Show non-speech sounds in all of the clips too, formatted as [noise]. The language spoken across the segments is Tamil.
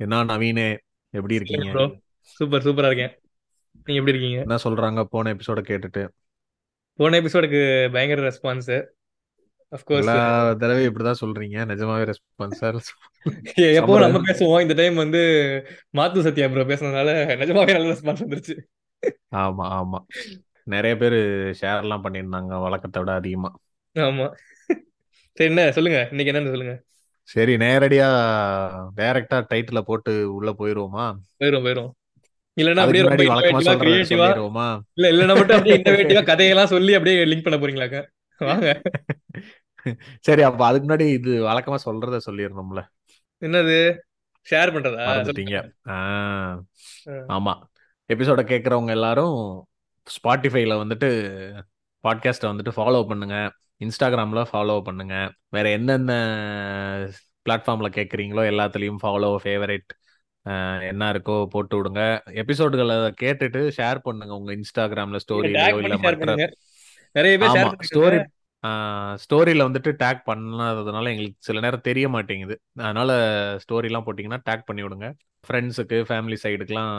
என்ன நவீனே? எப்படி இருக்கீங்க? ப்ரோ சூப்பர் சூப்பரா இருக்கேன். நீங்க எப்படி இருக்கீங்க? என்ன சொல்றாங்க? போன எபிசோட கேட்டுட்டு. போன எபிசோடுக்கு பயங்கர ரெஸ்பான்ஸ் அஃப்கோர்ஸ் தடவையும் இப்படிதான் சொல்றீங்க. நிஜமாவே ரெஸ்பான்ஸா [laughs] எப்போ நம்ம பேசுவோம். இந்த டைம் வந்து மாத்து சத்யா ப்ரோ பேசுனதுனால நிஜமாவே நல்ல ரெஸ்பான்ஸ் வந்துருச்சு. ஆமா ஆமா. நிறைய பேர் ஷேர் எல்லாம் பண்ணியிருந்தாங்க. வழக்கத்தை விட அதிகமா. ஆமா. சரி என்ன? சொல்லுங்க. இன்னைக்கு என்னன்னு சொல்லுங்க. சரி நேரடியா டைரக்டா டைட்டில போட்டு உள்ள போயிருவோமா? போயிரும் போயிரும். அதுக்கு அப்படியே ரொம்ப கிரியேட்டிவா சொல்லிடுவோமா இல்ல இல்லன்னா மட்டும் அப்படியே இன்னோவேட்டிவா கதையெல்லாம் சொல்லி அப்படியே லிங்க் பண்ண போறீங்களாக்க? வாங்க. சரி அப்ப அதுக்கு முன்னாடி இது வழக்கமா சொல்றத சொல்லிடணும்ல. என்னது? ஷேர் பண்றதா? மறந்துட்டீங்க. ஆமா. எபிசோட கேட்குறவங்க எல்லாரும் ஸ்பாட்டிஃபைல வந்துட்டு பாட்காஸ்ட்டை வந்துட்டு ஃபாலோ பண்ணுங்க. இன்ஸ்டாகிராம்ல ஃபாலோ பண்ணுங்க. வேற எந்தெந்த பிளாட்ஃபார்ம்ல கேட்குறீங்களோ எல்லாத்துலேயும் ஃபாலோ ஃபேவரட் என்ன இருக்கோ போட்டு விடுங்க. எபிசோடுகளை கேட்டுட்டு ஷேர் பண்ணுங்க உங்க இன்ஸ்டாகிராம்ல ஸ்டோரியிலயோ இல்ல மற்ற நிறைய பேர் ஸ்டோரி ஸ்டோரியில வந்துட்டு டேக் பண்ணாததுனால எங்களுக்கு சில நேரம் தெரிய மாட்டேங்குது. அதனால ஸ்டோரிலாம் போட்டிங்கன்னா டேக் பண்ணி விடுங்க. ஃப்ரெண்ட்ஸுக்கு ஃபேமிலி சைடுக்கெலாம்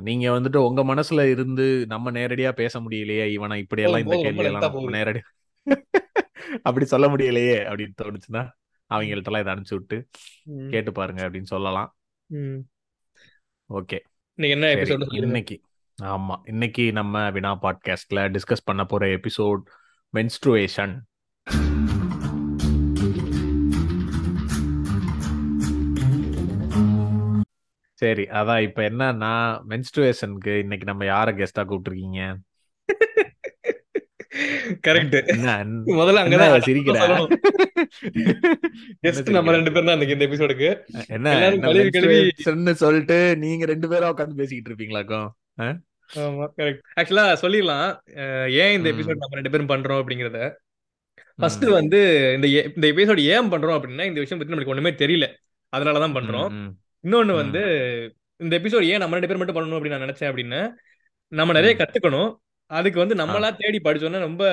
நீங்க வந்துட்டு உங்க மனசுல இருந்து நம்ம நேரடியா பேச முடியலையே இவனை இப்படியெல்லாம் இந்த போதும் ரொம்ப கேள்வி லென்த்தா எல்லாம் நம்ம போகுது. நேரடி [laughs] அப்படி சொல்ல முடியலையே அப்படின்னு தோணுச்சுன்னா அவங்கள்ட்டலாம் இதை அனுப்பிச்சு விட்டு. கேட்டு பாருங்க அப்படின்னு சொல்லலாம். ஓகே. இன்னைக்கு என்ன இன்னைக்கு ஆமா இன்னைக்கு நம்ம வினா பாட்காஸ்ட்ல டிஸ்கஸ் பண்ண போற எபிசோட் மென்ஸ்ட்ருவேஷன் சரி அதான் இப்ப என்னன்னா மென்ஸ்ட்ருவேஷனுக்கு இன்னைக்கு நம்ம யார கெஸ்டா கூப்பிட்டுருக்கீங்க? கரெக்ட் [laughs] முதல்ல அங்கதான் சிரிக்கிற? சொல்லணும். [laughs] என்ன கெஸ்ட் நம்ம ரெண்டு பேர் தான் இந்த எபிசோடுக்கு என்ன சொல்லிட்டு நீங்க ரெண்டு பேரும் உட்காந்து பேசிக்கிட்டு இருப்பீங்களாக்கும் ஆக்சுவலா சொல்லிடலாம். ஏன் இந்த எபிசோட் நம்ம ரெண்டு பேரும் பண்றோம் அப்படிங்கறத? ஃபர்ஸ்ட் வந்து இந்த இந்த எபிசோட் ஏன் பண்றோம் அப்படின்னா இந்த விஷயம் பத்தி நம்மளுக்கு ஒண்ணுமே தெரியல. அதனாலதான் பண்றோம். இன்னொன்னு வந்து இந்த எபிசோட் ஏன் நம்ம ரெண்டு பேர் மட்டும் பண்ணணும் அப்படின்னு நான் நினைச்சேன் அப்படின்னா நம்ம நிறைய. கத்துக்கணும். அதுக்கு வந்து நம்மளா தேடி படிச்சோன்னா ரொம்ப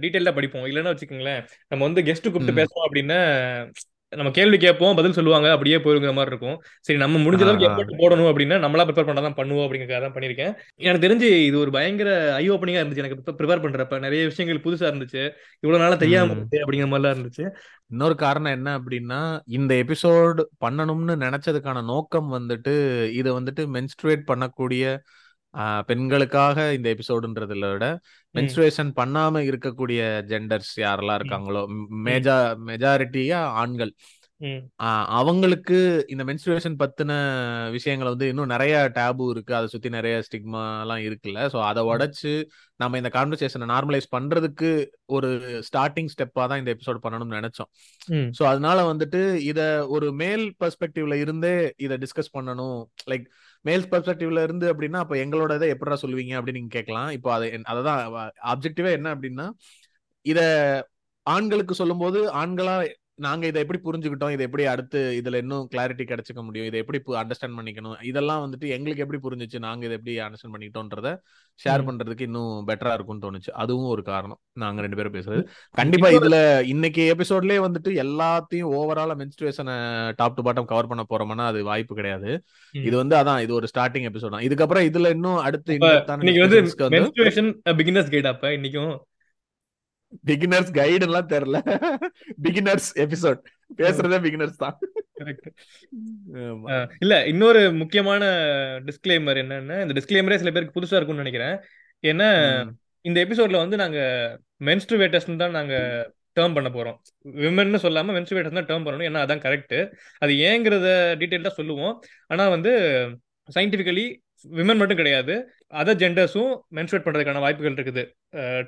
டீட்டெயிலா படிப்போம். இல்லைன்னா வச்சுக்கோங்களேன் நம்ம வந்து கெஸ்ட் கூப்பிட்டு ம், பேசுறோம் அப்படின்னா நம்ம கேள்வி கேட்போம் பதில் சொல்லுவாங்க அப்படியே போயிருங்கிற மாதிரி இருக்கும். சரி நம்ம முடிஞ்ச அளவுக்கு. எஃபர்ட் போடணும் அப்படின்னா நம்மளா ப்ரிப்பேர் பண்ணா தான் பண்ணுவோம் அப்படிங்கிறத தான் பண்ணியிருக்கேன். எனக்கு தெரிஞ்சு இது ஒரு பயங்கர ஐ ஓப்பனிங்கா இருந்துச்சு. எனக்கு ப்ரிப்பேர் பண்றப்ப நிறைய விஷயங்கள் புதுசா இருந்துச்சு. இவ்வளவு நாளா தெரியாம அப்படிங்கிற மாதிரிலாம் இருந்துச்சு. இன்னொரு காரணம் என்ன அப்படின்னா இந்த எபிசோட் பண்ணணும்னு நினைச்சதுக்கான நோக்கம் வந்துட்டு இதை வந்துட்டு மென்ஸ்ட்ருவேட் பண்ணக்கூடிய பெண்களுக்காக இந்த எபிசோடுன்றதுல விட ம். மென்ஸ்ட்ருவேஷன் பண்ணாம இருக்கக்கூடிய ஜெண்டர்ஸ் யாரெல்லாம் இருக்காங்களோ மேஜா மெஜாரிட்டியா ஆண்கள். அவங்களுக்கு இந்த மென்ஸ்ட்ருவேஷன் பத்தின விஷயங்கள் வந்து இன்னும் நிறைய டேபு இருக்கு. அதை சுத்தி நிறைய ஸ்டிக்மா எல்லாம் இருக்குல்ல. ஸோ அதை உடைச்சு நம்ம இந்த கான்வர்சேஷனை நார்மலைஸ் பண்றதுக்கு ஒரு ஸ்டார்டிங் ஸ்டெப்பா தான் இந்த எபிசோட் பண்ணணும்னு நினைச்சோம். ஸோ அதனால வந்துட்டு இத ஒரு மேல் பெர்ஸ்பெக்டிவ்ல இருந்தே இதை டிஸ்கஸ் பண்ணணும். லைக் மேல்ஸ் பெர்ஸ்பெக்டிவ்ல இருந்து அப்படின்னா அப்ப எங்களோட இதை எப்படா சொல்லுவீங்க அப்படின்னு நீங்க கேட்கலாம். இப்போ அதை அததான் ஆப்ஜெக்டிவே என்ன அப்படின்னா இத ஆண்களுக்கு சொல்லும்போது ஆண்களா நாங்க இதை எப்படி புரிஞ்சுக்கிட்டோம்? இதை எப்படி அடுத்து இதுல இன்னும் கிளாரிட்டி கிடைச்சிக்க முடியும்? இதை எப்படி அண்டர்ஸ்டாண்ட் பண்ணிக்கணும்? இதெல்லாம் வந்துட்டு எங்களுக்கு எப்படி புரிஞ்சுச்சு? நாங்க இதை எப்படி அண்டர்ஸ்டாண்ட் பண்ணிக்கிட்டோன்றத ஷேர் பண்றதுக்கு இன்னும் பெட்டரா இருக்கும்னு தோணுச்சு. அதுவும் ஒரு காரணம். நாங்க ரெண்டு பேரும் பேசுறது. கண்டிப்பா இதுல இன்னைக்கு எபிசோட்லயே வந்துட்டு எல்லாத்தையும் ஓவராலா மென்ஸ்ட்ருவேஷனை டாப் டு பாட்டம் கவர் பண்ண போறோம்னா அது வாய்ப்பு கிடையாது. இது வந்து அதான் இது ஒரு ஸ்டார்டிங் எபிசோட் தான். இதுக்கப்புறம் இதுல இன்னும் அடுத்து இன்னைக்கு வந்து பிகினர்ஸ் கைட் அப்ப இன்னைக்கும் பிகினர்ஸ் கைடு எல்லாம் தெரியல. பிகினர்ஸ் எபிசோட் பேசுறதே பிகினர்ஸ் தான். இல்ல இன்னொரு முக்கியமான டிஸ்க்ளைமர் என்னன்னா இந்த டிஸ்க்ளைமரே சில பேருக்கு புதுசா இருக்கும்னு நினைக்கிறேன். ஏன்னா இந்த எபிசோட்ல வந்து நாங்க மென்ஸ்ட்ருவேட்டர்ஸ் தான் நாங்க டேர்ம் பண்ண போறோம். விமன்னு சொல்லாம மென்ஸ்ட்ருவேட்டர்ஸ் தான் டேர்ம் பண்ணணும். ஏன்னா அதான் கரெக்ட் அது ஏங்கிறத டீட்டெயில்டா சொல்லுவோம். ஆனா வந்து சயின்டிபிக்கலி விமன் மட்டும் கிடையாது அதர் ஜெண்டர்ஸும் மென்ஸ்ட்ரேட் பண்றதுக்கான வாய்ப்புகள் இருக்குது.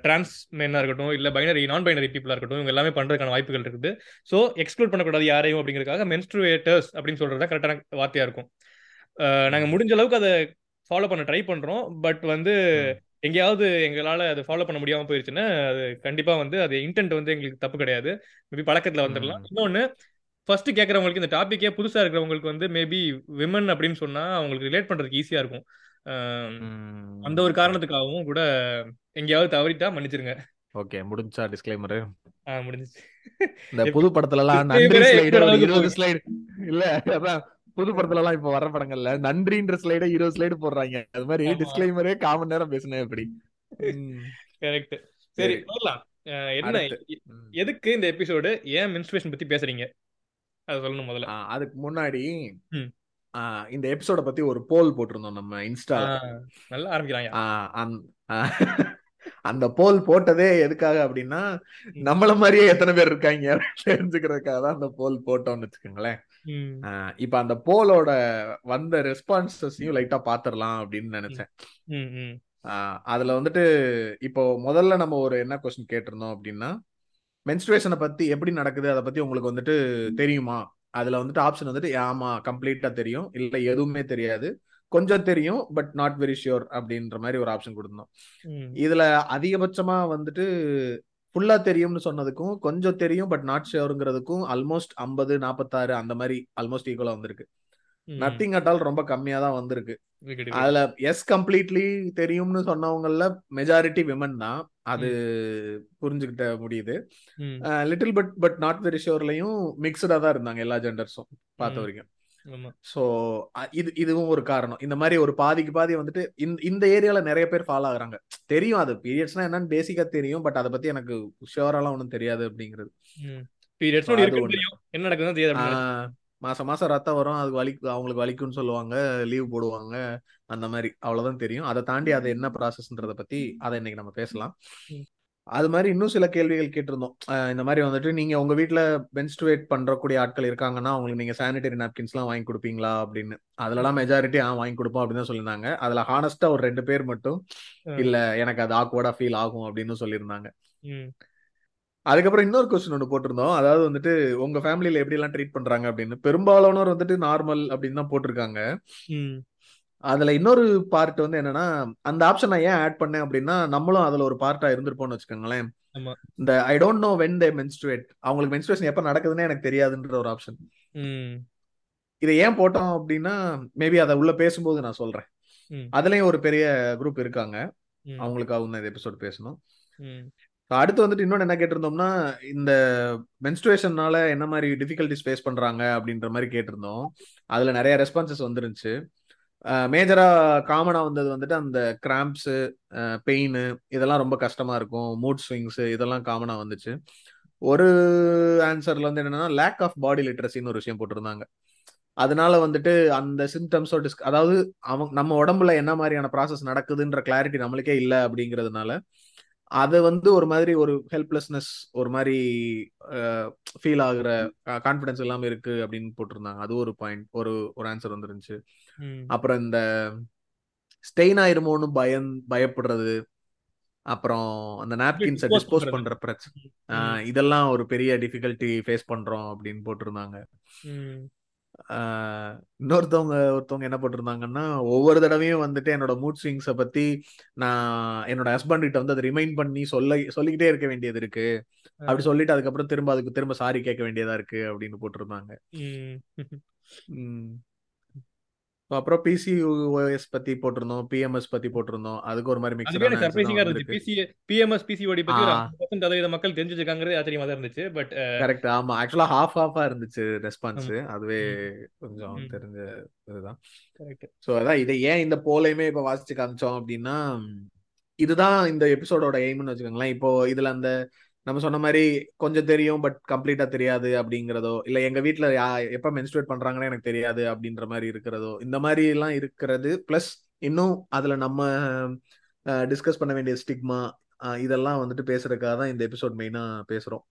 டிரான்ஸ் மென்னா இருக்கட்டும் இல்ல பைனரி நான் பைனரி பீப்புளா இருக்கட்டும் இவங்க எல்லாமே பண்றதுக்கான வாய்ப்புகள் இருக்குது. ஸோ எக்ஸ்க்ளூட் பண்ணக்கூடாது யாரையும் அப்படிங்கிறதுக்காக மென்ஸ்ட்ருவேட்டர்ஸ் அப்படின்னு சொல்றது கரெக்டான வார்த்தையா இருக்கும். நாங்க முடிஞ்ச அளவுக்கு அதை ஃபாலோ பண்ண ட்ரை பண்றோம். பட் வந்து எங்கேயாவது எங்களால அதை ஃபாலோ பண்ண முடியாம போயிருச்சுன்னா அது கண்டிப்பா வந்து அது இன்டென்ட் வந்து எங்களுக்கு தப்பு கிடையாது. மேபி பழக்கத்துல வந்துடலாம். ம், இன்னொன்னு ஃபர்ஸ்ட் கேட்கறவங்களுக்கு இந்த டாபிக்கே புதுசா இருக்கிறவங்களுக்கு வந்து மேபி விமன் அப்படின்னு சொன்னா அவங்களுக்கு ரிலேட் பண்றதுக்கு ஈஸியா இருக்கும். அந்த ஒரு. காரணத்துக்காகவும் கூட எங்கேயாவது தவறிட்டா மன்னிச்சிருங்க. ஓகே முடிஞ்சா டிஸ்க்ளைமர் முடிஞ்சிச்சு. இந்த புது படத்துல எல்லாம் நன்றி ஸ்லைடு இருபது? ஸ்லைடு இல்ல அதான் புது படத்துல எல்லாம் இப்ப வர படங்கள்ல நன்றின்ற ஸ்லைட இருபது ஸ்லைடு போடுறாங்க. அது மாதிரி. டிஸ்கிளைமரே காமன் நேரம் பேசுனேன் எப்படி? கரெக்ட் சரி போடலாம். என்ன. எதுக்கு இந்த எபிசோடு ஏன் மென்ஸ்ட்ரேஷன் பத்தி பேசுறீங்க? அதை சொல்லணும் முதல்ல. அதுக்கு முன்னாடி இந்த எபிசோட பத்தி ஒரு போல் போட்டிருந்தோம் நம்ம இன்ஸ்டால. ஆஹ் நல்லா ஆரம்பிக்கிறாங்க. அந்த போல் போட்டதே எதுக்காக அப்படின்னா. நம்மள மாதிரியே எத்தனை பேர் இருக்காங்க தெரிஞ்சுக்கிறதுக்காக தான் அந்த போல் போட்டோம்னு வச்சுக்கோங்களேன். இப்ப அந்த போலோட வந்த ரெஸ்பான்சஸையும் லைட்டா பாத்திரலாம் அப்படின்னு நினைச்சேன். அதுல வந்துட்டு இப்போ முதல்ல நம்ம ஒரு என்ன கொஸ்டின் கேட்டிருந்தோம் அப்படின்னா மென்ஸ்ட்ரேஷனை பத்தி எப்படி நடக்குது? அதை பத்தி உங்களுக்கு வந்துட்டு தெரியுமா? அதுல வந்துட்டு ஆப்ஷன் வந்துட்டு ஆமா கம்ப்ளீட்டா தெரியும். இல்ல எதுவுமே தெரியாது. கொஞ்சம் தெரியும் பட் நாட் வெரி ஷியோர் அப்படின்ற மாதிரி ஒரு ஆப்ஷன் கொடுத்தோம். இதுல அதிகபட்சமா வந்துட்டு ஃபுல்லா தெரியும்னு சொன்னதுக்கும் கொஞ்சம் தெரியும் பட் நாட் ஷியோருங்கிறதுக்கும் ஆல்மோஸ்ட் ஐம்பது நாற்பத்தாறு அந்த மாதிரி ஆல்மோஸ்ட் ஈக்குவலா வந்திருக்கு. நத்திங் அட் ஆல் ரொம்ப கம்மியா தான் வந்திருக்கு. அதுல எஸ் கம்ப்ளீட்லி தெரியும்னு சொன்னவங்கல மெஜாரிட்டி விமன் தான். அது புரிஞ்சுக்கிட்ட முடியுது. Little but but not very ஷோர்லயும் மிக்சடா தான் இருந்தாங்க எல்லா ஜெண்டர்ஸும் பார்த்த. வரைக்கும். ஸோ இது இதுவும் ஒரு காரணம். இந்த மாதிரி ஒரு பாதிக்கு பாதி வந்துட்டு இந்த ஏரியால நிறைய பேர் ஃபாலோ ஆகுறாங்க. தெரியும் அது. பீரியட்ஸ்னா என்னன்னு பேசிக்கா தெரியும். பட் அதை பத்தி எனக்கு ஷுவராலாம் ஒன்றும் தெரியாது அப்படிங்கிறது. என்ன நடக்குதுன்னு மாசம் மாசம் ரத்தம் வரும். அது வலி அவங்களுக்கு வலிக்கும்னு சொல்லுவாங்க. லீவ் போடுவாங்க. அந்த மாதிரி அவ்வளவுதான் தெரியும். அதை தாண்டி அது என்ன ப்ராசஸ்ன்றத பத்தி அதை இன்னைக்கு நம்ம பேசலாம். அது மாதிரி இன்னும் சில கேள்விகள் கேட்டிருந்தோம். இந்த மாதிரி வந்துட்டு நீங்க உங்க வீட்ல பென்ஸ்டுவேட் பண்றக்கூடிய ஆட்கள் இருக்காங்கன்னா அவங்களுக்கு நீங்க சானிடரி நாப்கின்ஸ் எல்லாம் வாங்கி கொடுப்பீங்களா அப்படின்னு. அதுலலாம் மெஜாரிட்டி ஆ வாங்கி கொடுப்போம் அப்படின்னு தான் சொல்லியிருந்தாங்க. அதுல ஹானஸ்டா ஒரு ரெண்டு பேர் மட்டும். இல்ல எனக்கு அது ஆக்வர்டா ஃபீல் ஆகும் அப்படின்னு சொல்லியிருந்தாங்க. அதுக்கப்புறம் இன்னொரு கொஸ்டின் ஒன்று போட்டிருந்தோம். அதாவது வந்துட்டு உங்க ஃபேமிலியில எப்படி எல்லாம் ட்ரீட் பண்றாங்க? அப்படின்னு. பெரும்பாலானோர் வந்துட்டு நார்மல் அப்படின்னு தான் போட்டிருக்காங்க. அதுல இன்னொரு பார்ட் வந்து என்னன்னா அந்த ஆப்ஷன் நான் ஏன் ஆட் பண்ணேன் அப்படின்னா நம்மளும் அதுல ஒரு பார்ட்டா இருந்திருப்போம்னு வச்சுக்கோங்களேன். இந்த I don't know when they menstruate அவங்களுக்கு மென்ஸ்ட்ரேஷன் எப்ப நடக்குதுன்னு எனக்கு தெரியாதுன்ற ஒரு ஆப்ஷன் இதை ஏன் போட்டோம் அப்படின்னா மேபி அதை உள்ள பேசும்போது நான் சொல்றேன். அதுலயும் ஒரு பெரிய குரூப் இருக்காங்க. ம். அவங்களுக்காக இந்த எபிசோட் பேசணும். அடுத்து வந்துட்டு இன்னொன்னு என்ன கேட்டிருந்தோம்னா இந்த மென்ஸ்ட்ரேஷன்னால என்ன மாதிரி டிஃபிகல்டிஸ் ஃபேஸ் பண்றாங்க அப்படின்ற மாதிரி கேட்டிருந்தோம். அதுல நிறைய ரெஸ்பான்சஸ் வந்துருந்துச்சு. மேஜரா காமனா வந்தது வந்துட்டு அந்த கிராம்ப்ஸ் பெயின் இதெல்லாம் ரொம்ப கஷ்டமா இருக்கும். மூட் ஸ்விங்ஸ் இதெல்லாம் காமனா வந்துச்சு. ஒரு ஆன்சர்ல வந்து என்னன்னா லேக் ஆஃப் பாடி லிட்ரஸின்னு ஒரு விஷயம் போட்டிருந்தாங்க. அதனால வந்துட்டு அந்த சிம்டம்ஸோ டிஸ்க் அதாவது அவங்க நம்ம உடம்புல என்ன மாதிரியான ப்ராசஸ் நடக்குதுன்ற கிளாரிட்டி நம்மளுக்கே இல்லை அப்படிங்கிறதுனால அது வந்து ஒரு மாதிரி ஒரு ஹெல்ப்லெஸ்னஸ் ஒரு மாதிரி ஃபீல் ஆகுற கான்ஃபிடன்ஸ் இல்லாம இருக்கு அப்படின்னு போட்டிருந்தாங்க. அது ஒரு பாயிண்ட் ஒரு ஒரு ஆன்சர் வந்துருந்துச்சு. அப்புறம் இந்த ஸ்டெயின் ஆயிருமோன்னு பயம் பயப்படுறது. அப்புறம் அந்த நாப்கின்ஸை டிஸ்போஸ். பண்ற பிரச்சனை இதெல்லாம் ஒரு பெரிய டிஃபிகல்ட்டி ஃபேஸ் பண்றோம் அப்படின்னு போட்டிருந்தாங்க. இன்னொருத்தவங்க ஒருத்தவங்க என்ன போட்டிருந்தாங்கன்னா ஒவ்வொரு தடவையும் வந்துட்டு என்னோட மூட் ஸ்விங்ஸை பத்தி நான் என்னோட ஹஸ்பண்ட் கிட்ட வந்து அதை ரிமைண்ட் பண்ணி சொல்ல சொல்லிக்கிட்டே இருக்க வேண்டியது இருக்கு. அப்படி சொல்லிட்டு அதுக்கப்புறம் திரும்ப அதுக்கு திரும்ப சாரி கேட்க வேண்டியதா இருக்கு அப்படின்னு போட்டிருந்தாங்க. [laughs] அப்புறம் பிசிஓஎஸ் பத்தி போட்டிருந்தோம் பிஎம்எஸ் பத்தி போட்டிருந்தோம். அதுக்கு ஒரு மாதிரி தான் சர்ப்ரைசிங்கா இருந்துச்சு. பிசி பிஎம்எஸ் பிசிஓடி பத்தி சதவீத மக்கள் தெரிஞ்சு வச்சிருக்காங்கிறது ஆச்சரியமா தான் இருந்துச்சு. பட் கரெக்ட் ஆமா. ஆக்சுவலா ஹாஃப் ஹாஃபா இருந்துச்சு ரெஸ்பான்ஸ் அதுவே. கொஞ்சம். தெரிஞ்ச இதுதான். கரெக்ட் ஸோ அதான் இதை ஏன் இந்த போலையுமே இப்போ வாசிச்சு காமிச்சோம் அப்படின்னா இதுதான் இந்த எபிசோடோட எய்ம்னு வச்சுக்கோங்களேன். இப்போ இதுல அந்த நம்ம சொன்ன மாதிரி கொஞ்சம் தெரியும் பட் கம்ப்ளீட்டா தெரியாது அப்படிங்கிறதோ இல்ல எங்க வீட்ல யா எப்ப மென்ஸ்ட்ரேட் பண்றாங்கன்னு எனக்கு தெரியாது அப்படின்ற மாதிரி இருக்கிறதோ இந்த மாதிரி எல்லாம் இருக்கிறது. பிளஸ் இன்னும் அதுல நம்ம டிஸ்கஸ் பண்ண வேண்டிய ஸ்டிக்மா இதெல்லாம் வந்துட்டு பேசுறதுக்காக தான் இந்த எபிசோட் மெயினா பேசுறோம்.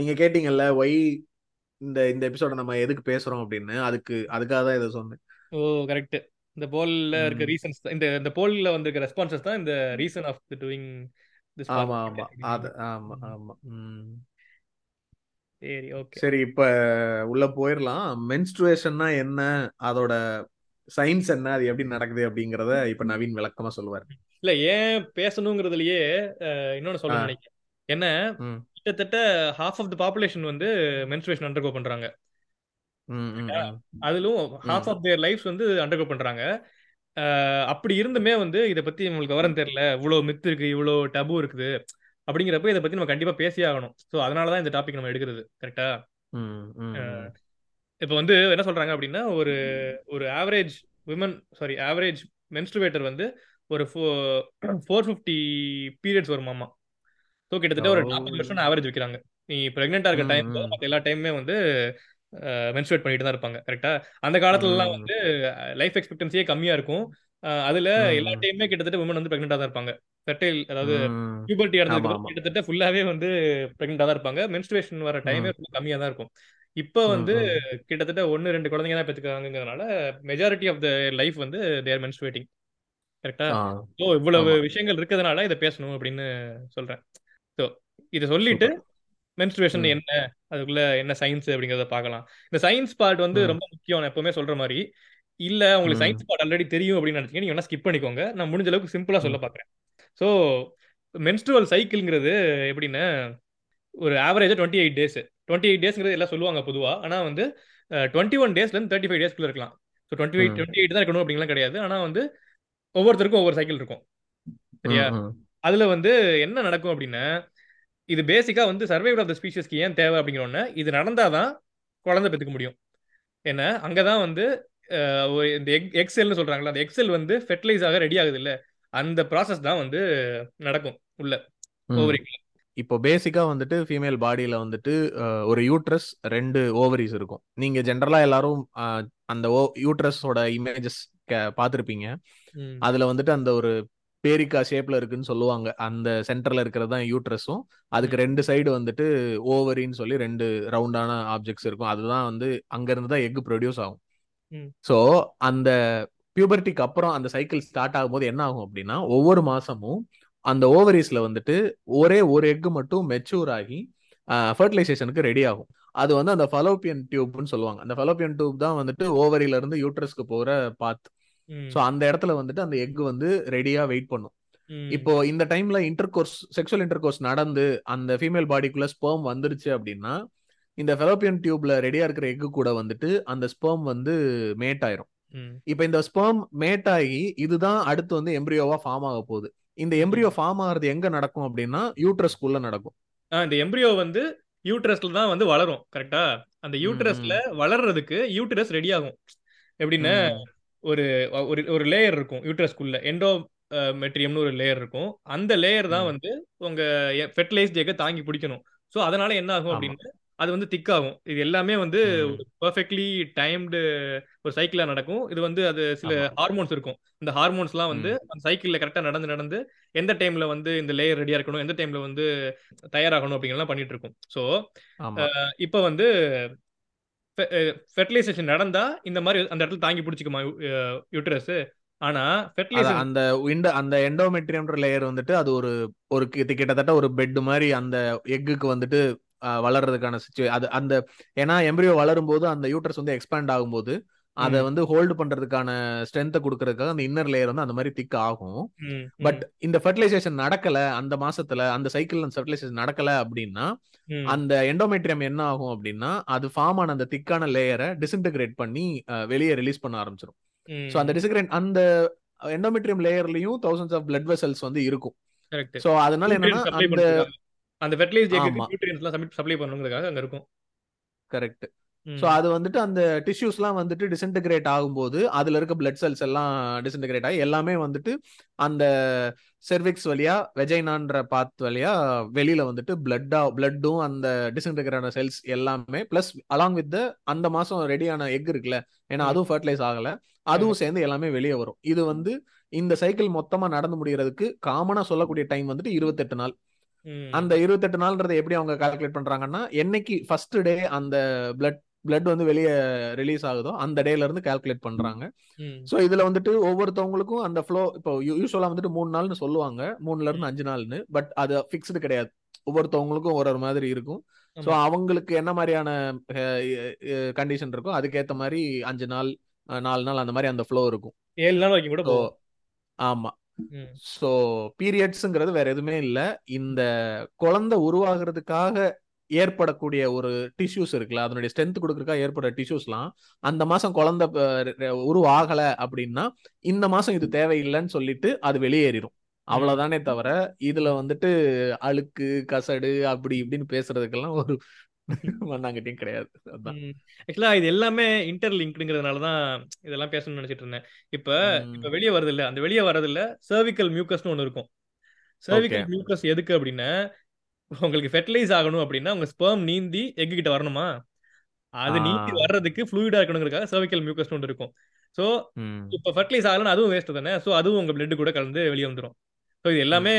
நீங்க கேட்டீங்கல்ல ஒய் இந்த இந்த எபிசோட நம்ம எதுக்கு பேசுறோம்? அப்படின்னு. அதுக்கு அதுக்காக தான் இதை சொன்னேன். ஓ கரெக்ட் இந்த போல்ல இருக்க. ரீசன்ஸ் இந்த இந்த போல்ல வந்திருக்க ரெஸ்பான்சஸ் தான் இந்த ரீசன் ஆஃப் டூயிங் திஸ் ஆமா ஆமா. அது ஆமா ஆமா. ம். சரி ஓகே. சரி இப்ப உள்ள போயிடலாம் மென்ஸ்ட்ருவேஷன்னா என்ன? அதோட சயின்ஸ் என்ன? அது எப்படி நடக்குது அப்படிங்கறத இப்ப நவீன் விளக்கமா சொல்லுவார். இல்ல ஏன் பேசணுங்கிறதுலயே இன்னொன்னு சொல்ல. நினைக்கிறேன். என்ன. கிட்டத்தட்ட ஹாஃப் ஆஃப் த பாப்புலேஷன் வந்து மென்ஸ்ட்ரேஷன் அண்டர்கோ பண்றாங்க. அதிலும் ஹாஃப் ஆஃப் தேர் லைஃப்ஸ் வந்து அண்டர்கோ பண்றாங்க. அப்படி இருந்துமே வந்து இதை பத்தி உங்களுக்கு விவரம் தெரியல. இவ்வளவு மித்து இருக்கு இவ்வளவு டபு இருக்குது. அப்படிங்கிறப்ப இதை பத்தி நம்ம கண்டிப்பா பேசியே ஆகணும். ஸோ அதனாலதான் இந்த டாபிக் நம்ம எடுக்கிறது. கரெக்டா. இப்போ வந்து என்ன சொல்றாங்க அப்படின்னா ஒரு ஒரு average women sorry average menstruator வந்து ஒரு ஃபோர் ஃபிஃப்டி பீரியட்ஸ் வருமாமா? ஸோ கிட்டத்தட்ட ஒரு நாற்பது வருஷம் ஆவரேஜ் வைக்கிறாங்க. நீ ப்ரெக்னெண்டா இருக்க டைம் மற்ற எல்லா டைமுமே வந்து மென்ஸ்ட்ரேட் பண்ணிட்டு தான் இருப்பாங்க கரெக்டா அந்த காலத்துலலாம் வந்து லைஃப் எக்ஸ்பெக்டன்சியே கம்மியா இருக்கும். அதுல எல்லா டைமுமே கிட்டத்தட்ட உமன் வந்து ப்ரெக்னெண்டா தான் இருப்பாங்க. ஃபெர்டைல் அதாவது பியூபர்ட்டி அடைஞ்சதுக்கு கிட்டத்தட்ட ஃபுல்லாவே வந்து ப்ரெக்னெண்டா தான் இருப்பாங்க. மென்ஸ்ட்ரேஷன் வர டைமே ரொம்ப கம்மியா தான் இருக்கும். இப்போ வந்து கிட்டத்தட்ட ஒன்னு ரெண்டு குழந்தைங்க தான் பெற்றுக்காங்கிறதுனால மெஜாரிட்டி ஆஃப் த லைஃப் வந்து தேர் மென்ஸ்ட்ரேட்டிங் கரெக்டா ஸோ இவ்வளவு விஷயங்கள் இருக்கிறதுனால இதை பேசணும் அப்படின்னு சொல்றேன். ஸோ இதை சொல்லிட்டு மென்ஸ்ட்ரேஷன் என்ன? அதுக்குள்ள என்ன சயின்ஸ் அப்படிங்கறத பார்க்கலாம். இந்த சயின்ஸ் பார்ட் வந்து ரொம்ப முக்கியம் நான் எப்பவுமே சொல்ற மாதிரி. இல்ல உங்களுக்கு சயின்ஸ் பார்ட் ஆல்ரெடி தெரியும் அப்படின்னு நினைச்சீங்க. நீங்க வேணா ஸ்கிப் பண்ணிக்கோங்க. நான் முடிஞ்ச அளவுக்கு சிம்பிளா சொல்ல பாக்குறேன். ஸோ மென்ஸ்ட்ருவல் சைக்கிள்ங்கிறது எப்படின்னா ஒரு ஆவரேஜா twenty eight days twenty eight டேஸ்ங்கிறது எல்லாம் சொல்லுவாங்க பொதுவா. ஆனா வந்து டுவெண்ட்டி ஒன் டேஸ்ல இருந்து தேர்ட்டி ஃபைவ் டேஸ்க்குள்ள இருக்கலாம். So twenty eight twenty eight தான் இருக்கணும் அப்படிங்கலாம் கிடையாது. ஆனா வந்து ஒவ்வொருத்தருக்கும் ஒவ்வொரு சைக்கிள் இருக்கும். சரியா? அதுல வந்து என்ன நடக்கும் அப்படின்னா இது பேசிக்கா வந்து சர்வைவல் ஆஃப் த ஸ்பீஷஸ்க்கு ஏன் தேவை அப்படிங்கிறோன்னு இது நடந்தாதான் குழந்தை பெற்றுக்க முடியும். ஏன்னா அங்கதான் வந்து இந்த எக் எக்ஸெல்னு சொல்றாங்களா அந்த எக்ஸெல் வந்து ஃபெர்டிலைஸ் ஆக ரெடி ஆகுது இல்ல? அந்த ப்ராசஸ் தான் வந்து நடக்கும் உள்ள ஓவரிக்குள்ள இப்போ பேசிக்கா வந்துட்டு ஃபீமேல் பாடியில வந்துட்டு ஒரு யூட்ரஸ் ரெண்டு ஓவரிஸ் இருக்கும். நீங்க ஜென்ரலா எல்லாரும் அந்த யூட்ரஸோட இமேஜஸ் பார்த்துருப்பீங்க. அதுல வந்துட்டு அந்த ஒரு பேரிக்கா ஷேப்ல இருக்குன்னு சொல்லுவாங்க. அந்த சென்டர்ல இருக்கிறது தான் யூட்ரஸும் அதுக்கு ரெண்டு சைடு வந்துட்டு ஓவரின்னு சொல்லி ரெண்டு ரவுண்டான ஆப்ஜெக்ட்ஸ் இருக்கும். அதுதான் வந்து அங்க இருந்து தான் எக் ப்ரொடியூஸ் ஆகும். ஸோ அந்த பியூபர்ட்டிக்கு அப்புறம் அந்த சைக்கிள் ஸ்டார்ட் ஆகும்போது என்ன ஆகும் அப்படின்னா ஒவ்வொரு மாசமும் அந்த ஓவரிஸ்ல வந்துட்டு ஒரே ஒரு எக் மட்டும் மெச்சூர் ஆகி ஃபர்டிலைசேஷனுக்கு ரெடி ஆகும். அது வந்து அந்த ஃபலோப்பியன் டியூப்னு சொல்லுவாங்க. அந்த ஃபலோப்பியன் டியூப் தான் வந்துட்டு ஓவரியில இருந்து யூட்ரஸ்க்கு போற பாத் ஸோ அந்த இடத்துல வந்துட்டு அந்த எக் வந்து ரெடியா வெயிட் பண்ணும். இப்போ இந்த டைம்ல intercourse sexual intercourse நடந்து அந்த ஃபீமேல் பாடிக்குள்ள ஸ்பெர்ம் வந்துருச்சு அப்படின்னா இந்த ஃபெலோப்பியன் டியூப்ல ரெடியா இருக்கிற எக்கு கூட வந்துட்டு அந்த ஸ்பெர்ம் வந்து மேட் ஆயிரும். இப்ப இந்த ஸ்பெர்ம் மேட் ஆகி இதுதான் அடுத்து வந்து எம்ப்ரியோவா ஃபார்ம் ஆக போகுது. இந்த எம்ப்ரியோ ஃபார்ம் ஆகிறது எங்க நடக்கும் அப்படின்னா யூட்ரஸ்குள்ள நடக்கும். இந்த எம்ப்ரியோ வந்து யூட்ரஸ்ல தான் வந்து வளரும் கரெக்டா அந்த யூட்ரஸ்ல வளர்றதுக்கு யூட்ரஸ் ரெடி ஆகும். எப்படின்னா ஒரு ஒரு ஒரு லேயர் இருக்கும் யூட்ரஸ்குள்ள எண்டோ மெட்ரியம்னு ஒரு லேயர் இருக்கும். அந்த லேயர் தான் வந்து உங்க ஃபெர்டிலைஸ்ட் எக்கை தாங்கி பிடிக்கணும். ஸோ அதனால என்ன ஆகும் அப்படின்னு அது வந்து திக் ஆகும். இது எல்லாமே வந்து பர்ஃபெக்ட்லி டைம்டு ஒரு சைக்கிளா நடக்கும். இது வந்து அது சில ஹார்மோன்ஸ் இருக்கும். இந்த ஹார்மோன்ஸ்லாம் வந்து அந்த சைக்கிள்ல கரெக்டா நடந்து நடந்து எந்த டைம்ல வந்து இந்த லேயர் ரெடியா இருக்கணும் எந்த டைம்ல வந்து தயாராகணும் அப்படிங்கலாம் பண்ணிட்டு இருக்கும். ஸோ இப்போ வந்து ஃபெர்டிலைசேஷன் நடந்தா இந்த மாதிரி அந்த இடத்துல தாங்கி பிடிச்சிக்குமா யூட்ரஸ் ஆனா ஃபெர்டிலைசேஷன் அந்த இந்த அந்த எண்டோமெட்ரியம்ன்ற லேயர் வந்துட்டு அது ஒரு ஒரு கிட்டத்தட்ட ஒரு பெட் மாதிரி அந்த எக்குக்கு வந்துட்டு வளர்றதுக்கான சுச்சுவே அது அந்த ஏன்னா எம்ப்ரியோ வளரும் போது அந்த யூட்ரஸ் வந்து எக்ஸ்பேண்ட் ஆகும்போது அதை வந்து ஹோல்டு பண்றதுக்கான ஸ்ட்ரென்த்தை கொடுக்கறதுக்காக அந்த இன்னர் லேயர் வந்து அந்த மாதிரி திக் ஆகும். பட் இந்த ஃபெர்டிலைசேஷன் நடக்கல அந்த மாசத்துல அந்த சைக்கிள் அந்த ஃபெர்டிலைசேஷன் நடக்கல அப்படின்னா அந்த எண்டோமெட்ரியம் என்ன ஆகும் அப்படின்னா அது ஃபார்ம் ஆன அந்த திக்கான லேயரை டிஸ்இன்டகிரேட் பண்ணி வெளியே ரிலீஸ் பண்ண ஆரம்பிச்சிடும் ஸோ அந்த டிஸ்கிரேட் அந்த எண்டோமெட்ரியம் லேயர்லயும் தௌசண்ட்ஸ் ஆஃப் பிளட் வெசல்ஸ் வந்து இருக்கும். ஸோ அதனால என்னன்னா அந்த அந்த நியூட்ரியன்ஸ்லாம் சப்ளை பண்ணுங்கிறதுக்காக அங்க இருக்கும். கரெக்ட் ஸோ அது வந்துட்டு அந்த டிஷ்யூஸ்லாம் வந்துட்டு டிஸ்இன்டகிரேட் ஆகும்போது அதுல இருக்க பிளட் செல்ஸ் எல்லாம் டிஸ்இன்டகிரேட் ஆகி எல்லாமே வந்துட்டு அந்த செர்விக்ஸ் வழியா வெஜைனான்ற பாத் வழியா வெளியில வந்துட்டு பிளட்டா பிளட்டும் அந்த டிஸ்இன்டகிரேட் செல்ஸ் எல்லாமே பிளஸ் அலாங் வித் அந்த மாசம் ரெடியான எக் இருக்குல்ல ஏன்னா அதுவும் ஃபர்டிலைஸ் ஆகல. அதுவும் சேர்ந்து எல்லாமே வெளியே வரும். இது வந்து இந்த சைக்கிள் மொத்தமா நடந்து முடியறதுக்கு காமனா சொல்லக்கூடிய டைம் வந்துட்டு இருபத்தெட்டு நாள். அந்த இருபத்தெட்டு நாள்ன்றதை எப்படி அவங்க கால்குலேட் பண்றாங்கன்னா என்னைக்கு ஃபர்ஸ்ட் டே அந்த பிளட் பிளட் வந்து வெளியே ரிலீஸ் ஆகுதோ அந்த டேல இருந்து கால்குலேட் பண்றாங்க. சோ இதுல வந்துட்டு ஒவ்வொருத்தவங்களுக்கும் அந்த ஃப்ளோ இப்போ யூஸ்வலா வந்துட்டு மூணு நாள்னு சொல்லுவாங்க. மூணுல இருந்து அஞ்சு நாள்னு. பட் அது ஃபிக்ஸ்டு கிடையாது. ஒவ்வொருத்தவங்களுக்கும் ஒரு ஒரு மாதிரி இருக்கும். ஸோ அவங்களுக்கு என்ன மாதிரியான கண்டிஷன் இருக்கோ அதுக்கேற்ற மாதிரி அஞ்சு நாள் நாலு நாள் அந்த மாதிரி அந்த ஃப்ளோ இருக்கும். ஏழு நாள் வரைக்கும் கூட ஆமா. ஸோ பீரியட்ஸுங்கிறது வேற எதுவுமே இல்லை. இந்த குழந்தை உருவாகிறதுக்காக ஏற்படக்கூடிய ஒரு டிஷ்யூஸ் இருக்குல்ல அதனுடைய ஸ்ட்ரென்த் கொடுக்கறதுக்காக ஏற்படுற டிஷ்யூஸ்லாம் அந்த மாசம் குழந்தை உருவாகல அப்படின்னா இந்த மாசம் இது தேவையில்லைன்னு சொல்லிட்டு அது வெளியேறிடும் அவ்வளவுதானே தவிர இதுல வந்துட்டு அழுக்கு கசடு அப்படி இப்படின்னு பேசுறதுக்கெல்லாம் ஒரு மண்ணாங்கட்டியும் கிடையாது. அதான். ஆக்சுவலா இது எல்லாமே இன்டர்லிங்க்டுங்கிறதுனால தான் இதெல்லாம் பேசணும்னு நினைச்சிட்டு இருந்தேன். இப்ப இப்ப வெளியே வருது இல்ல அந்த வெளியே வரது இல்ல சர்விக்கல் மியூக்கஸ்னு ஒன்று இருக்கும். சர்விக்கல் மியூக்கஸ் எதுக்கு அப்படின்னா உங்களுக்கு ஃபெர்டிலைஸ் ஆகணும் அப்படின்னா உங்க ஸ்பெர்ம் நீந்தி எக் கிட்ட வரணுமா? அது நீந்தி வர்றதுக்கு ஃப்ளூயிடா இருக்கணுங்கிறதுக்காக சர்விக்கல் மியூக்கஸ் ஒன்று இருக்கும். ஸோ இப்போ ஃபெர்டிலைஸ் ஆகலன்னா அதுவும் வேஸ்ட் தானே? ஸோ அதுவும் உங்க பிளட் கூட கலந்து வெளியே வந்துடும் ஸோ இது எல்லாமே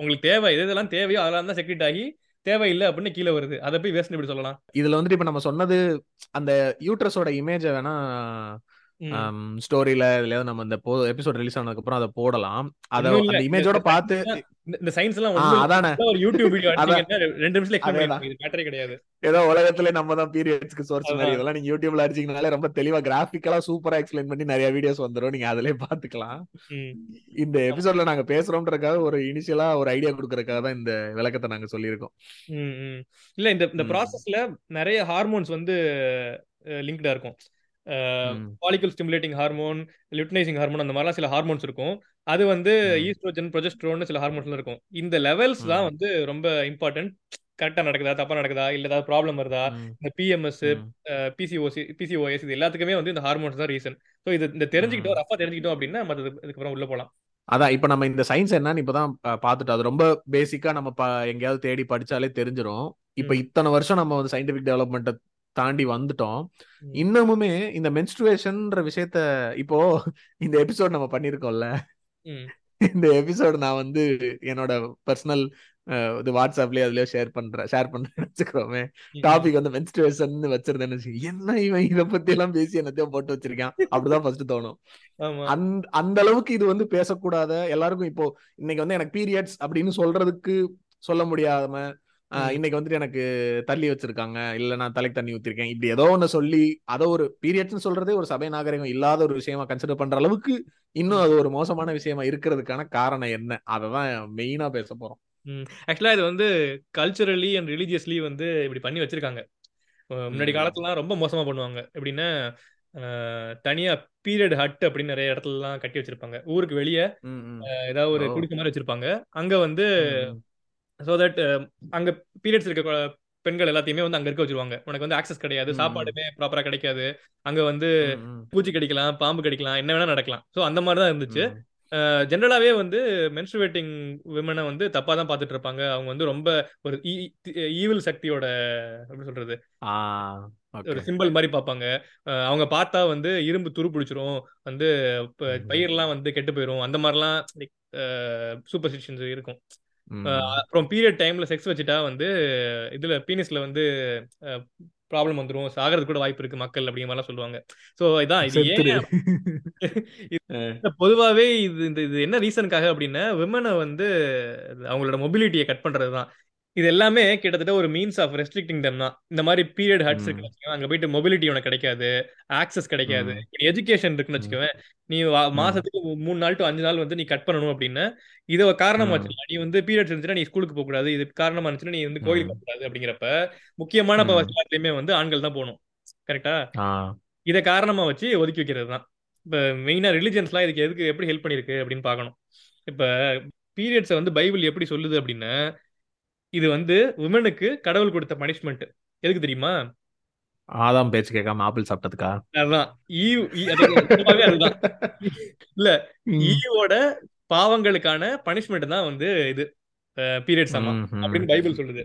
உங்களுக்கு தேவை. எது இதெல்லாம் தேவையோ அதெல்லாம் தான் செக்ரெட் ஆகி தேவையில்லை அப்படின்னு கீழே வருது. அதை போய் வேஸ்ட் இப்படி சொல்லலாம். இதுல வந்துட்டு இப்ப நம்ம சொன்னது அந்த யூட்ரஸோட இமேஜ வேணா ஸ்டோரியில இல்லையாவது நம்ம இந்த எபிசோட் ரிலீஸ் ஆனதுக்கு அப்புறம் அதை போடலாம். அத அந்த இமேஜோட பார்த்து இந்த சயின்ஸ் எல்லாம் அதானே. ஒரு யூடியூப் வீடியோ ரெண்டு நிமிஷம் மேட்டரே கிடையாது. ஏதோ உலகத்துல நம்ம தான் பீரியட்ஸ்க்கு சோர்ஸ் மாதிரி. இதெல்லாம் நீங்க யூடியூப்ல அடிச்சீங்கனாலே ரொம்ப தெளிவா கிராஃபிக்கலா சூப்பரா எக்ஸ்பிளைன் பண்ணி நிறைய வீடியோஸ் வந்துரும். நீங்க அதிலே பாத்துக்கலாம் இந்த எபிசோட்ல நாங்க பேசுறோம்ன்றதுக்காக ஒரு இனிஷியலா ஒரு ஐடியா கொடுக்கறதுக்காக தான் இந்த விளக்கத்தை நாங்க சொல்லியிருக்கோம். இல்ல இந்த இந்த ப்ராசஸ்ல நிறைய ஹார்மோன்ஸ் வந்து லிங்க்டா இருக்கும். Follicle stimulating hormone luteinising hormone அந்த மாதிரிலாம் சில ஹார்மோன்ஸ் இருக்கும். அது வந்து ஈஸ்ட்ரோஜன் ப்ரொஜெஸ்ட்ரோன் சில ஹார்மோன்ஸ்லாம் இருக்கும். இந்த லெவல்ஸ் தான் வந்து ரொம்ப இம்பார்ட்டன்ட் கரெக்டா நடக்குதா தப்பா நடக்குதா இல்ல ஏதாவது ப்ராப்ளம் வருதா? இந்த பிஎம்எஸ் பிசிஓசி பிசிஓஎஸ் இது எல்லாத்துக்குமே வந்து இந்த ஹார்மோன்ஸ் தான் ரீசன் ஸோ இது இந்த தெரிஞ்சுக்கிட்டோம் ரஃபா தெரிஞ்சுக்கிட்டோம் அப்படின்னா மற்ற இதுக்கப்புறம் உள்ள போலாம். அதான் இப்ப நம்ம இந்த சயின்ஸ் என்னன்னு இப்பதான் பாத்துட்டோம் அது ரொம்ப பேசிக்கா நம்ம எங்கேயாவது தேடி படிச்சாலே தெரிஞ்சிடும் இப்ப இத்தனை வருஷம் நம்ம வந்து சயின்டிபிக் டெவலப்மெண்ட்டை தாண்டி வந்துட்டோம். இன்னமுமே இந்த மென்ஸ்ட்ருவேஷன்ன்ற விஷயத்த இப்போ இந்த எபிசோட் நம்ம பண்ணிருக்கோம்ல. இந்த எபிசோடு நான் வந்து என்னோட பர்சனல் இது வாட்ஸ்அப்லயே அதுலயோ ஷேர் பண்றேன் ஷேர் பண்றேன் வச்சுக்கிறோமே டாபிக் வந்து மென்ஸ்ட்ருவேஷன் வச்சிருந்தேன்னு என்ன இவன் இத பத்தி எல்லாம் பேசி என்னத்தையும் போட்டு வச்சிருக்கான். அப்படிதான் ஃபர்ஸ்ட் தோணும். அந்த அந்த அளவுக்கு இது வந்து பேசக்கூடாத எல்லாருக்கும் இப்போ இன்னைக்கு வந்து எனக்கு பீரியட்ஸ் அப்படின்னு சொல்றதுக்கு சொல்ல முடியாம இன்னைக்கு வந்துட்டு எனக்கு தள்ளி வச்சிருக்காங்க. இல்ல நான் தலைக்கு தண்ணி ஊத்திருக்கேன். இப்படி ஏதோ ஒண்ணு சொல்லி அதை ஒரு பீரியட்ஸ்னு சொல்றதே ஒரு சபை நாகரிகம் இல்லாத ஒரு விஷயமா கன்சிடர் பண்ற அளவுக்கு இன்னும் அது ஒரு மோசமான விஷயமா இருக்கிறதுக்கான காரணம் என்ன? அததான் மெயினா பேச போறோம். ஆக்சுவலா இது வந்து கல்ச்சுரலி அண்ட் ரிலீஜியஸ்லி வந்து இப்படி பண்ணி வச்சிருக்காங்க. முன்னாடி காலத்துலலாம் ரொம்ப மோசமா பண்ணுவாங்க. எப்படின்னா தனியா பீரியட் ஹட் அப்படின்னு நிறைய இடத்துலலாம் கட்டி வச்சிருப்பாங்க. ஊருக்கு வெளியே ஏதாவது ஒரு குடிக்க மாதிரி வச்சிருப்பாங்க. அங்க வந்து ஸோ தட் அங்க பீரியட்ஸ் இருக்க பெண்கள் எல்லாத்தையுமே வந்து அங்க இருக்க வச்சிருவாங்க. உனக்கு வந்து ஆக்சஸ் கிடையாது. சாப்பாடுமே ப்ராப்பரா கிடைக்காது. அங்க வந்து பூச்சி கடிக்கலாம் பாம்பு கடிக்கலாம் என்ன வேணா நடக்கலாம். ஸோ அந்த மாதிரி தான் இருந்துச்சு. ஜென்ரலாவே வந்து மென்ஸ்ட்ருவேட்டிங் விமனை வந்து தப்பா தான் பார்த்துட்டு இருப்பாங்க. அவங்க வந்து ரொம்ப ஒரு ஈவில் சக்தியோட எப்படி சொல்றது? ஒரு சிம்பிள் மாதிரி பார்ப்பாங்க. அவங்க பார்த்தா வந்து இரும்பு துரு பிடிச்சிரும். வந்து பயிரெல்லாம் வந்து கெட்டு போயிரும். அந்த மாதிரிலாம் லைக் சூப்பர்ஸ்டிஷன்ஸ் இருக்கும். அப்புறம் பீரியட் டைம்ல செக்ஸ் வச்சுட்டா வந்து இதுல பீனிஸ்ல வந்து ப்ராப்ளம் வந்துடும் சாகிறதுக்கு கூட வாய்ப்பு இருக்கு மக்கள் அப்படிங்கிற மாதிரிலாம் சொல்லுவாங்க. ஸோ இதான் இது ஏன் [laughs] பொதுவாகவே இது இந்த இது என்ன ரீசனுக்காக அப்படின்னா விமனை வந்து அவங்களோட மொபிலிட்டியை கட் பண்றது தான் இது எல்லாமே கிட்டத்தட்ட ஒரு மீன்ஸ் ஆஃப் ரெஸ்ட்ரிக்டிங் தம் தான். இந்த மாதிரி பீரியட் ஹட்ஸ் இருக்குன்னு அங்க போயிட்டு மொபிலிட்டி உனக்கு கிடைக்காது. ஆக்சஸ் கிடைக்காது. எஜுகேஷன் இருக்குன்னு வச்சுக்கோவேன். நீ மாசத்துக்கு மூணு நாள் டு அஞ்சு நாள் வந்து நீ கட் பண்ணணும் அப்படின்னு. இதை காரணமா வச்சுக்கலாம். நீ வந்து பீரியட்ஸ் இருந்துச்சுன்னா நீ ஸ்கூலுக்கு போக கூடாது. இது காரணமா இருந்துச்சுன்னா நீ வந்து கோயிலுக்கு போக கூடாது அப்படிங்கிறப்ப முக்கியமான எல்லாத்துலயுமே வந்து ஆண்கள் தான் போகணும். கரெக்டா இதை காரணமா வச்சு ஒதுக்கி வைக்கிறது தான். இப்ப மெயினா ரிலிஜன்ஸ்லாம் இதுக்கு எதுக்கு எப்படி ஹெல்ப் பண்ணிருக்கு அப்படின்னு பாக்கணும் இப்ப பீரியட்ஸை வந்து பைபிள் எப்படி சொல்லுது அப்படின்னா இது வந்து உமனுக்கு கடவுள் கொடுத்த பனிஷ்மெண்ட் எதுக்கு தெரியுமா? ஆதாம் பேச்சு கேட்காம ஆப்பிள் சாப்பிட்டதுக்கா? அதுதான் அதுதான். இல்ல ஈவோட பாவங்களுக்கான பனிஷ்மெண்ட் தான் வந்து இது பீரியட்ஸ் ஆமா அப்படின்னு பைபிள் சொல்லுது.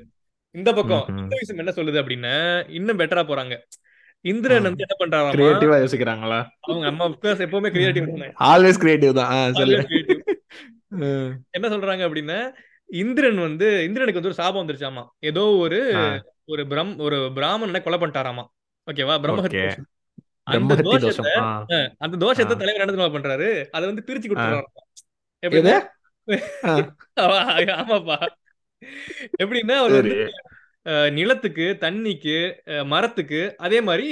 இந்த பக்கம் இந்த விஷயம் என்ன சொல்லுது அப்படின்னா இன்னும் பெட்டரா போறாங்க. இந்திரன் வந்து என்ன பண்றாங்க கிரியேட்டிவா யோசிக்கிறாங்களா? அவங்க அம்மா எப்பவுமே கிரியேட்டிவ் ஆல்வேஸ் கிரியேட்டிவ் தான். என்ன சொல்றாங்க அப்படின்னா இந்திரன் வந்து இந்திரனுக்கு வந்து ஒரு சாபம் வந்துருச்சாமா? ஏதோ ஒரு ஒரு பிரம் ஒரு பிராமணனை கொலை பண்ணிட்டாராமா? ஓகேவா? பிரம்மஹத்தி அந்த தோஷத்தை அந்த தோஷத்தை தலைவர் என்ன பண்றாரு? அதை வந்து பிரிச்சு கொடுத்துறாரு [laughs] ஆமாப்பா. எப்படின்னா அவர் வந்து நிலத்துக்கு தண்ணிக்கு மரத்துக்கு அதே மாதிரி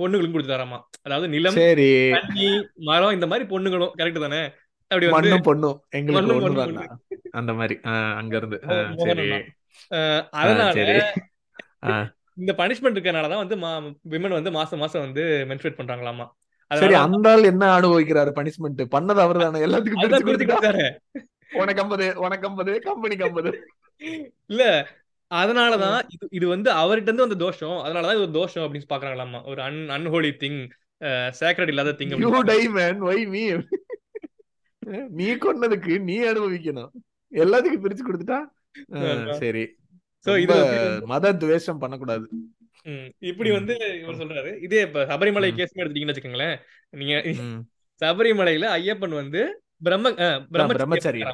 பொண்ணுகளுக்கும் கொடுத்துட்டாராமா? அதாவது நிலம் தண்ணி மரம் இந்த மாதிரி பொண்ணுகளும் கரெக்ட் தானே? அப்படி வந்து பொண்ணும். அந்த மாதிரி. அங்க இருந்து சரி. அதனால இந்த பனிஷ்மெண்ட் இருக்கனாலதான் வந்து விமன் வந்து மாசம் மாசம் வந்து மென்ஸ்ட்ரேட் பண்றாங்களாமா. சரி அந்த ஆள் என்ன அனுபவிக்கிறாரு பனிஷ்மெண்ட் பண்ணது அவர் தானே எல்லாத்துக்கும் உனக்கு ஐம்பது உனக்கு ஐம்பது கம்பெனிக்கு ஐம்பது. இல்ல அதனாலதான் இது இது வந்து அவர்கிட்ட இருந்து வந்த தோஷம். அதனாலதான் இது ஒரு தோஷம் அப்படின்னு பாக்குறாங்களாமா ஒரு அன் அன்ஹோலி திங் சேக்ரட் இல்லாத thing you die man why me நீ கொன்னதுக்கு நீ அனுபவிக்கணும். எல்லாத்துக்கும் பிரிச்சு கொடுத்துட்டா சரி சோ இது மத துவேஷம் பண்ணக்கூடாது இப்படி. வந்து இவர் சொல்றாரு இதே இப்ப சபரிமலை. கேஸ் எடுத்துட்டீங்கன்னு வச்சுக்கோங்களேன் நீங்க. சபரிமலையில ஐயப்பன் வந்து பிரம்ம பிரம்மச்சரிய.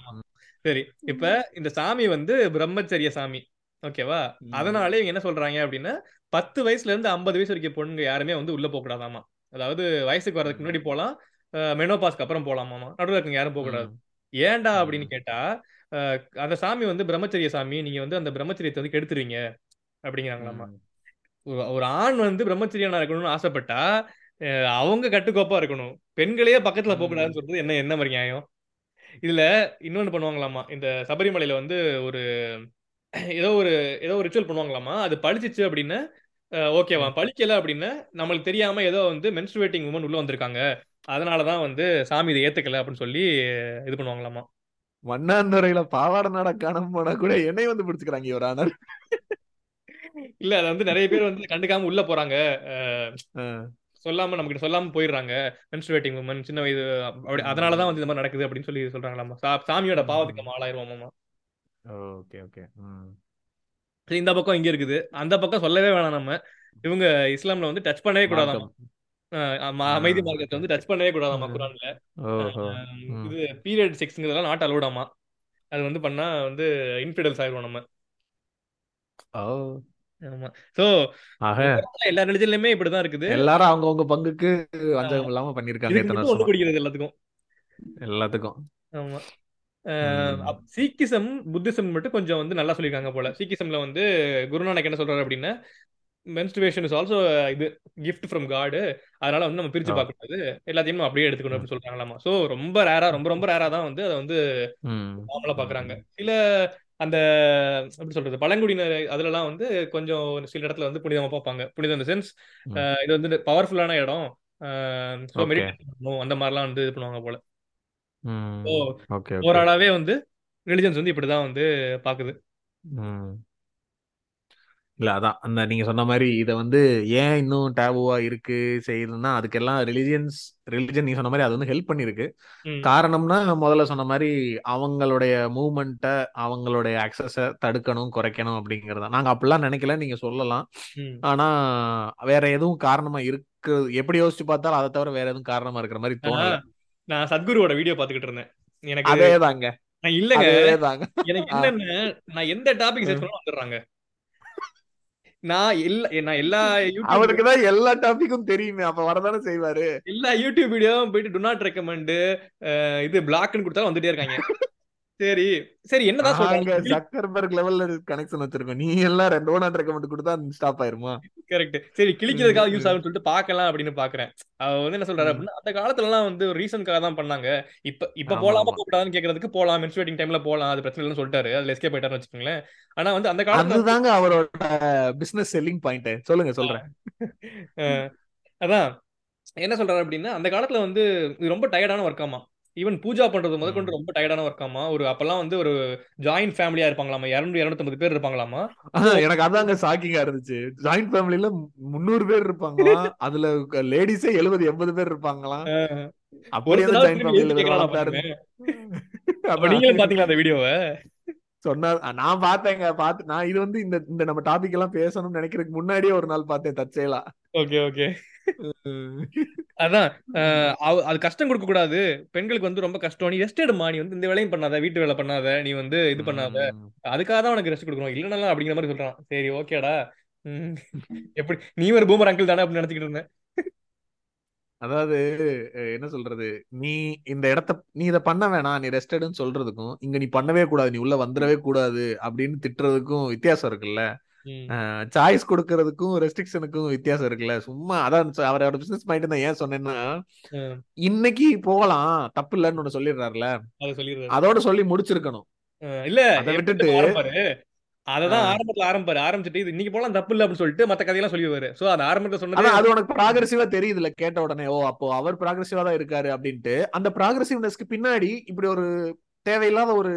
சரி இப்ப இந்த சாமி வந்து பிரம்மச்சரிய சாமி ஓகேவா. அதனாலே என்ன சொல்றாங்க அப்படின்னா பத்து வயசுல இருந்து ஐம்பது வயசு வரைக்கும் பொண்ணுங்க யாருமே வந்து உள்ள போக கூடாதாமா அதாவது வயசுக்கு வர்றதுக்கு முன்னாடி போலாம் மெனோபாஸ்க்கு அப்புறம் போலாமாமா நடுவில் யாரும் போக கூடாது. ஏன்டா. அப்படின்னு கேட்டா அந்த சாமி வந்து பிரம்மச்சரிய சாமி. நீங்க வந்து அந்த பிரம்மச்சரியத்தை வந்து கெடுத்துருவீங்க. அப்படிங்கிறாங்களாமா. ஒரு- ஆண் வந்து பிரம்மச்சரியனா இருக்கணும்னு ஆசைப்பட்டா அவங்க கட்டுக்கோப்பா இருக்கணும். பெண்களே பக்கத்துல போக ம். கூடாதுன்னு சொல்றது என்ன என்ன மாதிரி நியாயம்? இதுல இன்னொன்னு பண்ணுவாங்களாமா. இந்த சபரிமலையில வந்து ஒரு ஏதோ ஒரு ஏதோ ஒரு ரிச்சுவல் பண்ணுவாங்களாமா. அது பழிச்சிச்சு அப்படின்னு ஓகேவா. பழிக்கல அப்படின்னு நம்மளுக்கு தெரியாம ஏதோ வந்து மென்ஸ்ட்ரேட்டிங் உமன் உள்ள வந்திருக்காங்க. அதனாலதான் வந்து சாமி இதை ஏத்துக்கல அப்படின்னு சொல்லி இது பண்ணுவாங்களாமா. மண்ணாந்துறையில பாவாடை நாட காணாம போனா கூட என்னை வந்து பிடிச்சுக்கிறாங்க ஒரு ஆனர் இல்ல அது வந்து நிறைய பேர் வந்து கண்டுக்காம உள்ள போறாங்க. சொல்லாம நம்ம கிட்ட சொல்லாம போயிடுறாங்க. மென்ஸ்ட்ரேட்டிங் உமன் சின்ன வயது அப்படி அதனாலதான் வந்து இந்த மாதிரி நடக்குது அப்படின்னு சொல்லி சொல்றாங்களாமா. சாமியோட பாவத்துக்கு நம்ம ஆளாயிருவோமாமா. Okay okay. சரி, இந்த பக்கம் இங்க இருக்குது. அந்த பக்கம் சொல்லவே வேணாம் நம்ம. இவங்க இஸ்லாம்ல வந்து டச் பண்ணவே கூடாதாமா? அமைதி மார்க்கத்தை. வந்து டச் பண்ணவே கூடாதாமா. குரான்ல. இது பீரியட் செக்ஸ்ங்கிறதெல்லாம் நாட் அலோடாமா அது வந்து பண்ணா வந்து இன்ஃபிடல்ஸ் ஆயிடுவோம் நம்ம. ஆமா. சோ எல்லா ரிலிஜன்லயுமே இப்படிதான் இருக்குது. எல்லாரும் அவங்கவங்க பங்குக்கு வஞ்சகம் இல்லாம பண்ணிருக்காங்க ஒண்ணு குடிக்கிறது எல்லாத்துக்கும். எல்லாத்துக்கும். ஆமா. சீக்கிசம் புத்திசம் மட்டும் கொஞ்சம் வந்து நல்லா சொல்லியிருக்காங்க போல. சீக்கிசம்ல வந்து குருநானக் என்ன சொல்றாரு அப்படின்னா மென்ஸ்ட்ருவேஷன் இஸ் ஆல்சோ இது கிஃப்ட் ஃப்ரம் காடு அதனால வந்து நம்ம பிரிச்சு ஓ. பார்க்க கூடாது எல்லாத்தையும் நம்ம அப்படியே எடுத்துக்கணும் அப்படின்னு சொல்றாங்களாமா. சோ ரொம்ப ரேரா ரொம்ப ரொம்ப ரேரா தான் வந்து அதை வந்து. நார்மலா பாக்குறாங்க சில அந்த எப்படி சொல்றது பழங்குடியினர் அதுலலாம் வந்து கொஞ்சம் சில இடத்துல வந்து புனிதமா பார்ப்பாங்க. புனிதம் இந்த சென்ஸ். இது வந்து பவர்ஃபுல்லான இடம். ஸோ. மெடிடேஷன் அந்த மாதிரிலாம் வந்து இது பண்ணுவாங்க போல. ஓவராலாவே வந்து ரிலிஜன்ஸ் வந்து இப்படிதான் வந்து பாக்குது. இல்ல அதான். அந்த நீங்க சொன்ன மாதிரி இத வந்து ஏன் இன்னும் டேபுவா இருக்கு செய்யுதுன்னா அதுக்கெல்லாம் ரிலிஜியன்ஸ் ரிலிஜன் நீங்க சொன்ன மாதிரி அது வந்து ஹெல்ப் பண்ணிருக்கு. காரணம்னா முதல்ல சொன்ன மாதிரி அவங்களுடைய மூவ்மெண்ட்டை அவங்களுடைய அக்சஸ தடுக்கணும் குறைக்கணும் அப்படிங்கறத. நாங்க அப்படிலாம் நினைக்கல நீங்க சொல்லலாம். ஆனா வேற எதுவும் காரணமா இருக்கு எப்படி யோசிச்சு பார்த்தாலும் அதை தவிர வேற எதுவும் காரணமா இருக்கிற மாதிரி தோணல. நான் சத்குருவோட வீடியோ பாத்துக்கிட்டு இருந்தேன். எனக்கு அதே தாங்க நான் இல்லங்க. எனக்கு என்னன்னு நான் எந்த டாபிக் பண்ணாலும் வந்துடுறாங்க. நான் எல்லா நான் எல்லா அவருக்கு தான் எல்லா டாபிக்கும் தெரியுமே. அப்ப வரதானே செய்வாரு? எல்லா யூடியூப் வீடியோவும் போயிட்டு டு நாட் ரெக்கமெண்ட் இது பிளாக்னு கொடுத்தாலும் வந்துட்டே இருக்காங்க. சரி சரி என்னதான் சொல்றாங்க? ஜக்கர்பர்க் லெவல்ல கனெக்ஷன் வச்சிருக்கோம். நீ எல்லாம் ரெண்டு ஓனர் ரெக்கமெண்ட் கொடுத்தா ஸ்டாப் ஆயிருமா? கரெக்ட் சரி கிழிக்கிறதுக்காக யூஸ் ம். ஆகும்னு சொல்லிட்டு பார்க்கலாம் அப்படின்னு பாக்குறேன் அவர் வந்து என்ன சொல்றாரு. அப்படின்னா அந்த காலத்துல எல்லாம் வந்து ரீசனுக்காக தான் பண்ணாங்க. இப்ப இப்ப போலாமா கூடாதுன்னு கேக்குறதுக்கு போலாம். மென்ஸ்ட்ரேட்டிங் டைம்ல போலாம். அது பிரச்சனை இல்லைன்னு சொல்லிட்டாரு. அதுல எஸ்கேப் ஆயிட்டாருன்னு வச்சுக்கோங்களேன். ஆனா வந்து அந்த காலத்துல அதுதாங்க அவரோட பிசினஸ் செல்லிங் பாயிண்ட் சொல்லுங்க சொல்றேன். அதான். என்ன சொல்றாரு அப்படின்னா அந்த காலத்துல வந்து இது ரொம்ப டயர்டான ஒர்க்காமா ஈவன் பூஜா பண்றது முதற்கொண்டு. ரொம்ப டயர்டான ஒர்க்காமா ஒரு அப்பெல்லாம் வந்து ஒரு ஜாயிண்ட் ஃபேமிலியா இருப்பாங்களாமா? இரநூறு இரநூத்தம்பது பேர் இருப்பாங்களாமா? எனக்கு அதாங்க ஷாக்கிங்கா இருந்துச்சு. ஜாயிண்ட் ஃபேமிலில முந்நூறு பேர் இருப்பாங்களாம். அதுல லேடிஸே எழுபது எண்பது பேர் இருப்பாங்களாம். ஃபேமிலியில நான் பார்த்தேங்க. பார்த்து நான் இது வந்து இந்த இந்த நம்ம டாபிக் எல்லாம் பேசணும்னு நினைக்கிறதுக்கு முன்னாடியே ஒரு நாள் பார்த்தேன் தற்செயலா. Okay okay. அதான் அது கஷ்டம் கொடுக்க கூடாது. பெண்களுக்கு வந்து ரொம்ப கஷ்டம். நீ ரெஸ்ட் எடுமா நீ வந்து இந்த வேலையும் பண்ணாத வீட்டு வேலை பண்ணாத நீ வந்து இது பண்ணாத. ம். அதுக்காக தான் உனக்கு ரெஸ்ட் கொடுக்கணும். இல்லைனாலும் அப்படிங்கிற மாதிரி சொல்றான். சரி ஓகேடா ம். எப்படி நீ ஒரு பூமர் அங்கிள் தானே அப்படின்னு நினைச்சுக்கிட்டு இருந்தேன். அதாவது என்ன சொல்றது? நீ இந்த இடத்த நீ இதை பண்ண வேணாம். நீ ரெஸ்ட் எடுன்னு சொல்றதுக்கும் இங்க நீ பண்ணவே கூடாது. நீ உள்ள வந்துடவே கூடாது அப்படின்னு திட்டுறதுக்கும் வித்தியாசம் இருக்குல்ல. ம். சாய்ஸ் கொடுக்கறதுக்கும் ரெஸ்ட்ரிக்ஷனுக்கும் வித்தியாசம் இருக்குல்ல. சும்மா அதான் அவரோட பிசினஸ் பாயிண்ட் நான் ஏன் சொன்னேன்னா. இன்னைக்கு போகலாம் தப்பு இல்லைன்னு ஒண்ணு சொல்லிடுறாருல அதை சொல்லிடுறாரு. அதோட சொல்லி முடிச்சிருக்கணும். இல்ல அதை விட்டுட்டு அததான் ஆரம்பத்துல ஆரம்பாரு. ஆரம்பிச்சுட்டு இது இன்னைக்கு போலாம் தப்பு இல்ல அப்படின்னு சொல்லிட்டு மத்த கதையெல்லாம் சொல்லிடுவாரு. சோ அது ஆரம்பத்துல சொன்னதே அது உனக்கு ப்ராகிரசிவா தெரியுதுல கேட்ட உடனே ஓ அப்போ அவர் ப்ராகிரசிவா தான் இருக்காரு அப்படின்ட்டு அந்த ப்ராகிரசிவ்னஸ்க்கு பின்னாடி இப்படி ஒரு தேவையில்லாத ஒரு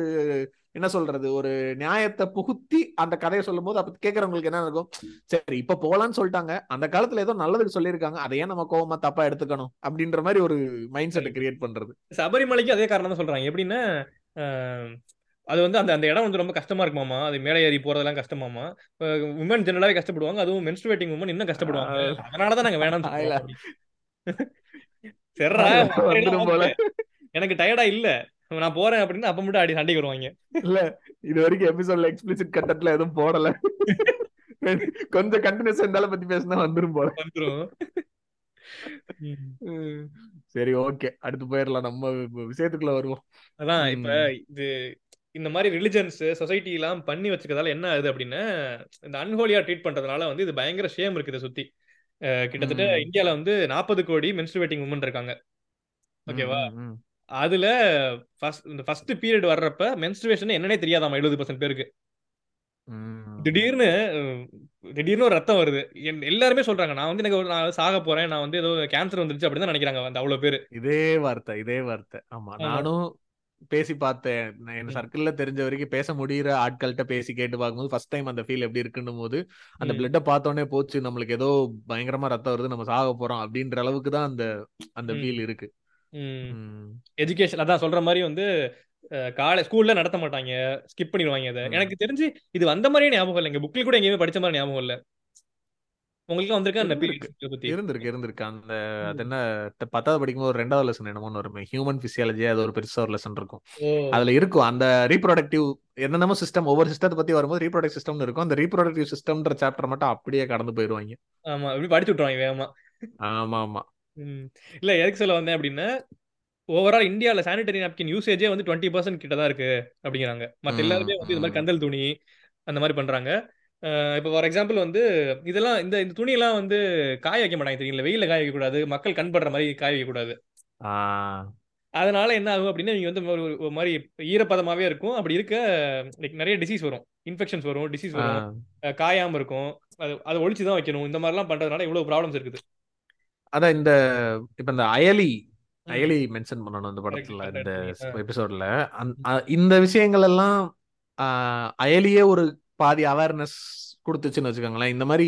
என்ன சொல்றது ஒரு நியாயத்தை புகுத்தி அந்த கதையை சொல்லும் போது அப்ப கேக்குறவங்களுக்கு என்ன இருக்கும் சரி இப்ப போலான்னு சொல்லிட்டாங்க. அந்த காலத்துல ஏதோ நல்லதுக்கு சொல்லியிருக்காங்க. அதை ஏன் நம்ம கோவமா தப்பா எடுத்துக்கணும் அப்படின்ற மாதிரி ஒரு மைண்ட் செட்டை கிரியேட் பண்றது. சபரிமலைக்கு அதே காரணம் தான் சொல்றாங்க. எப்படின்னா அது வந்து அந்த அந்த இடம் வந்து ரொம்ப கஷ்டமா இருக்குமாமா அது மேலே ஏறி போறதெல்லாம் கஷ்டமாமா உமன் ஜெனரலாவே கஷ்டப்படுவாங்க. அதுவும் மென்ஸ்ட்ரேட்டிங் உமன் இன்னும் கஷ்டப்படுவாங்க. அதனாலதான் நாங்க அப்படின்னு. [laughs] சரிடா. எனக்கு டயர்டா இல்ல. நான் போறேன் அப்படின்னு அப்ப மட்டும் அடி சண்டைக்கு வருவாங்க. இல்ல இது வரைக்கும் எபிசோட்ல எக்ஸ்பிளிசிட் கட்டத்துல எதுவும் போடல. கொஞ்சம் கண்டினியூஸ் இருந்தாலும் பத்தி பேசினா வந்துரும் போல. வந்துரும். சரி ஓகே அடுத்து போயிடலாம். நம்ம விஷயத்துக்குள்ள வருவோம். அதான் இப்ப. இது இந்த மாதிரி ரிலிஜன்ஸ் சொசைட்டி எல்லாம் பண்ணி வச்சுக்கிறதால என்ன ஆகுது அப்படின்னா இந்த அன்ஹோலியா ட்ரீட் பண்றதுனால வந்து இது பயங்கர ஷேம் இருக்கு இதை சுத்தி. கிட்டத்தட்ட. இந்தியால வந்து நாற்பது கோடி மென்ஸ்ட்ரேட்டிங் உமன் இருக்காங்க. ஓகேவா. அதுல ஃபர்ஸ்ட் இந்த ஃபர்ஸ்ட் பீரியட் வர்றப்ப மென்ஸ்ட்ரேஷன் என்னன்னே தெரியாதாமா எழுபது பர்சன்ட் பேருக்கு. திடீர்னு திடீர்னு ஒரு ரத்தம் வருது எல்லாருமே சொல்றாங்க நான் வந்து எனக்கு நான் சாக போறேன் நான் வந்து ஏதோ கேன்சர் வந்துருச்சு அப்படின்னு நினைக்கிறாங்க அந்த அவ்வளவு பேரு இதே வார்த்தை இதே வார்த்தை ஆமா. நானும் பேசி பார்த்தேன் நான் என். சர்க்கிள்ல தெரிஞ்ச வரைக்கும் பேச முடியிற ஆட்கள்கிட்ட பேசி கேட்டு பார்க்கும்போது ஃபர்ஸ்ட் டைம் அந்த ஃபீல் எப்படி இருக்குன்னும் போது அந்த. பிளட்டை பார்த்தோன்னே போச்சு நம்மளுக்கு ஏதோ பயங்கரமா ரத்தம் வருது நம்ம சாக போறோம் அப்படின்ற அளவுக்கு தான் அந்த அந்த. ஃபீல் இருக்கு. எஜுகேஷன் அதான் சொல்ற மாதிரி வந்து காலை ஸ்கூல்ல நடத்த மாட்டாங்க. ஸ்கிப் பண்ணிடுவாங்க அதை. எனக்கு தெரிஞ்சு இது வந்த மாதிரியே ஞாபகம் இல்லை. எங்க புக்ல கூட எங்கேயுமே படிச்ச மாதிரி ஞாபகம் இல்ல. உங்களுக்கு வந்திருக்கா அந்த. பீரியட் பத்தி? இருந்திருக்கு இருந்திருக்கு. அந்த அது. என்ன பத்தாவது படிக்கும்போது ஒரு ரெண்டாவது லெசன் என்னமோன்னு வருமே. ஹியூமன் பிசியாலஜி அது ஒரு பெருசா ஒரு லெசன் இருக்கும். அதுல இருக்கும். அந்த ரீப்ரொடக்டிவ் என்னென்னமோ சிஸ்டம் ஒவ்வொரு சிஸ்டத்தை பத்தி வரும்போது ரீப்ரொடக்டிவ் சிஸ்டம்னு இருக்கும். அந்த ரீப்ரொடக்டிவ் சிஸ்டம்ன்ற சாப்டர் மட்டும் அப்படியே கடந்து போயிருவாங்க. ஆமா. இப்படி படிச்சு விட்டுருவாங்க வேகமா. ஆமா ஆமா. இல்ல எதுக்கு சொல்ல வந்தேன் அப்படின்னா ஓவரால் இந்தியாவில் சானிடரி நாப்கின் யூசேஜே வந்து டுவெண்ட்டி பர்சன்ட் கிட்ட தான் இருக்கு அப்படிங்கிறாங்க. மற்ற எல்லாருமே வந்து இந்த மாதிரி. கந்தல் துணி அந்த மாதிரி பண்றாங்க. இப்போ ஃபார் எக்ஸாம்பிள் வந்து இதெல்லாம் இந்த இந்த துணியெல்லாம் வந்து காய வைக்க மாட்டாங்க தெரியுங்களா? வெயில காய வைக்க கூடாது மக்கள் கண் படுற மாதிரி காய வைக்க கூடாது. ஆ, அதனால என்ன ஆகும் அப்படின்னா நீங்க வந்து ஒரு மாதிரி ஈரப்பதமாவே இருக்கும். அப்படி இருக்க நிறைய டிசீஸ் வரும். இன்ஃபெக்ஷன்ஸ் வரும் டிசீஸ். வரும். காயாம இருக்கும். அது அதை ஒழிச்சு தான் வைக்கணும். இந்த மாதிரிலாம் பண்றதுனால இவ்வளவு ப்ராப்ளம்ஸ் இருக்குது. அதான் இந்த இப்ப இந்த அயலி. அயலி மென்ஷன் பண்ணணும் இந்த படத்துல இந்த. எபிசோட்ல இந்த விஷயங்கள் எல்லாம் அயலியே ஒரு பாதி அவேர்னஸ் கொடுத்துச்சுன்னு வச்சுக்கோங்களேன். இந்த மாதிரி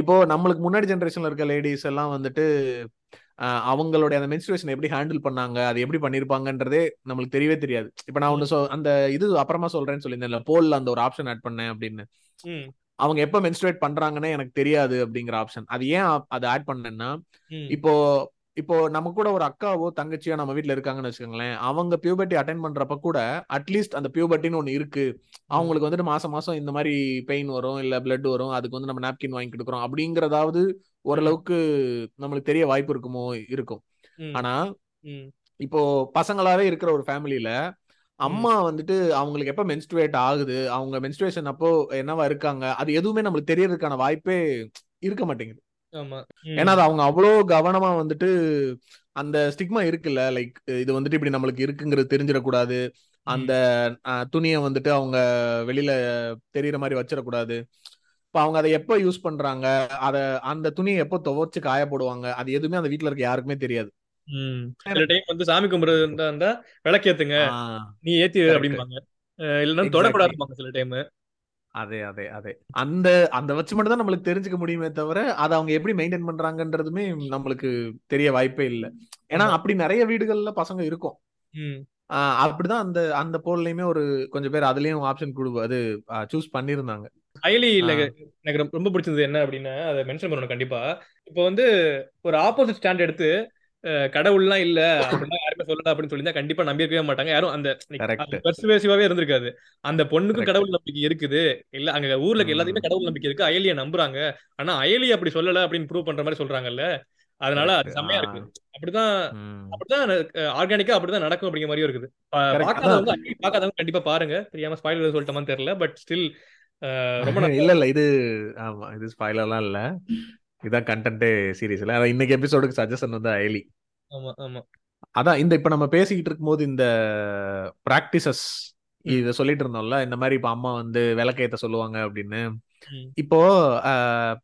இப்போ நம்மளுக்கு முன்னாடி ஜெனரேஷன்ல இருக்க லேடிஸ் எல்லாம் வந்துட்டு அவங்களுடைய அந்த மென்ஸ்ட்ரேஷன் எப்படி ஹேண்டில் பண்ணாங்க அது எப்படி பண்ணிருப்பாங்கன்றதே நம்மளுக்கு தெரியவே தெரியாது. இப்போ நான் சொ அந்த இது அப்புறமா சொல்றேன்னு சொல்லியிருந்தேன்ல போல்ல அந்த ஒரு ஆப்ஷன் ஆட் பண்ணேன் அப்படின்னு. அவங்க எப்ப மென்ஸ்ட்ரேட் பண்றாங்கன்னு எனக்கு தெரியாது அப்படிங்கிற ஆப்ஷன் அது ஏன் அதை ஆட் பண்ணேன்னா இப்போ இப்போ நம்ம கூட ஒரு அக்காவோ தங்கச்சியோ நம்ம வீட்ல இருக்காங்கன்னு வச்சுக்கோங்களேன் அவங்க பியூபர்ட்டி அட்டைன் பண்றப்ப கூட அட்லீஸ்ட் அந்த பியூபர்ட்டின்னு ஒண்ணு இருக்கு. அவங்களுக்கு வந்துட்டு மாசம் மாசம் இந்த மாதிரி பெயின் வரும் இல்ல பிளட் வரும் அதுக்கு வந்து நம்ம நாப்கின் வாங்கி கொடுக்குறோம் அப்படிங்கறதாவது ஓரளவுக்கு நம்மளுக்கு தெரிய வாய்ப்பு இருக்குமோ இருக்கும். ஆனா இப்போ பசங்களாவே இருக்கிற ஒரு ஃபேமிலியில அம்மா வந்துட்டு அவங்களுக்கு எப்ப மென்ஸ்ட்ரேட் ஆகுது அவங்க மென்ஸ்ட்ரேஷன் அப்போ என்னவா இருக்காங்க அது எதுவுமே நம்மளுக்கு தெரியறதுக்கான வாய்ப்பே இருக்க மாட்டேங்குது. ஆமா. ஏன்னா அது அவங்க அவ்வளோ கவனமா வந்துட்டு அந்த ஸ்டிக்மா இருக்குல்ல லைக் இது வந்துட்டு இப்படி நம்மளுக்கு இருக்குங்கிறது தெரிஞ்சிடக்கூடாது. அந்த துணியை வந்துட்டு அவங்க வெளியில தெரியற மாதிரி வச்சிடக்கூடாது. இப்போ அவங்க அதை எப்போ யூஸ் பண்றாங்க அதை அந்த துணியை எப்போ துவைச்சு காய போடுவாங்க அது எதுவுமே அந்த வீட்ல இருக்க யாருக்குமே தெரியாது. சில டைம் வந்து சாமி கும்பிடுறது இருந்தா விளக்கேத்துங்க. நீ ஏத்தி. அப்படிம்பாங்க. இல்லைன்னா. தொடக்கூடாதுப்பாங்க சில டைம் அதே அதே அதே. அந்த அந்த வச்சு மட்டும் தான் நம்மளுக்கு தெரிஞ்சுக்க முடியுமே தவிர அதை அவங்க எப்படி மெயின்டைன் பண்றாங்கன்றதுமே நம்மளுக்கு தெரிய வாய்ப்பே இல்லை. ஏன்னா. அப்படி நிறைய வீடுகள்ல பசங்க இருக்கும். அப்படிதான் அந்த அந்த போல்லையுமே ஒரு கொஞ்சம் பேர் அதுலயும் ஆப்ஷன் கொடு அது சூஸ் பண்ணியிருந்தாங்க ஹைலி. எனக்கு ரொம்ப- பிடிச்சது என்ன அப்படின்னா அதை மென்ஷன் பண்ணணும் கண்டிப்பா. இப்போ வந்து ஒரு ஆப்போசிட் ஸ்டாண்ட் எடுத்து கடவுள்லாம் இல்ல அப்படிலாம் யாருமே சொல்லல அப்படின்னு சொல்லி கண்டிப்பா நம்பியிருக்கவே மாட்டாங்க. யாரும் அந்த. பெர்சுவேசிவாவே இருந்திருக்காது. அந்த பொண்ணுக்கும். கடவுள் நம்பிக்கை இருக்குது. இல்ல அங்க ஊர்ல இருக்க ம். எல்லாத்துக்குமே கடவுள் நம்பிக்கை இருக்கு. அயலிய நம்புறாங்க. ஆனா அயலி அப்படி சொல்லல அப்படின்னு ப்ரூவ் பண்ற மாதிரி சொல்றாங்கல்ல. அதனால அது. செம்மையா. இருக்கு. அப்படிதான். அப்படிதான் ஆர்கானிக்கா அப்படிதான் நடக்கும் அப்படிங்கிற மாதிரியும் இருக்குது. பா- Correct. பார்க்காதவங்க actually பார்க்காதவங்க கண்டிப்பா பாருங்க. தெரியாம ஸ்பாயிலர் சொல்லிட்டோமான்னு தெரியல. பட் ஸ்டில் ரொம்ப [laughs] இல்ல இல்ல. இது ஆமா இது ஸ்பாயிலர்லாம் இல்ல. [laughs] இதான் கண்டென்ட்டே சீரியஸ்ல அதான் இன்னைக்கு எபிசோடுக்கு சஜஷன் வந்து அயலி. அதான் இந்த இப்ப நம்ம பேசிக்கிட்டு இருக்கும்போது இந்த பிராக்டிசஸ். இத சொல்லிட்டு இருந்தோம்ல இந்த மாதிரி இப்ப அம்மா வந்து விளக்கேத்த சொல்லுவாங்க அப்படின்னு. இப்போ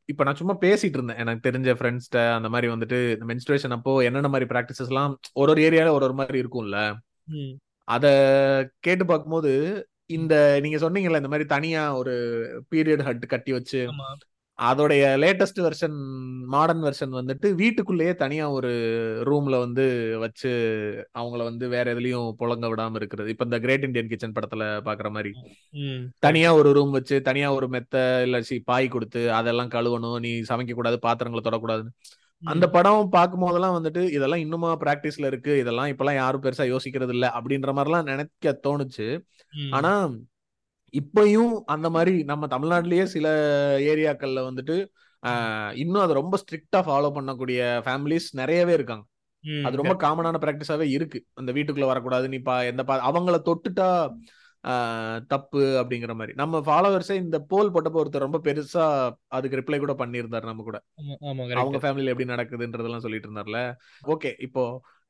இப்ப நான் சும்மா பேசிட்டு இருந்தேன் எனக்கு தெரிஞ்ச ஃப்ரெண்ட்ஸ்ட அந்த மாதிரி வந்துட்டு இந்த மென்ஸ்ட்ரேஷன் அப்போ என்னென்ன மாதிரி ப்ராக்டிசஸ் எல்லாம் ஒரு ஒரு ஏரியால ஒரு ஒரு மாதிரி இருக்கும்ல. அத கேட்டு பார்க்கும்போது இந்த நீங்க சொன்னீங்கல்ல இந்த மாதிரி தனியா ஒரு பீரியட் ஹட் கட்டி வச்சு அதோடைய லேட்டஸ்ட் வெர்ஷன் மாடர்ன் வெர்ஷன் வந்துட்டு வீட்டுக்குள்ளேயே தனியா ஒரு ரூம்ல வந்து வச்சு அவங்கள வந்து வேற எதுலயும் புழங்க விடாம இருக்கிறது. இப்ப இந்த கிரேட் இந்தியன் கிச்சன் படத்துல பாக்குற மாதிரி. தனியா ஒரு ரூம் வச்சு தனியா ஒரு மெத்த இல்ல சி பாய் கொடுத்து அதெல்லாம் கழுவணும் நீ சமைக்க கூடாது பாத்திரங்களை தொடக்கூடாது அந்த படம் பார்க்கும் போதெல்லாம் வந்துட்டு இதெல்லாம் இன்னுமா பிராக்டிஸ்ல இருக்கு இதெல்லாம் இப்பெல்லாம் யாரும் பெருசா யோசிக்கிறது இல்ல அப்படின்ற மாதிரிலாம் நினைக்க தோணுச்சு. ஆனா இப்பயும் அந்த மாதிரி நம்ம தமிழ்நாட்டிலேயே சில ஏரியாக்கள்ல வந்துட்டு இன்னும் அதை ரொம்ப ஸ்ட்ரிக்டா ஃபாலோ பண்ணக்கூடிய ஃபேமிலிஸ் நிறையவே இருக்காங்க. அது ரொம்ப காமனான ப்ராக்டிஸாவே இருக்கு. அந்த வீட்டுக்குள்ள வரக்கூடாது நீ பா எந்த பா அவங்கள தொட்டுட்டா ஆஹ், தப்பு அப்படிங்கிற மாதிரி. நம்ம ஃபாலோவர்ஸே இந்த போல் போட்டப்போ ஒருத்தர் ரொம்ப பெருசா அதுக்கு ரிப்ளை கூட பண்ணியிருந்தாரு நம்ம கூட. அவங்க ஃபேமிலில எப்படி நடக்குதுன்றதெல்லாம் சொல்லிட்டு இருந்தார்ல. ஓகே இப்போ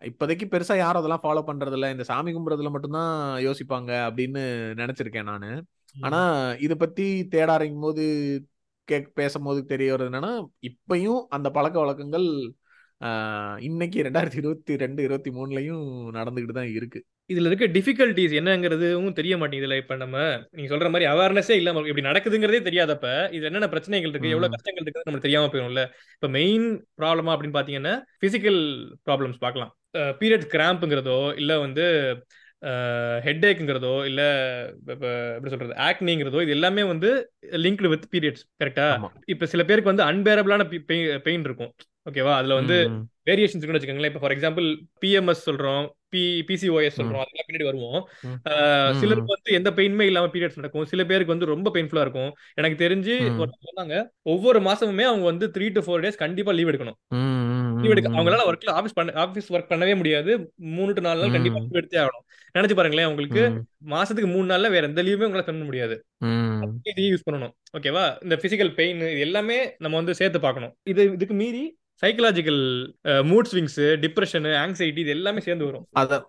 இப்போதைக்கு பெருசா யாரும் அதெல்லாம் ஃபாலோ பண்றது இல்ல இந்த சாமி கும்பிடுறதுல மட்டும்தான் யோசிப்பாங்க அப்படின்னு நினைச்சிருக்கேன் நானு. ஆனா இத பத்தி தேட ஆரம்பிக்கும் போது கேக் பேசும்போது தெரிய வருது என்னன்னா இப்பயும் அந்த பழக்க வழக்கங்கள் இன்னைக்கு ரெண்டாயிரத்தி இருபத்தி ரெண்டு இருபத்தி மூணுலயும் நடந்துகிட்டு தான் இருக்கு. இதுல இருக்க டிஃபிகல்ட்டிஸ் என்னங்கிறதும் தெரிய மாட்டேங்குதுல இப்ப நம்ம நீங்க சொல்ற மாதிரி அவேர்னஸே இல்லாம இப்படி நடக்குதுங்கிறதே தெரியாதப்ப இது என்னென்ன பிரச்சனைகள் இருக்கு எவ்வளவு. கஷ்டங்கள் இருக்கு நமக்கு தெரியாம போயிடும்ல. இப்ப மெயின் ப்ராப்ளமா அப்படின்னு பாத்தீங்கன்னா பிசிக்கல் ப்ராப்ளம்ஸ் பார்க்கலாம். பீரியட் கிராம்ப்ங்கிறதோ இல்ல வந்து ஹெட்ஏக்குங்கிறதோ இல்ல இப்ப எப்படி சொல்றது ஆக்னிங்கிறதோ இது எல்லாமே வந்து லிங்க்டு வித் பீரியட்ஸ் கரெக்டா இப்ப சில பேருக்கு வந்து அன்பேரபிளான பெயின் இருக்கும். ஓகேவா அதுல வந்து வேரியேஷன்ஸ் இருக்குன்னு வச்சுக்கோங்களேன். இப்போ ஃபார் எக்ஸாம்பிள் பிஎம்எஸ் சொல்றோம் பி பிசிஓஎஸ் சொல்றோம் அதெல்லாம் பின்னாடி வருவோம். சிலருக்கு வந்து எந்த பெயினுமே இல்லாம பீரியட்ஸ் நடக்கும். சில பேருக்கு வந்து ரொம்ப பெயின்ஃபுல்லா இருக்கும். எனக்கு தெரிஞ்சு சொன்னாங்க ஒவ்வொரு மாசமுமே அவங்க வந்து த்ரீ டு ஃபோர் டேஸ் கண்டிப்பா லீவ் எடுக்கணும். லீவ் எடுக்க. அவங்களால ஒர்க்ல ஆஃபீஸ் பண்ண ஆஃபீஸ் ஒர்க் பண்ணவே முடியாது. மூணு டு நாலு நாள் கண்டிப்பா லீவ் எடுத்தே ஆகணும். நினைச்சு பாருங்களேன் உங்களுக்கு மாசத்துக்கு மூணு நாள்ல வேற எந்த லீவுமே உங்களால பண்ண முடியாது. இதையும் யூஸ் பண்ணணும். ஓகேவா இந்த பிசிக்கல் பெயின் இது எல்லாமே நம்ம வந்து சேர்த்து பார்க்கணும். இது இதுக்கு மீறி psychological mood swings depression anxiety இது எல்லாமே சேர்ந்து வரும். அத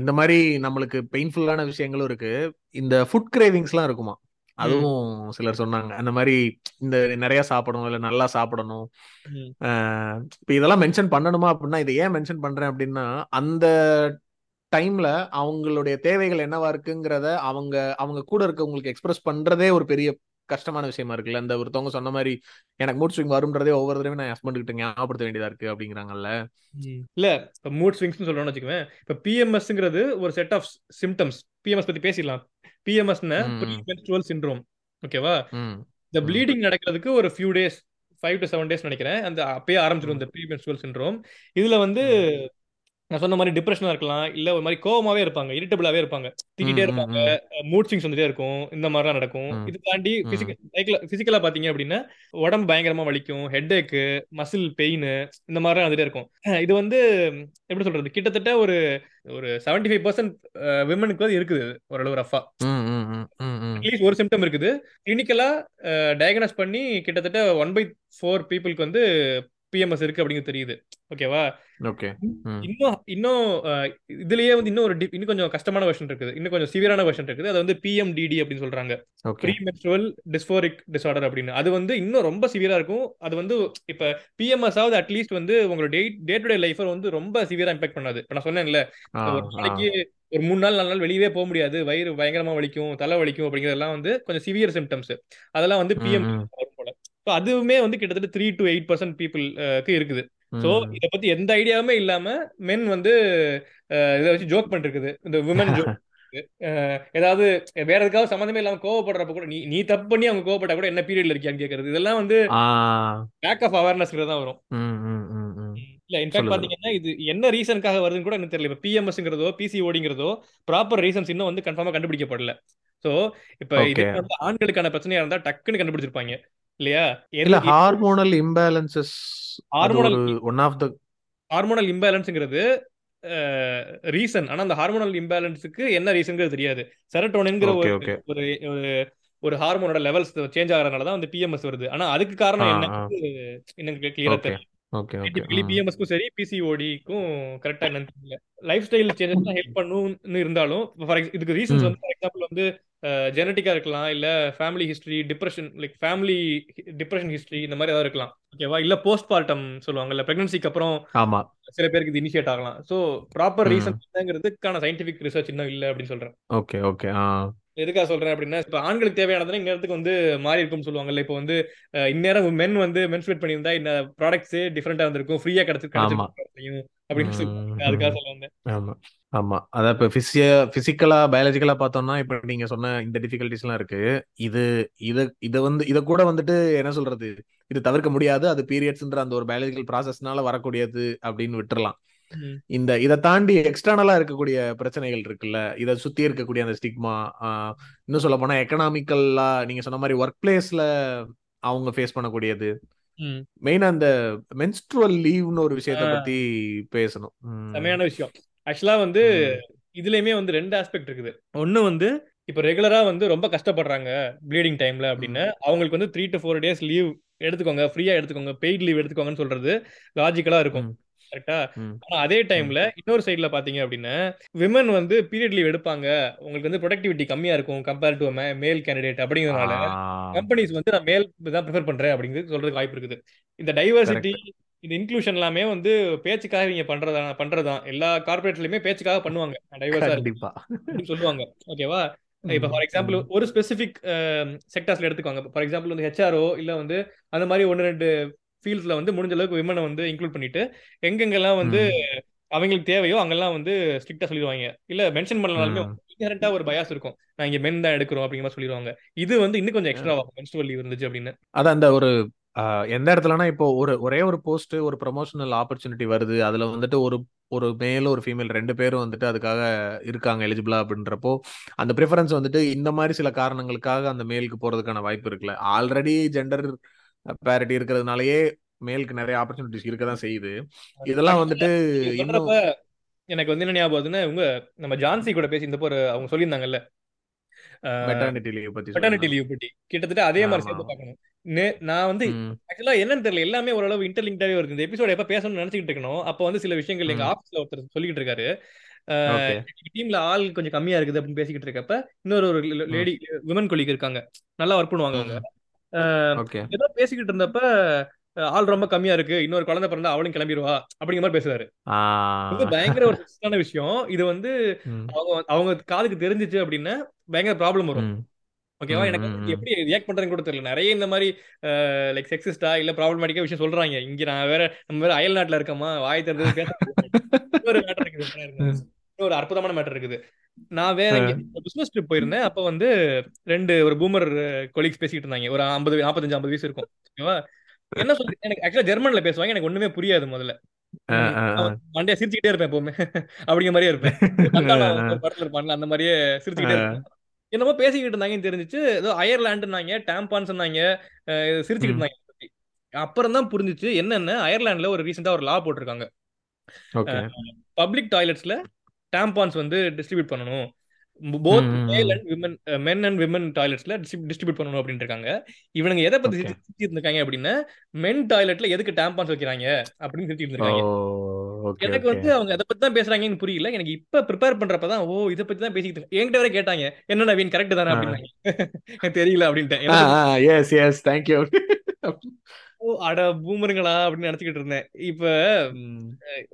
இந்த மாதிரி நம்மளுக்கு பெயின்ஃபுல்லான விஷயங்களும் இருக்கு. இந்த ஃபுட் கிரேவிங்ஸ்லாம் இருக்குமா? அதுவும் சிலர் சொன்னாங்க. அந்த மாதிரி இந்த நிறைய சாப்பிடணும் இல்ல நல்லா சாப்பிடணும். இப்ப இதெல்லாம் மென்ஷன் பண்ணணுமா அப்படின்னா இதை ஏன் மென்ஷன் பண்றேன் அப்படின்னா அந்த டைம்ல அவங்களுடைய தேவைகள் என்னவா இருக்குங்கிறத அவங்க அவங்க கூட இருக்கவங்களுக்கு எக்ஸ்பிரஸ் பண்றதே ஒரு பெரிய கஷ்டமான விஷயமா இருக்குல்ல. இந்த ஒருத்தவங்க சொன்ன மாதிரி எனக்கு மூட் ஸ்விங் வரும்ன்றதே ஒவ்வொரு தடவை நான் ஹஸ்பண்ட் கிட்ட ஞாபகப்படுத்த வேண்டியதா இருக்கு அப்படிங்கிறாங்கல்ல. இல்ல இப்ப மூட் ஸ்விங்ஸ் சொல்றோம்னு வச்சுக்கோங்க இப்ப பிஎம்எஸ்ங்கிறது ஒரு செட் ஆஃப் சிம்டம்ஸ் பிஎம்எஸ் பத்தி பேசிடலாம். பிஎம்எஸ்னா ம், ப்ரீ ம், மென்ஸ்ட்ருவல் சிண்ட்ரோம் ஓகேவா இந்த ப்ளீடிங் நடக்கிறதுக்கு ஒரு few days five to seven days நினைக்கிறேன். அந்த அப்பயே ஆரம்பிச்சிடும் இந்த ப்ரீ மென்ஸ்ட்ருவல் சிண்ட்ரோம் இதுல வந்து நான் சொன்ன மாதிரி டிப்ரெஷனா இருக்கலாம் இல்ல ஒரு மாதிரி கோவமாவே இருப்பாங்க இரிட்டபிளாவே இருப்பாங்க. திட்டிகிட்டே இருப்பாங்க மூட் ஸ்விங்ஸ் வந்துட்டே இருக்கும் இந்த மாதிரிலாம் நடக்கும். இது தாண்டி பிசிக்கல் பாத்தீங்க அப்படின்னா உடம்பு பயங்கரமா வலிக்கும் ஹெட்ஏக்கு மசில் பெயின் இந்த மாதிரிலாம் வந்துட்டே இருக்கும். இது வந்து எப்படி சொல்றது கிட்டத்தட்ட ஒரு ஒரு செவன்டி ஃபைவ் பர்சன்ட் விமனுக்கு வந்து இருக்குது ஓரளவு ரஃபா. அட்லீஸ்ட் ஒரு சிம்டம் இருக்குது கிளினிக்கலா டயக்னோஸ் பண்ணி கிட்டத்தட்ட ஒன் பை ஃபோர் பீப்புளுக்கு வந்து பிஎம்எஸ் இருக்கு அப்படிங்கிறது தெரியுது. ஓகேவா இன்னும் இன்னும் இதுலயே வந்து இன்னும் ஒரு இன்னும் கொஞ்சம் கஷ்டமான வெர்ஷன் இருக்குது. இன்னும் கொஞ்சம் சிவியரான வெர்ஷன் இருக்குது. அது வந்து பிஎம்டிடி அப்படின்னு சொல்றாங்க. ப்ரீ மென்ஸ்ட்ருவல் டிஸ்போரிக் டிசார்டர் அப்படின்னு. அது வந்து இன்னும் ரொம்ப சிவியரா இருக்கும். அது வந்து இப்ப பிஎம்எஸ் ஆவது அட்லீஸ்ட் வந்து உங்களோட டே டே டு டே லைஃபை வந்து ரொம்ப சிவியரா இம்பாக்ட் பண்ணாது. இப்ப நான் சொன்னேன்ல ஒரு நாளைக்கு ஒரு மூணு நாள் நாலு நாள் வெளியவே போக முடியாது. வயிறு பயங்கரமா வலிக்கும் தலை வலிக்கும் அப்படிங்கிறதெல்லாம் வந்து கொஞ்சம் சிவியர் சிம்டம்ஸ் அதெல்லாம் வந்து பிஎம் ஸோ அதுவுமே வந்து கிட்டத்தட்ட த்ரீ டு எயிட் பர்சன்ட் பீப்புளுக்கு இருக்குது. ஸோ. இதை பத்தி எந்த ஐடியாவுமே இல்லாம மென் வந்து அஹ், இதை வச்சு ஜோக் பண்ணிருக்குது இந்த விமன் [laughs] ஜோக் ஏதாவது வேற எதுக்காவது சம்மந்தமே இல்லாம கோவப்படுறப்ப கூட நீ நீ தப்பு பண்ணி அவங்க கோவப்பட்டா கூட என்ன பீரியட்ல இருக்கியான்னு கேக்குறது. இதெல்லாம் வந்து பேக் ஆஃப் அவேர்னஸ் தான் வரும். இல்ல இன்ஃபேக்ட் பாத்தீங்கன்னா இது என்ன ரீசனுக்காக வருதுன்னு கூட எனக்கு தெரியல. இப்ப பிஎம்எஸ்ங்கிறதோ பிசிஓடிங்கிறதோ ப்ராப்பர் ரீசன்ஸ் இன்னும் வந்து கன்ஃபார்மா கண்டுபிடிக்கப்படல. சோ இப்ப இது வந்து ஆண்களுக்கான பிரச்சனையா இருந்தா டக்குன்னு கண்டுபிடிச்சிருப்பாங்க. இல்லையா? இல்ல hormonal imbalances hormonal one of the hormonal இம்பேலன்ஸ்ங்கிறது reason ஆனா அந்த ஹார்மோனல் இம்பேலன்ஸுக்கு என்ன ரீசன்ங்கிறது தெரியாது. செரட்டோனின்ங்கிற ஒரு ஒரு ஒரு ஹார்மோனோட லெவல்ஸ் சேஞ்ச் ஆகிறதுனால தான் வந்து பிஎம்எஸ் வருது. ஆனா அதுக்கு காரணம் என்ன? இன்னும் கிளியரா ஓகே தெரியல ஓகே ஓகே சயின்டிபிக்கலி ம் பிஎம்எஸ்க்கும் சரி பிசிஓடிக்கும் கரெக்டா என்னன்னு தெரியல. லைஃப் ஸ்டைல் சேஞ்சஸ் தான் ஹெல்ப் பண்ணுன்னு இருந்தாலும் ஃபார் இதுக்கு ரீசன்ஸ் வந்து ஃபார் எக்ஸாம்பிள் வந்து ஜெனட்டிக்கா இருக்கலாம் இல்ல family history depression like family depression history இந்த மாதிரி ஏதாவது இருக்கலாம். ஓகேவா இல்ல போஸ்ட் பார்ட்டம் சொல்லுவாங்கல்ல பிரெக்னன்சிக்கு அப்புறம் ஆமா. சில பேருக்கு இது இனிஷியேட் ஆகலாம். ஸோ ப்ராப்பர் ரீசன் என்னங்கிறதுக்கான சயின்டிபிக் ரிசர்ச் இன்னும் இல்லை அப்படின்னு சொல்றேன். ஓகே ஓகே எதுக்காக சொல்றேன் அப்படின்னா இப்ப ஆண்களுக்கு தேவையானதுனா இந்நேரத்துக்கு வந்து மாறி இருக்கும்னு சொல்லுவாங்கல்ல இப்போ வந்து இந்நேரம் மென் வந்து மென்ஸ்ட்ரேட் பண்ணியிருந்தா இந்த ப்ராடக்ட்ஸ் டிஃப்ரெண்டா இருந்திருக்கும் ஃப்ரீயா கிடைச்சு கிடைச்சிருக்கும் அப்படின்னு சொல்லுவாங்க அதுக்காக. சொல்ல வந்தேன். ஆமா. அதான் இப்ப பிசிய பிசிக்கலா பயாலஜிக்கலா பார்த்தோம்னா இப்ப நீங்க சொன்ன இந்த டிஃபிகல்டிஸ் எல்லாம் இருக்கு. இது இத இத வந்து இத கூட வந்துட்டு என்ன சொல்றது? இது தவிர்க்க முடியாது. அது பீரியட்ஸ்ன்ற அந்த ஒரு பயாலஜிக்கல் ப்ராசஸ்னால வரக்கூடியது அப்படின்னு விட்டுறலாம். இந்த இதை தாண்டி எக்ஸ்டர்னலா இருக்கக்கூடிய பிரச்சனைகள் இருக்குல்ல? இதை சுத்தி இருக்கக்கூடிய அந்த ஸ்டிக்மா இன்னும் சொல்ல போனா எக்கனாமிக்கல்லா நீங்க சொன்ன மாதிரி ஒர்க் பிளேஸ்ல அவங்க ஃபேஸ் பண்ணக்கூடியது. மெயினா அந்த மென்ஸ்ட்ருவல் லீவ்னு ஒரு விஷயத்த. பத்தி பேசணும். செமையான விஷயம். ஆக்சுவலா வந்து. இதுலயுமே வந்து ரெண்டு ஆஸ்பெக்ட் இருக்குது ஒன்னு வந்து இப்ப ரெகுலரா வந்து ரொம்ப கஷ்டப்படுறாங்க ப்ளீடிங் டைம்ல. அப்படின்னு அவங்களுக்கு வந்து three to four days leave எடுத்துக்கோங்க ஃப்ரீயா எடுத்துக்கோங்க பெய்ட் லீவ் எடுத்துக்கோங்கன்னு சொல்றது லாஜிக்கலா இருக்கும். கரெக்டா. ஆனா அதே. டைம்ல இன்னொரு சைடுல பாத்தீங்க அப்படின்னா விமன் வந்து பீரியட் லீவ் எடுப்பாங்க உங்களுக்கு வந்து ப்ரொடக்டிவிட்டி கம்மியா இருக்கும் கம்பேர் டு மேல் கேண்டிடேட் அப்படிங்கறதுனால. கம்பெனிஸ் வந்து நான் மேல் தான் ப்ரிஃபர் பண்றேன் அப்படிங்கிறது சொல்றதுக்கு வாய்ப்பு இருக்குது இந்த டைவர்சிட்டி இந்த இன்க்ளூஷன் எல்லாமே வந்து பேச்சுக்காக இவங்க பண்றதா பண்றதுதான். எல்லா கார்பரேட்லயுமே பேச்சுக்காக பண்ணுவாங்க. டைவர்ஸா சொல்லுவாங்க. ஓகேவா இப்ப. For example. ஒரு ஸ்பெசிபிக் செக்டர்ஸ்ல எடுத்துக்கோங்க. ஃபார் எக்ஸாம்பிள் வந்து ஹெச்ஆர்ஓ இல்ல வந்து அந்த மாதிரி ஒன்னு ரெண்டு ஃபீல்ட்ஸ்ல வந்து முடிஞ்ச அளவுக்கு விமனை வந்து இன்க்ளூட் பண்ணிட்டு எங்கெங்கெல்லாம் வந்து. அவங்களுக்கு தேவையோ அங்கெல்லாம் வந்து ஸ்ட்ரிக்டா சொல்லிடுவாங்க. இல்ல மென்ஷன் பண்ணனாலுமே ம். இன்ஹரண்டா ஒரு பயாஸ் இருக்கும். நான் இங்க மென் தான் எடுக்கிறோம் அப்படிங்கிற மாதிரி சொல்லிடுவாங்க. இது வந்து இன்னும் கொஞ்சம் எக்ஸ்ட்ரா ஆகும் மென்ஸ்ட்ரல் லீவ் இருந்துச்சு அப்படின்னு. அதான் அந்த ஒரு எந்த இடத்துலனா இப்போ ஒரு ஒரே ஒரு போஸ்ட் ஒரு ப்ரொமோஷனல் ஆப்பர்ச்சுனிட்டி வருது. அதுல வந்துட்டு ஒரு ஒரு மேல் ஒரு ஃபீமேல் ரெண்டு பேரும் வந்துட்டு அதுக்காக இருக்காங்க எலிஜிபிளா அப்படின்றப்போ அந்த ப்ரிஃபரன்ஸ் வந்துட்டு இந்த மாதிரி சில காரணங்களுக்காக அந்த மேலுக்கு போறதுக்கான வாய்ப்பு இருக்குல்ல. ஆல்ரெடி ஜெண்டர் பேரிட்டி இருக்கிறதுனாலயே மேலுக்கு நிறைய ஆப்பர்ச்சுனிட்டிஸ் இருக்க தான் செய்யுது. இதெல்லாம் வந்துட்டு இன்னும் எனக்கு வந்து என்ன ஞாபகம் வருதுன்னா இவங்க நம்ம ஜான்சி கூட பேசி இந்த ஒரு அவங்க சொல்லியிருந்தாங்கல்ல. மெட்டர்னிட்டி லீவ் பத்தி மெட்டர்னிட்டி லீவ் பத்தி. கிட்டத்தட்ட அதே மாதிரி சேர்த்து பார்க்கணும். நான் வந்து ஆக்சுவலா என்னன்னு தெரியல. எல்லாமே ஓரளவு இன்டர்லிங்காவே வருது இந்த எபிசோட் எப்ப பேசணும்னு நினைச்சிட்டு இருக்கணும் அப்ப வந்து சில விஷயங்கள் எங்க ஆபீஸ்ல ஒருத்தர் சொல்லிட்டு இருக்காரு. டீம்ல ஆள் கொஞ்சம் கம்மியா இருக்குது அப்படின்னு பேசிக்கிட்டு இருக்கப்ப இன்னொரு ஒரு லேடி விமன் கொலிக் இருக்காங்க. நல்லா ஒர்க் பண்ணுவாங்க அவங்க. ஏதோ பேசிக்கிட்டு இருந்தப்ப ஆள் ரொம்ப கம்மியா இருக்கு. இன்னொரு குழந்தை பிறந்தா அவளும் கிளம்பிடுவா அப்படிங்கிற மாதிரி பேசுறாரு. வந்து பயங்கர ஒரு விஷயம். இது வந்து அவங்க அவங்க காதுக்கு தெரிஞ்சிச்சு அப்படின்னா பயங்கர ப்ராப்ளம் வரும். ஓகேவா எனக்கு எப்படி ரியாக்ட் பண்றதுன்னு கூட தெரியல. நிறைய இந்த மாதிரி லைக் செக்ஸிஸ்டா இல்ல ப்ராப்ளமேட்டிக்கா விஷயம் சொல்றாங்க. இங்க நான் வேற நம்ம வேற அயல் நாட்டுல இருக்கோமா வாய் திறந்து பேச மேட்டர் இருக்குது. இன்னொரு அற்புதமான மேட்டர் இருக்குது. நான் வேற பிசினஸ் ட்ரிப் போயிருந்தேன். அப்ப வந்து ரெண்டு ஒரு பூமர் கொலீக்ஸ் பேசிக்கிட்டு இருந்தாங்க. ஒரு ஐம்பது நாற்பத்தஞ்சு ஐம்பது வயசு இருக்கும். ஓகேவா என்ன சொல்லி எனக்கு ஆக்சுவலா ஜெர்மன்ல பேசுவாங்க. எனக்கு ஒண்ணுமே புரியாது முதல்ல. மண்டையா சிரிச்சுக்கிட்டே இருப்பேன் எப்பவுமே. [laughs] அப்படிங்கிற மாதிரியே இருப்பேன். [laughs] ஒரு படத்துல இருப்பான்ல அந்த மாதிரியே சிரிச்சுக்கிட்டே இருப்பேன். என்னமோ பேசிக்கிட்டு இருந்தாங்கன்னு தெரிஞ்சுச்சு. ஏதோ அயர்லாண்டுனாங்க டாம்பான் சொன்னாங்க சிரிச்சுக்கிட்டு. இருந்தாங்க. அப்புறம் தான் புரிஞ்சுச்சு என்னென்ன அயர்லாந்துல ஒரு ரீசெண்டா ஒரு லா போட்டிருக்காங்க. பப்ளிக் டாய்லெட்ஸ்ல டாம்பான்ஸ் வந்து டிஸ்ட்ரிபியூட் பண்ணணும். Both male. And women men and women டாய்லெட்ஸ்ல distribute பண்ணணும் அப்படின்னு இருக்காங்க. இவனுங்க எதை பத்தி ஓகே. சிரிச்சு சிரிச்சு இருந்திருக்காங்க அப்படின்னா மென் டாய்லெட்ல எதுக்கு டாம்பான்ஸ் வைக்கிறாங்க அப்படின்னு சிரிச்சு ஓ இருந்திருக்காங்க எனக்கு வந்து அவங்க அதை பத்தி தான் பேசுறாங்கன்னு புரியல. எனக்கு இப்ப ப்ரிப்பேர் பண்றப்பதான் ஓ இதை பத்தி தான் பேசிக்கிட்டு. என்கிட்ட வரை கேட்டாங்க என்ன நவீன் கரெக்ட் தானே? அப்படின்னாங்க. தெரியல அப்படின்ட்டேன். எஸ் எஸ் தேங்க்யூ ஓ அட பூமருங்களா அப்படின்னு நினைச்சுக்கிட்டு இருந்தேன். இப்ப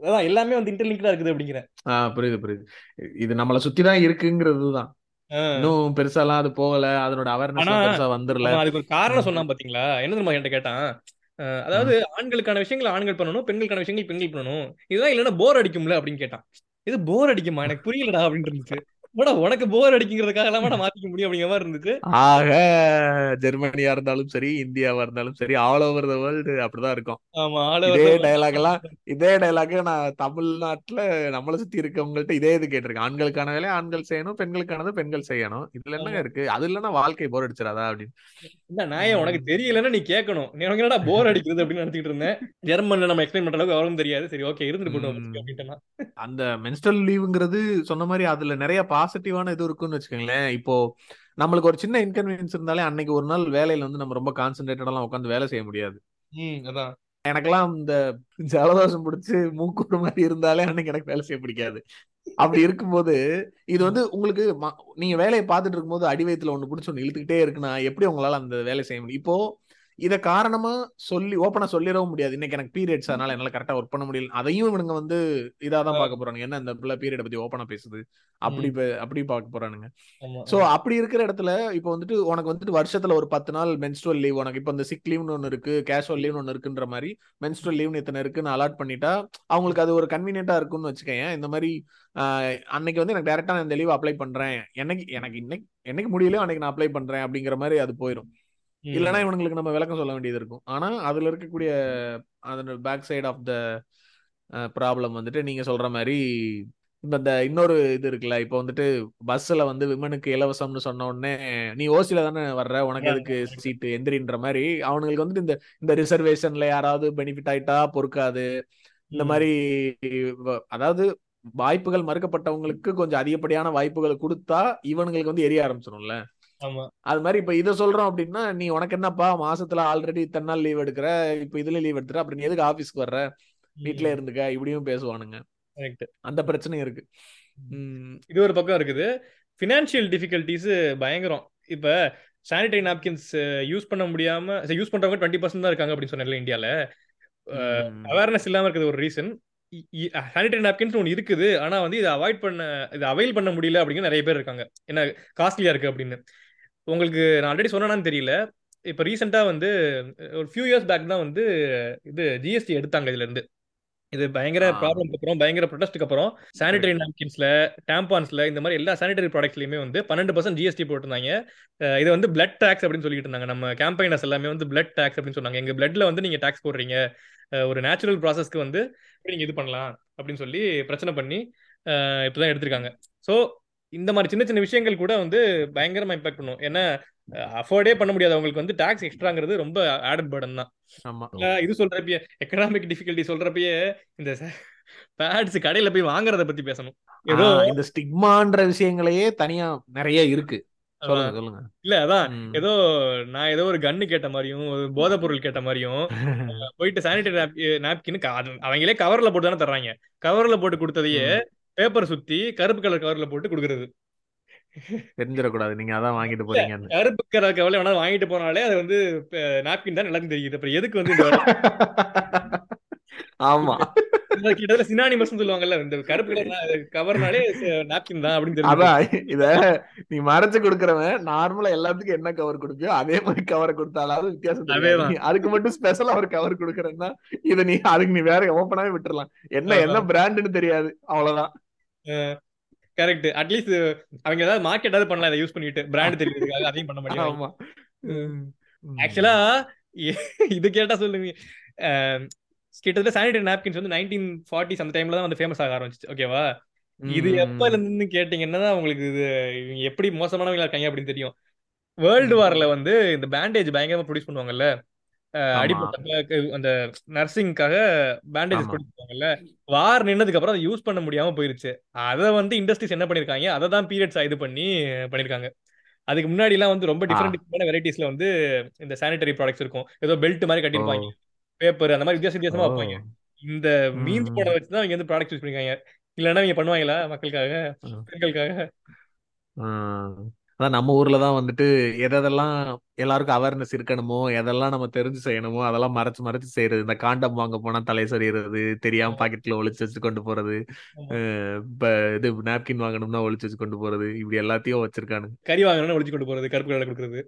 அதான் எல்லாமே வந்து இன்டர்லிங்க்டா இருக்குது அப்படிங்கிறேன் ஆ புரியுது புரியுது. இது நம்மள சுத்தி தான் இருக்குங்கிறது தான். இன்னும் பெருசாலாம் அது போகல. அதனோட ஆனா அவேர்னஸ்லாம் பெருசா வந்துரல. அதுக்கு ஒரு காரணம் ம். சொன்னான் பாத்தீங்களா? என்ன தெரியுமா என்கிட்ட கேட்டான்? அதாவது ஆண்களுக்கான விஷயங்கள் ஆண்கள் பண்ணணும் பெண்களுக்கான விஷயங்கள் பெண்கள் பண்ணணும். இதுதான் இல்லைன்னா போர் அடிக்கும்ல அப்படின்னு கேட்டான். இது போர் அடிக்குமா? எனக்கு புரியலடா அப்படின்னு இருந்துச்சு. உனக்கு போர் அடிக்குங்கிறதுக்காக எல்லாம் மாத்திக்க முடியும் அப்படிங்கிற மாதிரி இருந்துச்சு. ஆக ஜெர்மனியா இருந்தாலும் சரி இந்தியாவா இருந்தாலும் சரி ஆல் ஓவர் த வேர்ல்டு அப்படிதான் இருக்கும். ஆமா ஆள இதே டயலாக் எல்லாம் இதே டயலாக் நான் தமிழ்நாட்டுல நம்மளை சுத்தி இருக்கவங்கள்ட்ட இதே இது கேட்டிருக்கேன். ஆண்களுக்கான வேலையை ஆண்கள் செய்யணும் பெண்களுக்கானது பெண்கள் செய்யணும். இதுல ஆமா. இருக்கு? அது இல்லைன்னா வாழ்க்கை போர் அடிச்சிடாதா அப்படின்னு. என்ன நாயே உனக்கு. தெரியலன்னா நீ கேட்கணும் நீ உனக்கு என்னடா போர் அடிக்குது அப்படின்னு நினைச்சிட்டு இருந்தேன். ஜெர்மன்ல நம்ம எக்ஸ்பிளைன் பண்ற அளவுக்கு அவரும் தெரியாது. சரி ஓகே இருந்துட்டு போட்டோம் ம். அப்படின்ட்டு அந்த மென்ஸ்ட்ரல் லீவுங்கிறது சொன்ன மாதிரி அதுல நிறைய பாசிட்டிவான இது இருக்குன்னு வச்சுக்கோங்களேன். இப்போ நம்மளுக்கு ஒரு சின்ன இன்கன்வீனியன்ஸ் இருந்தாலே அன்னைக்கு ஒரு நாள் வேலையில வந்து நம்ம ரொம்ப கான்சென்ட்ரேட்டடெல்லாம் உட்காந்து வேலை செய்ய முடியாது. அதான். எனக்கெல்லாம் இந்த ஜலதோஷம் பிடிச்சி மூக்கு ஒரு மாதிரி இருந்தாலே அன்னைக்கு எனக்கு வேலை செய்ய பிடிக்காது. அப்படி இருக்கும்போது இது வந்து உங்களுக்கு நீங்க வேலையை பார்த்துட்டு இருக்கும்போது அடி வயித்துல ஒண்ணு பிடிச்சி ஒண்ணு இழுத்துக்கிட்டே இருக்குன்னா எப்படி உங்களால அந்த வேலையை செய்ய முடியும்? இப்போ இத காரணமா சொல்லி ஓப்பனா சொல்லிடவும் முடியாது. இன்னைக்கு எனக்கு பீரியட்ஸ் அதனால என்னால கரெக்டா ஒர்க் பண்ண முடியல. அதையும் இவனுங்க வந்து இதாதான் பார்க்க போறானுங்க. என்ன இந்த பிள்ளை பீரியட் பத்தி ஓப்பனா பேசுது? அப்படி அப்படி பார்க்க போறானுங்க. சோ அப்படி இருக்கிற இடத்துல இப்போ வந்துட்டு உனக்கு வந்துட்டு வருஷத்துல ஒரு பத்து நாள் மென்ஸ்ட்ரல் லீவ் உனக்கு இப்போ இந்த சிக் லீவ்னு ஒன்று இருக்கு கேஷுவல் லீவ்னு ஒன்று இருக்குன்ற மாதிரி மென்ஸ்ட்ரல் லீவ்னு இத்தனை இருக்குன்னு அலாட் பண்ணிட்டா அவங்களுக்கு அது ஒரு கன்வீனியன்ட்டா இருக்கும்னு வச்சுக்கேன் இந்த மாதிரி அன்னைக்கு வந்து எனக்கு டேரக்டா நான் இந்த லீவ் அப்ளை பண்றேன். என்னைக்கு எனக்கு இன்னைக்கு என்னைக்கு முடியலையோ அன்னைக்கு நான் அப்ளை பண்றேன் அப்படிங்கிற மாதிரி அது போயிடும். இல்லைன்னா இவனுங்களுக்கு நம்ம விளக்கம் சொல்ல வேண்டியது இருக்கும். ஆனா அதுல இருக்கக்கூடிய அதோட back side of the problem வந்துட்டு நீங்க சொல்ற மாதிரி இப்ப இந்த இன்னொரு இது இருக்குல்ல இப்போ வந்துட்டு பஸ்ல வந்து விமனுக்கு இலவசம்னு சொன்ன உடனே நீ ஓசில தானே வர்ற? உனக்கு எதுக்கு சீட்டு எந்திரின்ற மாதிரி அவனுங்களுக்கு வந்துட்டு இந்த இந்த ரிசர்வேஷன்ல யாராவது பெனிஃபிட் ஆயிட்டா பொறுக்காது. இந்த. மாதிரி அதாவது வாய்ப்புகள் மறுக்கப்பட்டவங்களுக்கு கொஞ்சம் அதிகப்படியான வாய்ப்புகள் கொடுத்தா இவனுங்களுக்கு வந்து எரிய ஆரம்பிச்சிடும்ல அது மாதிரி இப்ப இத சொல்றோம் அப்படின்னா நீ உனக்கு என்னப்பா மாசத்துல ஆல்ரெடி இத்தனை நாள் லீவ் எடுக்கிற? இப்ப இதுல லீவ் எடுத்துற அப்புறம் நீ எதுக்கு ஆபீஸ்க்கு வர்ற? வீட்ல இருந்துக்க. இப்படியும் பேசுவானுங்க. கரெக்ட் அந்த பிரச்சனையும் இருக்கு. இது ஒரு பக்கம் இருக்குது. ஃபினான்ஷியல் டிஃபிகல்ட்டிஸ் பயங்கரம். இப்போ சானிடரி நாப்கின்ஸ் யூஸ் பண்ண முடியாம யூஸ் பண்றவங்க டுவெண்ட்டி பர்சன்ட் தான் இருக்காங்க அப்படின்னு சொன்னேன்ல இந்தியால. அவேர்னஸ் இல்லாம இருக்கிறது ஒரு ரீசன் சானிடரி நாப்கின்ஸ் ஒன்று இருக்குது. ஆனா வந்து இதை அவாய்ட் பண்ண இதை அவைல் பண்ண முடியல அப்படிங்கிற நிறைய பேர் இருக்காங்க. என்ன காஸ்ட்லியா இருக்கு அப்படின்னு. உங்களுக்கு நான் ஆல்ரெடி சொன்னேன்னு தெரியல. இப்போ ரீசெண்டாக வந்து ஒரு ஃபியூ இயர்ஸ் பேக் தான் வந்து இது ஜிஎஸ்டி எடுத்தாங்க இதுல இருந்து இது பயங்கர ஆ. ப்ராப்ளம்க்கு அப்புறம் பயங்கர ப்ரொடெஸ்ட்டுக்கு அப்புறம் சானிடரி நாப்கின்ஸ்ல டேம்பான்ஸ்ல இந்த மாதிரி எல்லா சானிடரி ப்ராடக்ட்ஸ்லயுமே வந்து பன்னெண்டு பர்சன்ட் ஜிஎஸ்டி போட்டிருந்தாங்க. இது வந்து பிளட் டாக்ஸ் அப்படின்னு சொல்லிட்டு இருந்தாங்க. நம்ம கேம்பைனர்ஸ் எல்லாமே வந்து பிளட் டாக்ஸ் அப்படின்னு சொன்னாங்க. எங்க பிளட்ல வந்து நீங்க டாக்ஸ் போடுறீங்க. ஒரு நேச்சுரல் ப்ராசஸ்க்கு வந்து நீங்க இது பண்ணலாம் அப்படின்னு சொல்லி பிரச்சனை பண்ணி இப்பதான் எடுத்திருக்காங்க. ஸோ இந்த மாதிரி சின்ன சின்ன விஷயங்கள் கூட வந்து பயங்கரமா இம்பாக்ட் பண்ணும். ஏன்னா அஃபோர்டே பண்ண முடியாதவங்களுக்கு வந்து டாக்ஸ் எக்ஸ்ட்ராங்கிறது ரொம்ப ஆடட் பர்டன் தான். இது சொல்றப்பயே எக்கனாமிக் டிஃபிகல்ட்டி சொல்றப்பயே இந்த பேட்ஸ் கடையில போய் வாங்குறத பத்தி பேசணும். ஏதோ இந்த ஸ்டிக்மான்ற விஷயங்களையே தனியா நிறைய இருக்கு. சொல்லுங்க சொல்லுங்க. இல்ல அதான். ஏதோ நான் ஏதோ ஒரு கன்னு கேட்ட மாதிரியும் ஒரு போதைப் பொருள் கேட்ட மாதிரியும் [laughs] போயிட்டு சானிடரி நாப்கின் அவங்களே கவர்ல போட்டு தானே தர்றாங்க. கவர்ல போட்டு கொடுத்ததையே பேப்பர் சுத்தி கருப்பு கலர் கவர்ல போட்டு கொடுக்கறது. தெரிஞ்சிடக்கூடாது. நீங்க அதான் வாங்கிட்டு போறீங்கன்னு. கருப்பு கலர் கவர்ல வேணாலும் வாங்கிட்டு போனாலே அது வந்து நாப்கின் தான் எல்லாத்தையும் தெரியுது. அப்புறம் எதுக்கு வந்து ஆமா. கிட்டத்தட்ட சினானிமஸ் சொல்லுவாங்கல்ல இந்த கருப்பு கலர் கவர்னாலே நாப்கின் தான் அப்படின்னு அதான் இத நீ மறைச்சு கொடுக்கறவன் நார்மலா எல்லாத்துக்கும் என்ன கவர் கொடுப்பியோ அதே மாதிரி கவரை கொடுத்தாலாவது வித்தியாசம் அதுக்கு மட்டும் ஸ்பெஷலா ஒரு கவர் கொடுக்கறேன்னா இத நீ அதுக்கு நீ வேற ஓப்பனாவே விட்டுறலாம். என்ன என்ன பிராண்டுன்னு தெரியாது. அவ்வளவுதான். கரெக்ட் அட்லீஸ்ட் அவங்க ஏதாவது மார்க்கெட் ஏதாவது பண்ணலாம் இதை யூஸ் பண்ணிட்டு பிராண்ட் தெரியுறதுக்காக அதையும் பண்ண மாட்டேங்கிறாங்க. ஆமா. ஆக்சுவலா இது கேட்டா சொல்லுங்க. கிட்டத்தட்ட சானிடரி நாப்கின்ஸ் வந்து நைன்டீன் ஃபார்ட்டிஸ் அந்த டைம்ல தான் வந்து ஃபேமஸ் ஆக ஆரம்பிச்சிச்சு. ஓகேவா இது எப்ப இருந்துன்னு கேட்டீங்கன்னா உங்களுக்கு இது எப்படி மோசமானவங்களா இருக்காங்க அப்படின்னு தெரியும். வேர்ல்டு வார்ல வந்து இந்த பேண்டேஜ் பயங்கரமா ப்ரொடியூஸ் பண்ணுவாங்கல்ல? அஹ், ஆமா. அடிப்பட்ட அந்த நர்சிங்காக பேண்டேஜ் பண்ணுவாங்கல்ல வார் நின்னதுக்கு அப்புறம் அதை யூஸ் பண்ண முடியாம போயிருச்சு. அதை வந்து இண்டஸ்ட்ரீஸ் என்ன பண்ணிருக்காங்க அதை தான் பீரியட்ஸ் இது பண்ணி பண்ணிருக்காங்க. அதுக்கு முன்னாடி எல்லாம் வந்து ரொம்ப டிஃப்ரெண்ட் டிஃப்ரெண்டான வெரைட்டிஸ்ல வந்து இந்த சானிடரி ப்ராடக்ட்ஸ் இருக்கும். ஏதோ பெல்ட் மாதிரி கட்டியிருப்பாங்க. பேப்பர் அந்த மாதிரி வித்தியாச வித்தியாசமா வைப்பாங்க. இந்த மீந்து போட வச்சு தான் இவங்க வந்து ப்ராடக்ட் யூஸ் பண்ணிருக்காங்க. இல்லைன்னா இவங்க பண்ணுவாங்களா மக்களுக்காக. பெண்களுக்காக? அதான் நம்ம ஊர்ல தான் வந்துட்டு எதெல்லாம் எல்லாருக்கும் அவேர்னஸ் இருக்கணுமோ எதெல்லாம் நம்ம தெரிஞ்சு செய்யணுமோ அதெல்லாம் மறைச்சு மறைச்சு செய்யறது இந்த காண்டம் வாங்க போனா தலை சொறியறது தெரியாம பாக்கெட்ல ஒளிச்சு வச்சு கொண்டு போறது இப்ப இது நாப்கின் வாங்கணும்னா ஒளிச்சு வச்சு கொண்டு போறது இப்படி எல்லாத்தையும் வச்சிருக்கானுங்க. கறி வாங்கணும்னு ஒழிச்சு கொண்டு போறது கருப்பு கலர்ல கொடுக்குறது.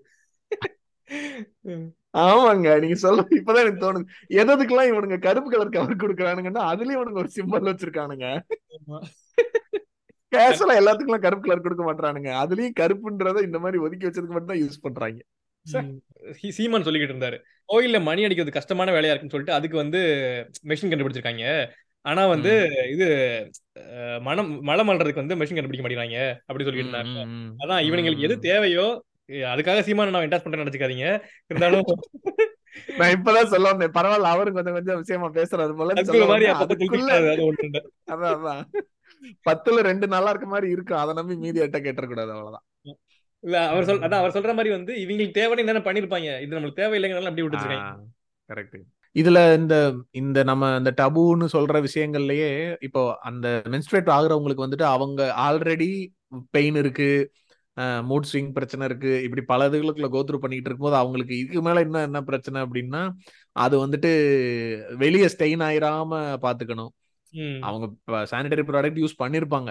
ஆமாங்க நீங்க சொல்ல இப்பதான் எனக்கு தோணுது. எதுக்கெல்லாம் இவனுங்க கருப்பு கலர் கவர் கொடுக்குறானுங்கன்னா அதுலயும் இவனுங்க ஒரு சிம்பல் வச்சிருக்கானுங்க. கேஷுவலா எல்லாத்துக்கும் கருப்பு கலர் கொடுக்க மாட்டானுங்க அதுலயும் கருப்புன்றத இந்த மாதிரி ஒதுக்கி வச்சதுக்கு மட்டும் தான் யூஸ் பண்றாங்க. சீமான் சொல்லிக்கிட்டு இருந்தாரு. கோயில்ல மணி அடிக்கிறது கஷ்டமான வேலையா இருக்குன்னு சொல்லிட்டு அதுக்கு வந்து மெஷின் கண்டுபிடிச்சிருக்காங்க. ஆனா வந்து இது மனம் மலம் அல்றதுக்கு வந்து மெஷின் கண்டுபிடிக்க மாட்டேங்கிறாங்க அப்படி சொல்லிட்டு இருந்தாங்க. அதான் இவனுங்களுக்கு எது. தேவையோ அதுக்காக சீமான நான் இன்ட்ரெஸ்ட் பண்றேன்னு நினைச்சுக்காதீங்க. இருந்தாலும் [laughs] நான் இப்பதான் சொல்ல வந்தேன் பரவாயில்ல அவரும் கொஞ்சம் கொஞ்சம் விஷயமா பேசுறது போல மாதிரி. அதான் அதான். பத்துல ரெண்டு நல்லா இருக்க மாதிரி இருக்கும் அதை நம்பி மீதி எட்ட கேட்டக்கூடாது அவ்வளவுதான். இல்ல அவர் சொல் அதான் அவர் சொல்ற மாதிரி வந்து இவங்களுக்கு தேவைன்னு என்னென்ன பண்ணிருப்பாங்க. இது நம்மளுக்கு தேவையில்லைங்கிறனால அப்படி விட்டுருக்காங்க கரெக்ட் இதுல இந்த இந்த நம்ம இந்த டபுன்னு சொல்ற விஷயங்கள்லயே இப்போ அந்த மென்ஸ்ட்ரேட் ஆகுறவங்களுக்கு வந்துட்டு அவங்க ஆல்ரெடி பெயின் இருக்கு மூட் ஸ்விங் பிரச்சனை இருக்கு. இப்படி பல இதுகளுக்குள்ள கோத்ரூ பண்ணிட்டு இருக்கும்போது அவங்களுக்கு இதுக்கு மேல இன்னும் என்ன பிரச்சனை அப்படின்னா அது வந்துட்டு வெளியே ஸ்டெயின் ஆயிராம பாத்துக்கணும். அவங்க சானிடரி ப்ராடக்ட் யூஸ் பண்ணிருப்பாங்க.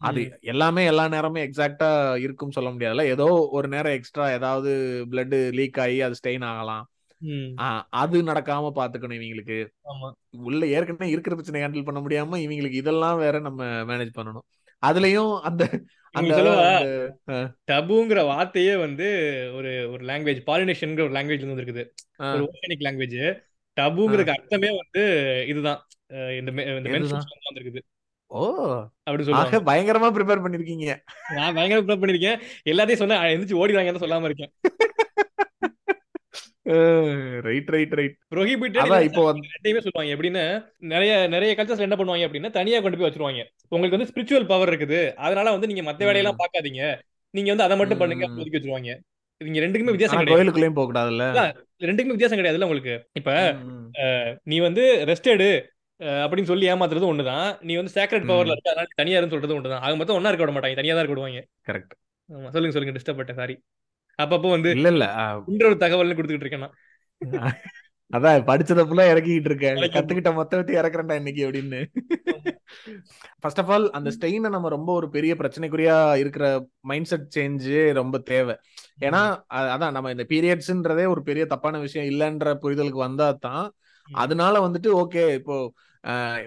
அது எல்லாமே எல்லா நேரமே எக்ஸாக்டா இருக்கும் சொல்ல முடியாதுல்ல. ஏதோ ஒரு நேரம் எக்ஸ்ட்ரா ஏதாவது பிளட் லீக் ஆகி அது ஸ்டெயின் ஆகலாம். அது நடக்காம பாத்துக்கணும் இவங்களுக்கு. உள்ள ஏற்கனவே இருக்கிற பிரச்சனை ஹேண்டில் பண்ண முடியாம இவங்களுக்கு இதெல்லாம் வேற நம்ம மேனேஜ் பண்ணணும். அதுலயும் அந்த டபுங்கிற வார்த்தையே வந்து ஒரு ஒரு லாங்குவேஜ் பாலினேஷன்ங்கிற ஒரு லாங்குவேஜ்ல இருந்து இருக்குது ஒரு லாங்குவேஜ் டபுங்கிறதுக்கு அர்த்தமே வந்து இதுதான். இந்த இந்த மென்ஸ்ட்ரூஷன் வந்திருக்குது. ஓ. அப்படி சொல்லுவாங்க. பயங்கரமா ப்ரிப்பேர் பண்ணிருக்கீங்க. நான் பயங்கர ப்ரிப்பேர் பண்ணிருக்கேன். எல்லாத்தையும் சொன்னா எந்திரிச்சு ஓடிடுவாங்கன்னு சொல்லாம இருக்கேன். ரைட் ரைட் ரைட் ப்ரொஹிபிட்டட் இப்போ ரெண்டையுமே சொல்லுவாங்க எப்படின்னு நிறைய நிறைய கல்ச்சர்ஸ்ல என்ன பண்ணுவாங்க அப்படின்னா தனியா கொண்டு போய் வச்சிருவாங்க. உங்களுக்கு வந்து ஸ்பிரிச்சுவல் பவர் இருக்குது. அதனால வந்து நீங்க மத்த வேலையெல்லாம் ம், பார்க்காதீங்க. நீங்க வந்து அதை மட்டும் பண்ணுங்க ஒதுக்கி வச்சிருவாங்க. நீங்க ரெண்டுக்குமே. வித்தியாசம் கிடையாது. கோயிலுக்குள்ளேயும் போக கூடாதுல்ல ரெண்டுக்குமே வித்தியாசம் கிடையாதுல்ல உங்களுக்கு? இப்ப நீ வந்து ரெஸ்ட் எடு அஹ் அப்படின்னு சொல்லி ஏமாத்துறது ஒண்ணுதான். நீ வந்து சேக்ரெட் பவர்ல. இருக்க அதனால தனியா இருந்து சொல்றது ஒண்ணுதான். ஆக மொத்தம் ஒண்ணா இருக்க விட மாட்டாங்க. தனியா தான் இருக்க விடுவாங்க. கரெக்ட் ஆமா சொல்லுங்க சொல்லுங்க டிஸ்டர்ப் பண்ணேன் சாரி அப்பப்போ வந்து இல்ல இல்ல ஆ, இன்னொரு தகவல்னு கொடுத்துக்கிட்டு இருக்கேன் நான். [laughs] அதான் படிச்சத ஃபுல்லா இறக்கிட்டு இருக்கேன். கத்துக்கிட்ட மொத்தத்தை இறக்குறேன்டா இன்னைக்கு அப்படின்னு. ஃபர்ஸ்ட் ஆஃப் ஆல் அந்த ஸ்டெயினை நம்ம ரொம்ப ஒரு பெரிய பிரச்சனைக்குரியா இருக்கிற மைண்ட் செட் சேஞ்சே ரொம்ப தேவை. ஏன்னா அதான் நம்ம இந்த பீரியட்ஸ்ன்றதே ஒரு பெரிய தப்பான விஷயம் இல்லைன்ற புரிதலுக்கு வந்தா தான் அதனால வந்துட்டு ஓகே இப்போ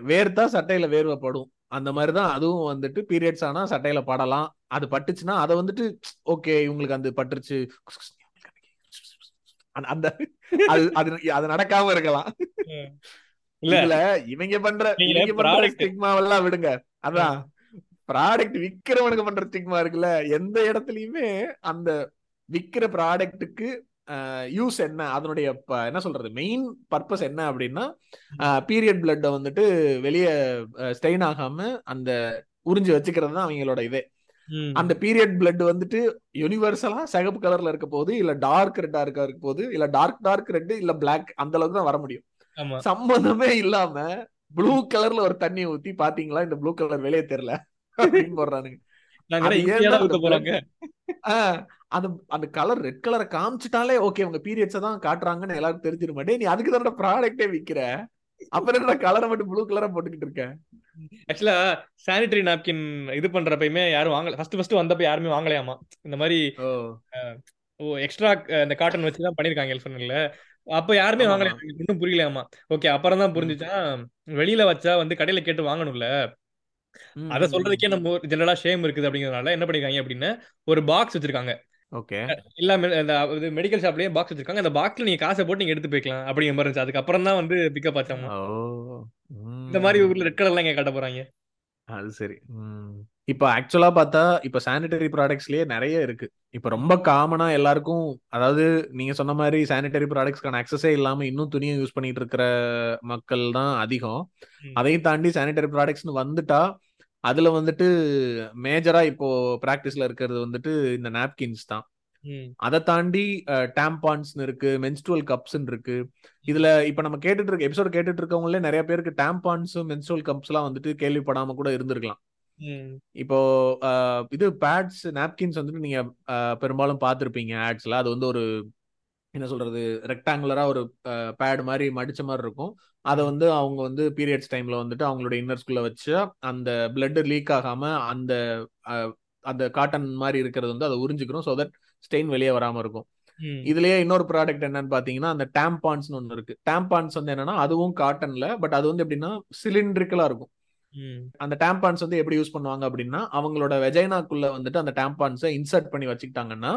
வேர்த்தா சட்டையில வேர்வைப்படும் அந்த மாதிரி தான் அதுவும் வந்துட்டு பீரியட்ஸ் ஆனா சட்டையில படலாம். அது பட்டுச்சுன்னா அதை வந்துட்டு ஓகே இவங்களுக்கு அந்த பட்டுருச்சு. அந்த அது அது அது நடக்காம இருக்கலாம். இல்ல. இவங்க பண்ற இவங்க பண்ற ஸ்டிக்மாவெல்லாம் விடுங்க. அதான். ப்ராடக்ட் விக்கிறவனுக்கு பண்ற ஸ்டிக்மா இருக்குல்ல. எந்த இடத்துலயுமே அந்த விக்கிற ப்ராடக்ட்டுக்கு யூஸ் என்ன? அதனுடைய என்ன சொல்றது? மெயின் பர்பஸ் என்ன அப்படின்னா பீரியட் பிளட்டை வந்துட்டு வெளியே ஸ்டெயின் ஆகாம அந்த உறிஞ்சு வச்சுக்கிறது தான் அவங்களோட இதே. அந்த பீரியட் பிளட் வந்துட்டு யூனிவர்சலா சிகப்பு கலர்ல இருக்க போது இல்ல டார்க் ரெட்டா இருக்க இருக்க போது இல்ல டார்க் டார்க் ரெட் இல்ல பிளாக் அந்த அளவுக்கு தான் வர முடியும். சம்பந்தமே இல்லாம ப்ளூ கலர்ல ஒரு தண்ணி ஊத்தி பாத்தீங்களா? இந்த ப்ளூ கலர் வெளியே தெரியல. அப்படின்னு போடுறானுங்க. அது அந்த கலர் ரெட் கலரை காமிச்சிட்டாலே ஓகே உங்க பீரியட்ஸை தான் காட்டுறாங்கன்னு எல்லாரும் தெரிஞ்சிட மாட்டே நீ அதுக்கு தானே ப்ராடக்டே விக்கிற? அப்புறம் என்ன கலரை மட்டும் ப்ளூ கலரா போட்டுக்கிட்டு இருக்க? ஆக்சுவலா சானிட்டரி நாப்கின் இது பண்றப்பயுமே யாரும் வாங்கல. ஃபர்ஸ்ட் ஃபர்ஸ்ட் வந்தப்ப யாருமே வாங்கலையாமா? இந்த மாதிரி ஓ. எக்ஸ்ட்ரா இந்த காட்டன் வச்சு தான் பண்ணிருக்காங்க எல்ஃபன்ல அப்ப யாருமே எனக்கு இன்னும் புரியலையாமா? ஓகே அப்புறம் தான் புரிஞ்சுச்சா? வெளியில வச்சா வந்து கடையில கேட்டு வாங்கணும்ல. அத சொல்றதுக்கே நம்ம ஜெனரலா ஷேம் இருக்குது அப்படிங்கறதுனால என்ன பண்ணிருக்காங்க அப்படின்னா ஒரு பாக்ஸ் வச்சிருக்காங்க. ஓகே. அந்த இது மெடிக்கல் ஷாப்லயே பாக்ஸ் வச்சிருக்காங்க. அந்த பாக்ஸ்ல நீங்க காசை போட்டு நீங்க எடுத்து போய்க்கலாம். அப்படிங்கிற மாதிரி இருந்துச்சு. அதுக்கப்புறம் தான் வந்து பிக்கப் ஆச்சாமா? இந்த மாதிரி ஊர்ல ரெட் கலர்லாம் இங்க காட்ட போறாங்க? அது சரி. இப்போ ஆக்சுவலா பார்த்தா இப்போ சானிட்டரி ப்ராடக்ட்ஸ்லயே நிறைய இருக்கு. இப்போ ரொம்ப காமனா எல்லாருக்கும் அதாவது நீங்க சொன்ன மாதிரி சானிட்டரி ப்ராடக்ட்ஸ்க்கான அக்சஸே இல்லாம இன்னும் துணியை யூஸ் பண்ணிட்டு இருக்கிற மக்கள் தான் அதிகம். அதையும் தாண்டி சானிட்டரி ப்ராடக்ட்ஸ்னு வந்துட்டா அதுல வந்துட்டு மேஜரா இப்போ பிராக்டிஸ்ல இருக்கிறது வந்துட்டு இந்த நாப்கின்ஸ் தான். அதை தாண்டி டேம்பான்ஸ்னு இருக்கு மென்ஸ்ட்ருவல் கப்ஸ்ன்னு இருக்கு. இதுல இப்ப நம்ம கேட்டுட்டு இருக்க எபிசோட் கேட்டுட்டு இருக்கவங்களே நிறைய பேருக்கு டேம்பான்ஸும் மென்ஸ்ட்ருவல் கப்ஸ் எல்லாம் வந்துட்டு கேள்விப்படாம கூட இருந்திருக்கலாம். இப்போ இது பேட்ஸ் நாப்கின்ஸ் வந்துட்டு நீங்க பெரும்பாலும் பார்த்துருப்பீங்க ஆட்ஸ்ல அது வந்து ஒரு என்ன சொல்றது ரெக்டாங்குலரா ஒரு பேட் மாதிரி மடிச்ச மாதிரி இருக்கும் அதை. வந்து அவங்க வந்து பீரியட்ஸ் டைம்ல வந்துட்டு அவங்களோட இன்னர்ஸ்குள்ள வச்சு அந்த பிளட் லீக் ஆகாம அந்த அந்த காட்டன் மாதிரி இருக்கிறது வந்து அதை உறிஞ்சிக்கிறோம் ஸோ தட் ஸ்டெயின் வெளியே வராம இருக்கும். இதுலயே இன்னொரு ப்ராடக்ட் என்னன்னு பாத்தீங்கன்னா அந்த டேம்பான்ஸ் ஒன்று இருக்கு டேம்பான்ஸ் வந்து என்னன்னா அதுவும் காட்டன்ல பட் அது வந்து எப்படின்னா சிலிண்ட்ரிக்கலா இருக்கும். அந்த டேம்பான்ஸ் வந்து எப்படி யூஸ் பண்ணுவாங்க அப்படின்னா அவங்களோட வெஜைனாக்குள்ள வந்துட்டு அந்த டேம்பான்ஸை இன்சர்ட் பண்ணி வச்சுக்கிட்டாங்கன்னா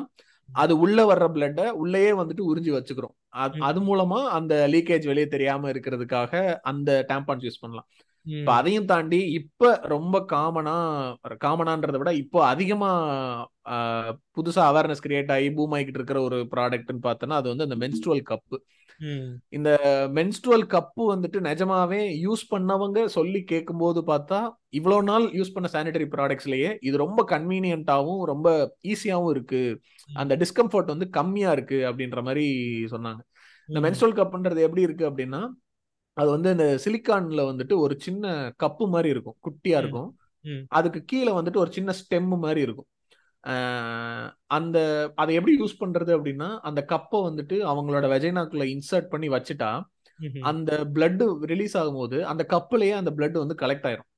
அது உள்ள வர்ற பிளட்டை உள்ளேயே வந்துட்டு உறிஞ்சி வச்சுக்கிறோம். அது- மூலமா அந்த லீக்கேஜ் வெளியே தெரியாம இருக்கிறதுக்காக அந்த டேம்பான்ஸ் யூஸ் பண்ணலாம். இப்ப. அதையும் தாண்டி இப்ப ரொம்ப காமனா காமனான்றதை விட இப்போ அதிகமா புதுசா அவேர்னஸ் கிரியேட் ஆகி பூம் ஆகிட்டு இருக்கிற ஒரு ப்ராடக்ட்னு பார்த்தோன்னா அது வந்து அந்த மென்ஸ்ட்ருவல் கப்பு. இந்த மென்ஸ்ட்ருவல் கப்பு வந்துட்டு நிஜமாவே யூஸ் பண்ணவங்க சொல்லி கேட்கும்போது பார்த்தா இவ்வளவு நாள் யூஸ் பண்ண சானிட்டரி ப்ராடக்ட்ஸ்லயே இது ரொம்ப கன்வீனியன்ட்டாவும் ரொம்ப ஈஸியாவும் இருக்கு அந்த. டிஸ்கம்ஃபர்ட் வந்து கம்மியா இருக்கு அப்படின்ற மாதிரி சொன்னாங்க இந்த ம். மென்ஸ்ட்ருவல் கப்புன்றது எப்படி இருக்கு அப்படின்னா அது வந்து இந்த சிலிக்கான்ல வந்துட்டு ஒரு சின்ன கப்பு மாதிரி இருக்கும் குட்டியா. இருக்கும். அதுக்கு கீழே வந்துட்டு ஒரு சின்ன ஸ்டெம் மாதிரி இருக்கும் அந்த அதை எப்படி யூஸ் பண்றது அப்படின்னா அந்த கப்பை வந்துட்டு அவங்களோட வெஜைனாக்குள்ள இன்சர்ட் பண்ணி வச்சுட்டா. அந்த blood ரிலீஸ் ஆகும்போது அந்த கப்புலயே அந்த blood வந்து கலெக்ட் ஆயிரும்.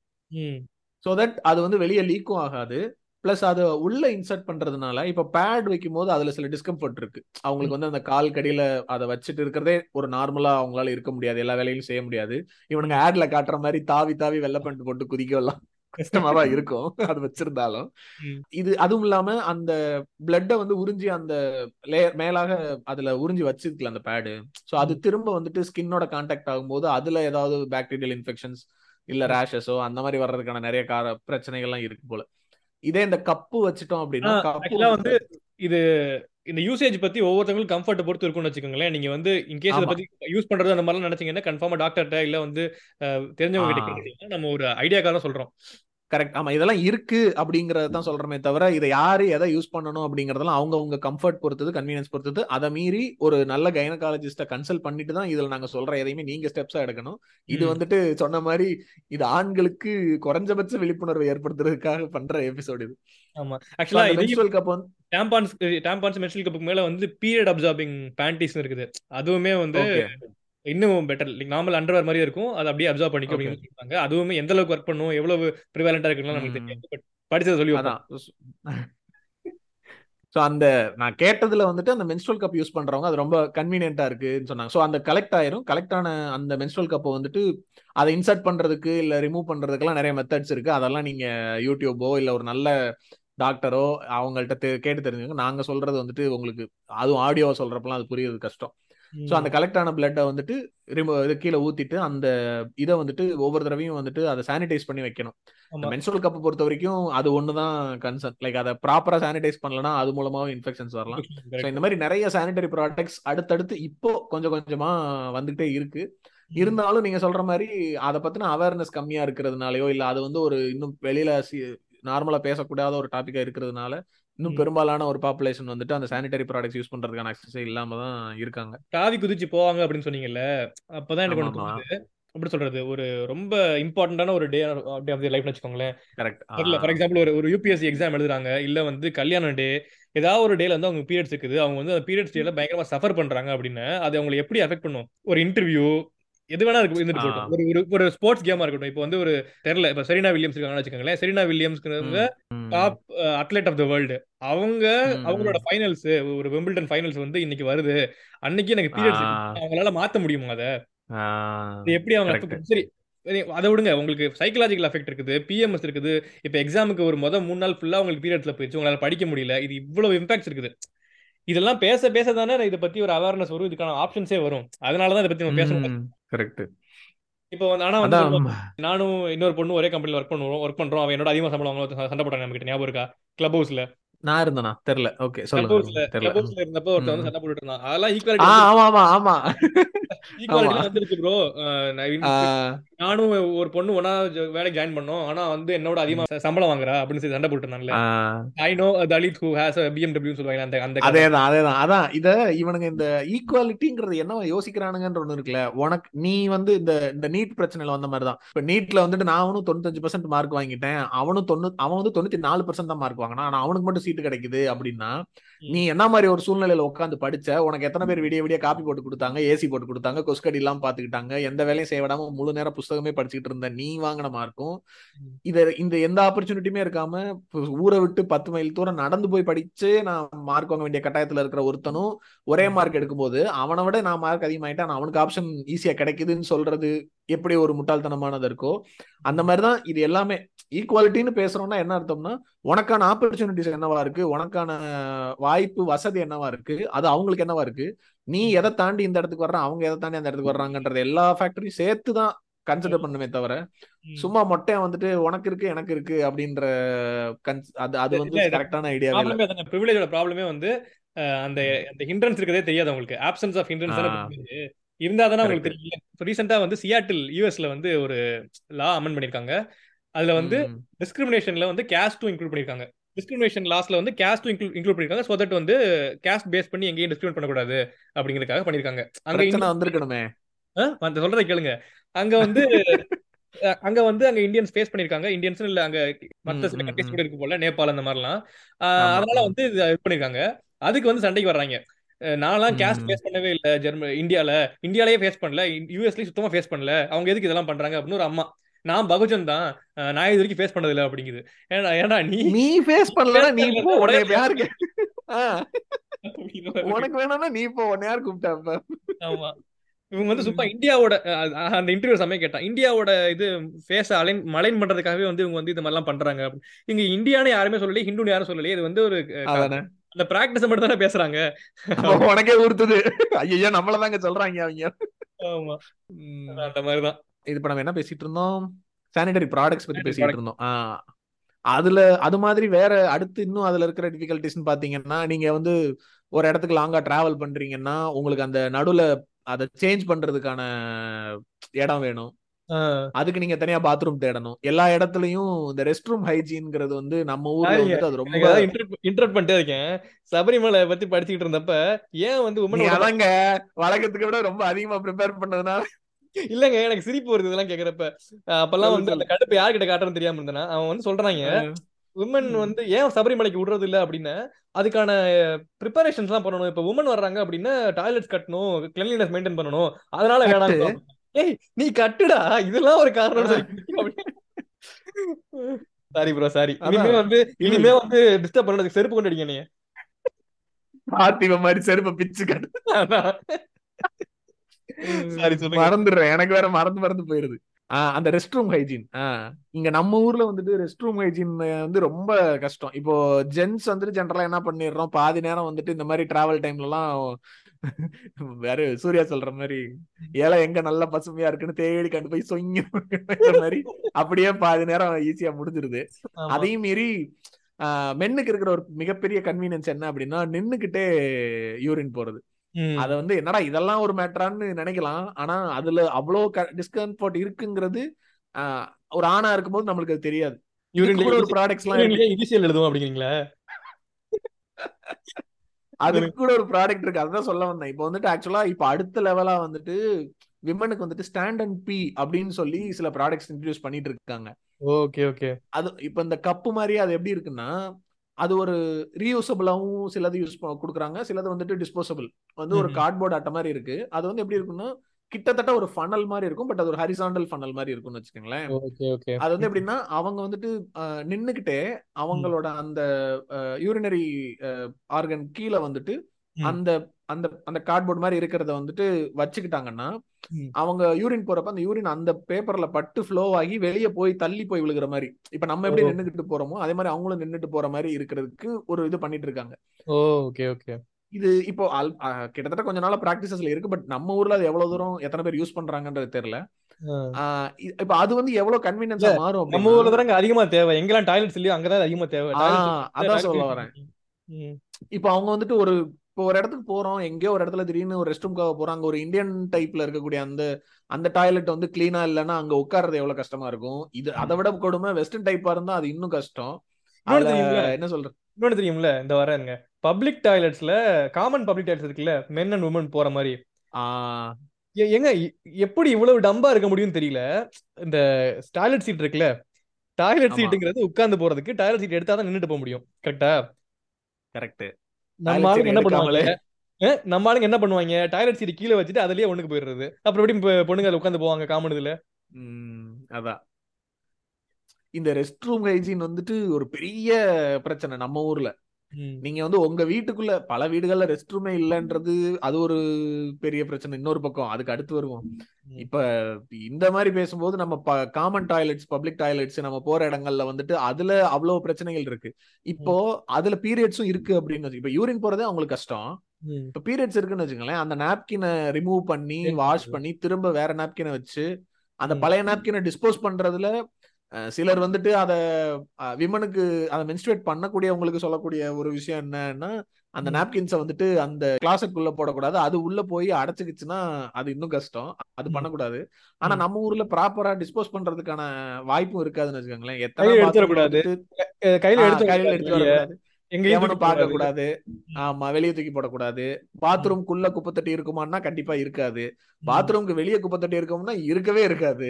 ஸோ தட் அது வந்து வெளியே லீக்கும் ஆகாது ப்ளஸ் அதை உள்ள இன்சர்ட் பண்றதுனால இப்போ பேட் வைக்கும் போது அதுல சில டிஸ்கம்ஃபர்ட் இருக்கு. அவங்களுக்கு வந்து அந்த கால் கடியில அதை வச்சுட்டு இருக்கிறதே ஒரு நார்மலா அவங்களால இருக்க முடியாது. எல்லா வேலையும் செய்ய முடியாது. இவனுங்க ஆட்ல காட்டுற மாதிரி தாவி தாவி வெள்ளை பண்ணிட்டு போட்டு குதிக்கலாம் கஷ்டமா தான் [laughs] இருக்கும். அது வச்சிருந்தாலும். இது அதுவும் இல்லாம அந்த பிளட்டை வந்து உறிஞ்சி அந்த லேயர் மேலாக அதுல உறிஞ்சி வச்சிருக்கல அந்த பேடு ஸோ அது திரும்ப வந்துட்டு ஸ்கின்னோட கான்டாக்ட் ஆகும்போது அதுல ஏதாவது பாக்டீரியல் இன்ஃபெக்ஷன்ஸ் இல்ல ரேஷஸோ அந்த மாதிரி வர்றதுக்கான நிறைய கார பிரச்சனைகள்லாம் இருக்கு போல. இதே இந்த கப்பு வச்சுட்டோம் அப்படின்னா வந்து இது இந்த யூசேஜ் பத்தி ஒவ்வொருத்தவங்களுக்கும் கம்ஃபர்ட் பொறுத்து இருக்கும்னு வச்சுக்கோங்களேன் நீங்க வந்து இன்கேஸ் இதை ஆமா. பத்தி யூஸ் பண்றது அந்த மாதிரிலாம் நினைச்சீங்கன்னா கன்ஃபார்மா டாக்டர்கிட்ட இல்ல வந்து தெரிஞ்சவங்க கிட்ட. கேட்டீங்கன்னா நம்ம ஒரு ஐடியாக்காக தான் சொல்றோம் கரெக்ட் ஆமா இதெல்லாம் இருக்கு அப்படிங்கறத தான் சொல்றமே தவிர இதை யாரு எதை யூஸ் பண்ணணும் அப்படிங்கறதெல்லாம் அவங்க அவங்க கம்ஃபர்ட் பொறுத்தது கன்வீனியன்ஸ் பொறுத்தது அதை மீறி ஒரு நல்ல கைனகாலஜிஸ்ட கன்சல்ட் பண்ணிட்டு தான் இதுல நாங்க சொல்ற எதையுமே நீங்க ஸ்டெப்ஸா எடுக்கணும். இது. வந்துட்டு சொன்ன மாதிரி இது ஆண்களுக்கு குறைஞ்சபட்ச விழிப்புணர்வை ஏற்படுத்துறதுக்காக பண்ற எபிசோடு இது. ஆமா. ஆக்சுவலா cup வந்து டேம்பான்ஸ் டேம்பான்ஸ் கப்புக்கு மேல வந்து பீரியட் அப்சார்பிங் பேண்டிஸ் இருக்குது. அதுவுமே வந்து இன்னும் பெட்டர் நார்மல் அண்டர்வேர் மாதிரியே இருக்கும். அது அப்படியே அப்சர்வ் பண்ணிக்கும் அப்படின்னு சொல்றாங்க. அதுவுமே எந்த அளவுக்கு ஒர்க் பண்ணும் எவ்வளவு ப்ரிவேலண்டா இருக்குன்னு நமக்கு. தெரியாது. பட் படிச்சதை சொல்லி அதான். ஸோ அந்த நான் கேட்டதுல வந்துட்டு அந்த menstrual கப் யூஸ் பண்றவங்க அது ரொம்ப கன்வீனியன்ட்டா இருக்குன்னு சொன்னாங்க. ஸோ அந்த கலெக்ட் ஆயிரும். கலெக்ட் ஆன அந்த menstrual கப்பை வந்துட்டு அதை இன்சர்ட் பண்றதுக்கு இல்ல ரிமூவ் பண்றதுக்கெல்லாம் நிறைய மெத்தட்ஸ் இருக்கு. அதெல்லாம் நீங்க யூடியூபோ இல்ல ஒரு நல்ல டாக்டரோ அவங்கள்ட்ட கேட்டு தெரிஞ்சுங்க நாங்க சொல்றது வந்துட்டு உங்களுக்கு அதுவும் ஆடியோ சொல்றப்பலாம் அது புரியுறது கஷ்டம். ஸோ அந்த கலெக்ட் ஆன பிளட்டை வந்துட்டு ரிமூவ் இது கீழே ஊத்திட்டு அந்த இதை வந்துட்டு ஒவ்வொரு தடவையும் வந்துட்டு அதை சானிடைஸ் பண்ணி வைக்கணும். இந்த மென்சுரல் கப்பை பொறுத்த வரைக்கும் அது ஒண்ணுதான் கன்சர்ன் லைக் அதை ப்ராப்பரா சானிடைஸ் பண்ணலனா அது மூலமாவும் இன்ஃபெக்ஷன்ஸ் வரலாம். ஸோ. இந்த மாதிரி நிறைய சானிடரி ப்ராடக்ட்ஸ் அடுத்தடுத்து இப்போ கொஞ்சம் கொஞ்சமா வந்துகிட்டே இருக்கு. இருந்தாலும் நீங்க சொல்ற மாதிரி அதை பத்தின அவேர்னஸ் கம்மியா இருக்கிறதுனாலயோ இல்ல அது வந்து ஒரு இன்னும் வெளியில நார்மலா பேசக்கூடாத ஒரு டாபிக்கா இருக்கிறதுனால இன்னும். பெரும்பாலான ஒரு பாப்புலேஷன் வந்துட்டு அந்த சானிடரி ப்ராடக்ட்ஸ் யூஸ் பண்றதுக்கான அக்சஸே இல்லாம தான் இருக்காங்க. தாவி குதிச்சு போவாங்க அப்படின்னு சொன்னீங்கல்ல அப்பதான் எனக்கு ஒன்று எப்படி சொல்றது? ஒரு ரொம்ப இம்பார்ட்டன்டான ஒரு டே டே ஆஃப் லைஃப்னு வச்சுக்கோங்களேன். கரெக்ட் தெரியல ஃபார் எக்ஸாம்பிள் ஒரு ஒரு யூபிஎஸ்சி எக்ஸாம் எழுதுறாங்க இல்ல வந்து கல்யாண டே ஏதாவது ஒரு டேல வந்து அவங்க பீரியட்ஸ் இருக்குது. அவங்க வந்து அந்த பீரியட்ஸ் டேல பயங்கரமா சஃபர் பண்றாங்க அப்படின்னு அது அவங்களை எப்படி அஃபெக்ட் பண்ணும்? ஒரு இன்டர்வியூ எது வேணா இருக்கு இருந்துட்டு ஆ. போகட்டும். ஒரு ஒரு ஒரு ஸ்போர்ட்ஸ் கேமா இருக்கட்டும். இப்போ வந்து ஒரு தெரியல இப்போ செரீனா வில்லியம்ஸ் இருக்காங்கன்னு வச்சுக்கோங்களேன். செரீனா வில்லியம்ஸ்ங்கிறவங்க top athlete of the world அவங்க. அவங்களோட ஃபைனல்ஸ் ஒரு வெம்பிள்டன் ஃபைனல்ஸ் வந்து இன்னைக்கு வருது. அன்னைக்கு எனக்கு பீரியட்ஸ். அவங்களால மாத்த முடியுமா அதை? எப்படி அவங்க சரி, அதை விடுங்க. உங்களுக்கு சைக்கலாஜிக்கல் எஃபெக்ட் இருக்குது பிஎம்எஸ் இருக்குது. இப்போ எக்ஸாமுக்கு ஒரு மொதல் மூணு நாள் ஃபுல்லா உங்களுக்கு பீரியட்ஸ்ல போயிடுச்சு உங்களால படிக்க முடியல. இது இவ்வளவு இம்பாக்ட்ஸ் இருக்குது. இதெல்லாம் பேச பேச தானே இதை பத்தி ஒரு அவேர்னஸ் வரும். இதுக்கான ஆப்ஷன்ஸே வரும். அதனாலதான் இதை பத்தி நம்ம பேசணும் கரெக்ட். இப்போ வந்து ஆனா வந்து நானும் இன்னொரு பொண்ணு ஒரே கம்பெனில ஒர்க் பண்ணுவோம் ஒர்க் பண்றோம் அவன் என்னோட அதிகமா சம்பளம் சண்டை போட்டாங்க நம்ம கிட்ட ஞாபகம் இருக்கா? கிளப் ஹவுஸ்ல நான் இருந்தேனா? தெரியல. ஓகே கிளப் சொல்லுங்க. ஹவுஸ்ல தெரியல. கிளப் ஹவுஸ்ல இருந்தப்போ ஒருத்தன் வந்து ம். சண்டை போட்டுட்டு இருந்தான். அதெல்லாம் ஆ ஈக்குவாலிட்டி ஆமா ஆமா. ஆமா ஈக்குவாலிட்டி ஆமா. வந்துருச்சு ப்ரோ ஆ, நானும் ஒரு பொண்ணு ஒன்னா வேலைக்கு ஜாயின் பண்ணோம். ஆனா வந்து என்னோட அதிகமா சம்பளம் வாங்குறா அப்படின்னு சொல்லி சண்டை போட்டு. I know Dalit who has BMW சொல்லுவாங்க அந்த அந்த. அதேதான் அதேதான். அதான் இத இவனுங்க இந்த ஈக்குவாலிட்டிங்கிறது என்னவா யோசிக்கிறானுங்கன்ற ஒண்ணு இருக்குல்ல. உனக்கு நீ வந்து இந்த இந்த நீட் பிரச்சனையில வந்த மாதிரி தான் இப்ப நீட்ல வந்துட்டு நான் அவனும் தொண்ணூத்தஞ்சு பர்சன்ட் மார்க் வாங்கிட்டேன். அவனும் தொண்ணூ அவன் வந்து தொண்ணூத்தி நாலு பர்சன்ட் தான் மார்க் வாங்கினான். ஆனா அவனுக்கு மட்டும் சீட்டு கிடைக்குது அப்படின்னா நீ என்ன மாதிரி ஒரு சூழ்நிலையில உட்காந்து படிச்ச? உனக்கு எத்தனை பேர் விடிய விடிய காப்பி போட்டு கொடுத்தாங்க ஏசி போட்டு கொடுத்தாங்க கொஸ்கடி எல்லாம் பாத்துக்கிட்டாங்க எந்த வேலையும் செய்ய விடாம முழு நேரம் புஸ்தகமே படிச்சுக்கிட்டு இருந்த நீ வாங்கின மார்க்கும் இத இந்த எந்த ஆப்பர்ச்சுனிட்டியுமே இருக்காம ஊரை விட்டு பத்து மைல் தூரம் நடந்து போய் படிச்சு நான் மார்க் வாங்க வேண்டிய கட்டாயத்துல இருக்கிற ஒருத்தனும் ஒரே மார்க் எடுக்கும்போது அவனை விட நான் மார்க் அதிகமாயிட்டேன் அவனுக்கு ஆப்ஷன் ஈஸியா கிடைக்குதுன்னு சொல்றது எப்படி ஒரு முட்டாள்தனமானது இருக்கோ அந்த மாதிரிதான் இது எல்லாமே. ஈக்குவாலிட்டின்னு பேசுறோம்னா என்ன அர்த்தம்னா உனக்கான ஆப்பர்ச்சுனிட்டிஸ் என்னவா இருக்கு? உனக்கான வாய்ப்பு வசதி என்னவா இருக்கு? அது அவங்களுக்கு என்னவா இருக்கு? நீ எதை தாண்டி இந்த இடத்துக்கு வர்ற? அவங்க எதை தாண்டி அந்த இடத்துக்கு வர்றாங்கன்றது எல்லா ஃபேக்டரியும் சேர்த்து தான் கன்சிடர் பண்ணுமே தவிர. சும்மா மொட்டையா வந்துட்டு உனக்கு இருக்கு எனக்கு இருக்கு அப்படின்ற அது அது வந்து கரெக்டான ஐடியாவே இல்ல ப்ராப்ளமே அதாங்க ப்ரிவிலேஜோட ப்ராப்ளமே வந்து அந்த அந்த ஹிண்ட்ரன்ஸ் இருக்கதே தெரியாது அவங்களுக்கு. Options of hindrance. இருந்தா தானே அவங்களுக்கு. தெரியல ரீசெண்டா வந்து சியாட்டில் யூஎஸ்ல வந்து ஒரு லா அமெண்ட் பண்ணிருக்காங்க. அதுல வந்து. டிஸ்கிரிமினேஷன்ல வந்து கேஸ்டும் இன்க்ளூட் பண்ணிருக்காங்க. டிஸ்கிரிமினேஷன் லாஸ்ல வந்து கேஸ்டும் இன்க்ளூட் பண்ணிருக்காங்க. ஸோ தட் வந்து கேஸ்ட் பேஸ் பண்ணி எங்கேயும் டிஸ்கிரிமினேட் பண்ணக்கூடாது அப்படிங்கிறதுக்காக பண்ணிருக்காங்க. அங்க வந்திருக்கணுமே. அந்த சொல்றதை கேளுங்க. அங்க வந்து அங்க வந்து அங்க இந்தியன்ஸ் ஃபேஸ் பண்ணிருக்காங்க. இந்தியன்ஸ் இல்ல அங்க மத்த சில கண்ட்ரிஸ். கூட இருக்கு போல நேபாள் அந்த மாதிரிலாம். அதனால வந்து இது பண்ணிருக்காங்க. அதுக்கு வந்து சண்டைக்கு வர்றாங்க. நான்லாம் கேஸ்ட். ஃபேஸ் பண்ணவே இல்ல ஜெர்ம இந்தியால. இந்தியாலயே ஃபேஸ் பண்ணல. யூஎஸ்லயும் சுத்தமா ஃபேஸ் பண்ணல. அவங்க எதுக்கு இதெல்லாம் பண்றாங்க அப்படின்னு ஒரு அம்மா. நான் பகுஜன் தான் நான் இது வரைக்கும் ஃபேஸ் பண்ணது இல்ல அப்படிங்குது. ஏன்னா ஏன்னா நீ நீ ஃபேஸ் பண்ணலனா நீ face போ பண்ணலன்னா உன்னை உடனே இப்ப யாருக்கு. உனக்கு வேணும்னா நீ போ உன்னை யார் கூப்பிட்டா இப்ப ஆமா. இவங்க வந்து சும்மா இந்தியாவோட அந்த இன்டர்வியூ சமயம் கேட்டான். இந்தியாவோட இது ஃபேஸ் அலைன் அலைன் பண்றதுக்காகவே வந்து இவங்க வந்து இது மாதிரிலாம் பண்றாங்க. இங்க இந்தியான்னு யாருமே சொல்லலையே ஹிந்துன்னு யாரும் சொல்லலையே. இது வந்து ஒரு அந்த பிராக்டிஸ் மட்டும் தானே பேசுறாங்க. உனக்கே ஊர்த்துது ஐயோ நம்மளதாங்க சொல்றாங்க அவங்க. ஆமா. அந்த மாதிரிதான். இது இப்ப நம்ம என்ன பேசிட்டு இருந்தோம் சானிடரி ப்ராடக்ட்ஸ் பத்தி பேசிட்டு. இருந்தோம். அதுல அது மாதிரி வேற அடுத்து இன்னும் அதுல இருக்கிற டிஃபிகல்டிஸ்னு பாத்தீங்கன்னா நீங்க வந்து ஒரு இடத்துக்கு லாங்கா டிராவல் பண்றீங்கன்னா உங்களுக்கு அந்த நடுவுல அதை சேஞ்ச் பண்றதுக்கான இடம் வேணும் அதுக்கு நீங்க தனியா பாத்ரூம் தேடணும் எல்லா இடத்துலயும் இந்த ரெஸ்ட் ரூம் ஹைஜீன்ங்கிறது வந்து நம்ம ஊர்ல. வந்துட்டு அது ரொம்ப இன்டர்ட் பண்ணிட்டே இருக்கேன் சபரிமலை பத்தி படிச்சுக்கிட்டு இருந்தப்ப ஏன் வந்து அதாங்க வழக்கத்துக்கு விட ரொம்ப அதிகமா ப்ரிப்பேர் பண்ணதுனால இல்லங்க எனக்கு சிரிப்பு வருது இதெல்லாம் கேக்குறப்ப. அப்பெல்லாம் வந்து அந்த. கடுப்பு யார்கிட்ட காட்டுறதுன்னு தெரியாம இருந்தேனா அவன் வந்து சொல்றாங்க உமன். வந்து ஏன் சபரிமலைக்கு விடுறது இல்ல? அப்படின்னு. அதுக்கான ப்ரிப்பரேஷன்ஸ் எல்லாம் பண்ணணும். இப்ப உமன் வர்றாங்க அப்படின்னா டாய்லெட்ஸ் கட்டணும் கிளீனினஸ் மெயின்டைன் பண்ணணும். அதனால. வேணாம் ஏய் நீ கட்டுடா இதெல்லாம் ஒரு காரணம் சாரி ப்ரோ சாரி. இனிமே வந்து. இனிமே வந்து டிஸ்டர்ப் பண்றதுக்கு செருப்பு கொண்டு அடிங்க நீ பார்த்திப மாதிரி செருப்ப பிச்சு கட்டு. சாரி சொல்லுங்க. மறந்துடுறேன். எனக்கு வேற மறந்து மறந்து போயிருது. அந்த ரெஸ்ட் ரூம் ஹைஜீன் இங்க நம்ம ஊர்ல வந்துட்டு ரெஸ்ட் ரூம் ஹைஜீன் வந்து ரொம்ப கஷ்டம். இப்போ ஜென்ஸ் வந்துட்டு ஜென்ரலா என்ன பண்ணிடுறோம்? பாதி நேரம் வந்துட்டு இந்த மாதிரி டிராவல் டைம்ல எல்லாம் வேற சூர்யா சொல்ற மாதிரி ஏழை எங்க நல்ல பசுமையா இருக்குன்னு தேடி கண்டு போய் சொங்கி மாதிரி அப்படியே பாதி நேரம் ஈஸியா முடிஞ்சிருது. அதையும் மீறி மென்னுக்கு இருக்கிற ஒரு மிகப்பெரிய கன்வீனியன்ஸ் என்ன அப்படின்னா நின்னுக்கிட்டே யூரின் போறது. அத வந்து என்னடா இதெல்லாம் ஒரு மேட்டரான்னு நினைக்கலாம். ஆனா அதுல அவ்வளோ டிஸ்கம்ஃபர்ட் இருக்குங்கிறது ஒரு ஆணா இருக்கும்போது நம்மளுக்கு அது தெரியாது. ஒரு ப்ராடக்ட்ஸ் எல்லாம் இனிஷியல் எழுதுவோம் அப்படிங்கிறீங்களா? அதுக்கு கூட ஒரு ப்ராடக்ட் இருக்கு. அதான் சொல்ல வந்தேன். இப்போ வந்துட்டு ஆக்சுவலா இப்போ அடுத்த லெவலா வந்துட்டு விமனுக்கு வந்துட்டு ஸ்டாண்ட் அண்ட் பி அப்படின்னு சொல்லி சில ப்ராடக்ட்ஸ் இன்ட்ரடியூஸ் பண்ணிட்டு இருக்காங்க. Okay okay. அது இப்போ இந்த கப்பு மாதிரி அது எப்படி இருக்குன்னா அது ஒரு ரீயூசபிளாவும் சிலது யூஸ் கொடுக்குறாங்க. சிலது வந்துட்டு டிஸ்போசபிள் வந்து ஒரு. கார்ட்போர்ட் அட்டை மாதிரி இருக்கு. அது வந்து எப்படி இருக்குன்னா கிட்டத்தட்ட ஒரு ஃபனல் மாதிரி இருக்கும். பட் அது ஒரு ஹரிசாண்டல் ஃபனல் மாதிரி இருக்கும்னு வச்சுக்கோங்களேன். அது வந்து எப்படின்னா அவங்க வந்துட்டு நின்னுக்கிட்டே அவங்களோட அந்த யூரினரி ஆர்கன் கீழே வந்துட்டு. அந்த அந்த அந்த கார்ட்போர்ட் மாதிரி இருக்கிறத வந்துட்டு வச்சுக்கிட்டாங்கன்னா. அவங்க யூரின் போறப்ப அந்த யூரின் அந்த பேப்பர்ல பட்டு ஃப்ளோ ஆகி வெளியே போய் தள்ளி போய் விழுகிற மாதிரி. இப்ப நம்ம எப்படி ஓ. நின்னுக்கிட்டு போறோமோ அதே மாதிரி அவங்களும் நின்னுட்டு போற மாதிரி இருக்கிறதுக்கு ஒரு இது பண்ணிட்டு இருக்காங்க. Okay okay. இது இப்போ கிட்டத்தட்ட கொஞ்ச நாளா பிராக்டிசஸ்ல இருக்கு பட் நம்ம ஊர்ல அது எவ்வளவு தூரம் எத்தனை பேர் யூஸ் பண்றாங்கன்றது தெரியல. இப்ப அது வந்து எவ்வளவு கன்வீனியன்ஸா மாறும் நம்ம ஊர்ல தானங்க அதிகமா தேவை. எங்கெல்லாம் டாய்லெட்ஸ் இல்லையோ அங்கதான் அதிகமா தேவை. அதான் சொல்ல வரேன். இப்போ அவங்க வந்துட்டு ஒரு இப்போ ஒரு இடத்துக்கு போறோம் எங்கேயோ ஒரு இடத்துல திடீர்னு ஒரு ரெஸ்ட் ரூம்காக போறாங்க ஒரு இந்தியன் டைப்ல இருக்கக்கூடிய அந்த அந்த டாய்லெட் வந்து கிளீனா இல்லைன்னா அங்க உட்கார்றது எவ்வளவு கஷ்டமா இருக்கும்? இது அதை விட கொடுமை வெஸ்டர்ன் டைப்பா இருந்தா அது இன்னும் கஷ்டம். என்ன சொல்ற? இன்னொன்னு தெரியும்ல? இந்த வரேங்க பப்ளிக் டாய்லெட்ஸ்ல காமன் பப்ளிக் டாய்லெட்ஸ் இருக்குல்ல? மென் அண்ட் உமன் போற மாதிரி. எங்க எப்படி இவ்வளவு டம்பா இருக்க முடியும்னு தெரியல. இந்த டாய்லெட் சீட் இருக்குல்ல? டாய்லெட். சீட்டுங்கிறது உட்கார்ந்து போறதுக்கு டாய்லெட் சீட் எடுத்தா தான் நின்னுட்டு போக முடியும். கரெக்டா கரெக்ட் நம்ம ஆளுங்க என்ன பண்ணுவாங்க? அஹ் நம்ம ஆளுங்க என்ன பண்ணுவாங்க? டாய்லெட் சீட் கீழே வச்சுட்டு அதுலயே ஒண்ணுக்கு போயிடுறது. அப்புறம் எப்படி பொண்ணுங்க அதுல உட்காந்து போவாங்க காமன் இதுல. அதான். இந்த ரெஸ்ட் ரூம் ஹைஜீன் வந்துட்டு ஒரு பெரிய பிரச்சனை நம்ம ஊர்ல. நீங்க வந்து உங்க வீட்டுக்குள்ள பல வீடுகள்ல ரெஸ்ட் ரூமே இல்லைன்றது அது ஒரு பெரிய பிரச்சனை இன்னொரு பக்கம் அதுக்கு அடுத்து வருவோம். இப்ப இந்த மாதிரி பேசும்போது நம்ம காமன் டாய்லெட்ஸ் பப்ளிக் டாய்லெட்ஸ் நம்ம போற இடங்கள்ல வந்துட்டு அதுல அவ்வளவு பிரச்சனைகள் இருக்கு இப்போ அதுல பீரியட்ஸும் இருக்கு அப்படின்னு இப்ப யூரின் போறதே அவங்களுக்கு கஷ்டம். இப்ப பீரியட்ஸ் இருக்குன்னு வச்சுக்கோங்களேன் அந்த நாப்கினை ரிமூவ் பண்ணி வாஷ். பண்ணி திரும்ப வேற நாப்கினை வச்சு அந்த. பழைய நாப்கினை டிஸ்போஸ் பண்றதுல சிலர் வந்துட்டு அத விமனுக்கு அதை மென்ஸ்ட்ரேட் பண்ணக்கூடியவங்களுக்கு சொல்லக்கூடிய ஒரு விஷயம் என்னன்னா அந்த. நாப்கின்ஸை வந்துட்டு அந்த கிளாஸுக்குள்ள போடக்கூடாது அது உள்ள போய் அடைச்சுக்கிச்சுன்னா அது இன்னும் கஷ்டம் அது. பண்ணக்கூடாது ஆனா. நம்ம ஊர்ல ப்ராப்பரா டிஸ்போஸ் பண்றதுக்கான வாய்ப்பும் இருக்காதுன்னு வச்சுக்கோங்களேன் எத்தனை எடுத்துடக்கூடாது. கையில எடுத்து கையில எடுத்து வரக்கூடாது எங்கேயும் எவனும் பார்க்க. கூடாது ஆமா வெளியே தூக்கி போடக்கூடாது பாத்ரூம்குள்ள குப்பை தட்டி இருக்குமான்னா கண்டிப்பா இருக்காது. பாத்ரூம்க்கு வெளியே குப்பை தட்டி இருக்கும்னா இருக்கவே இருக்காது.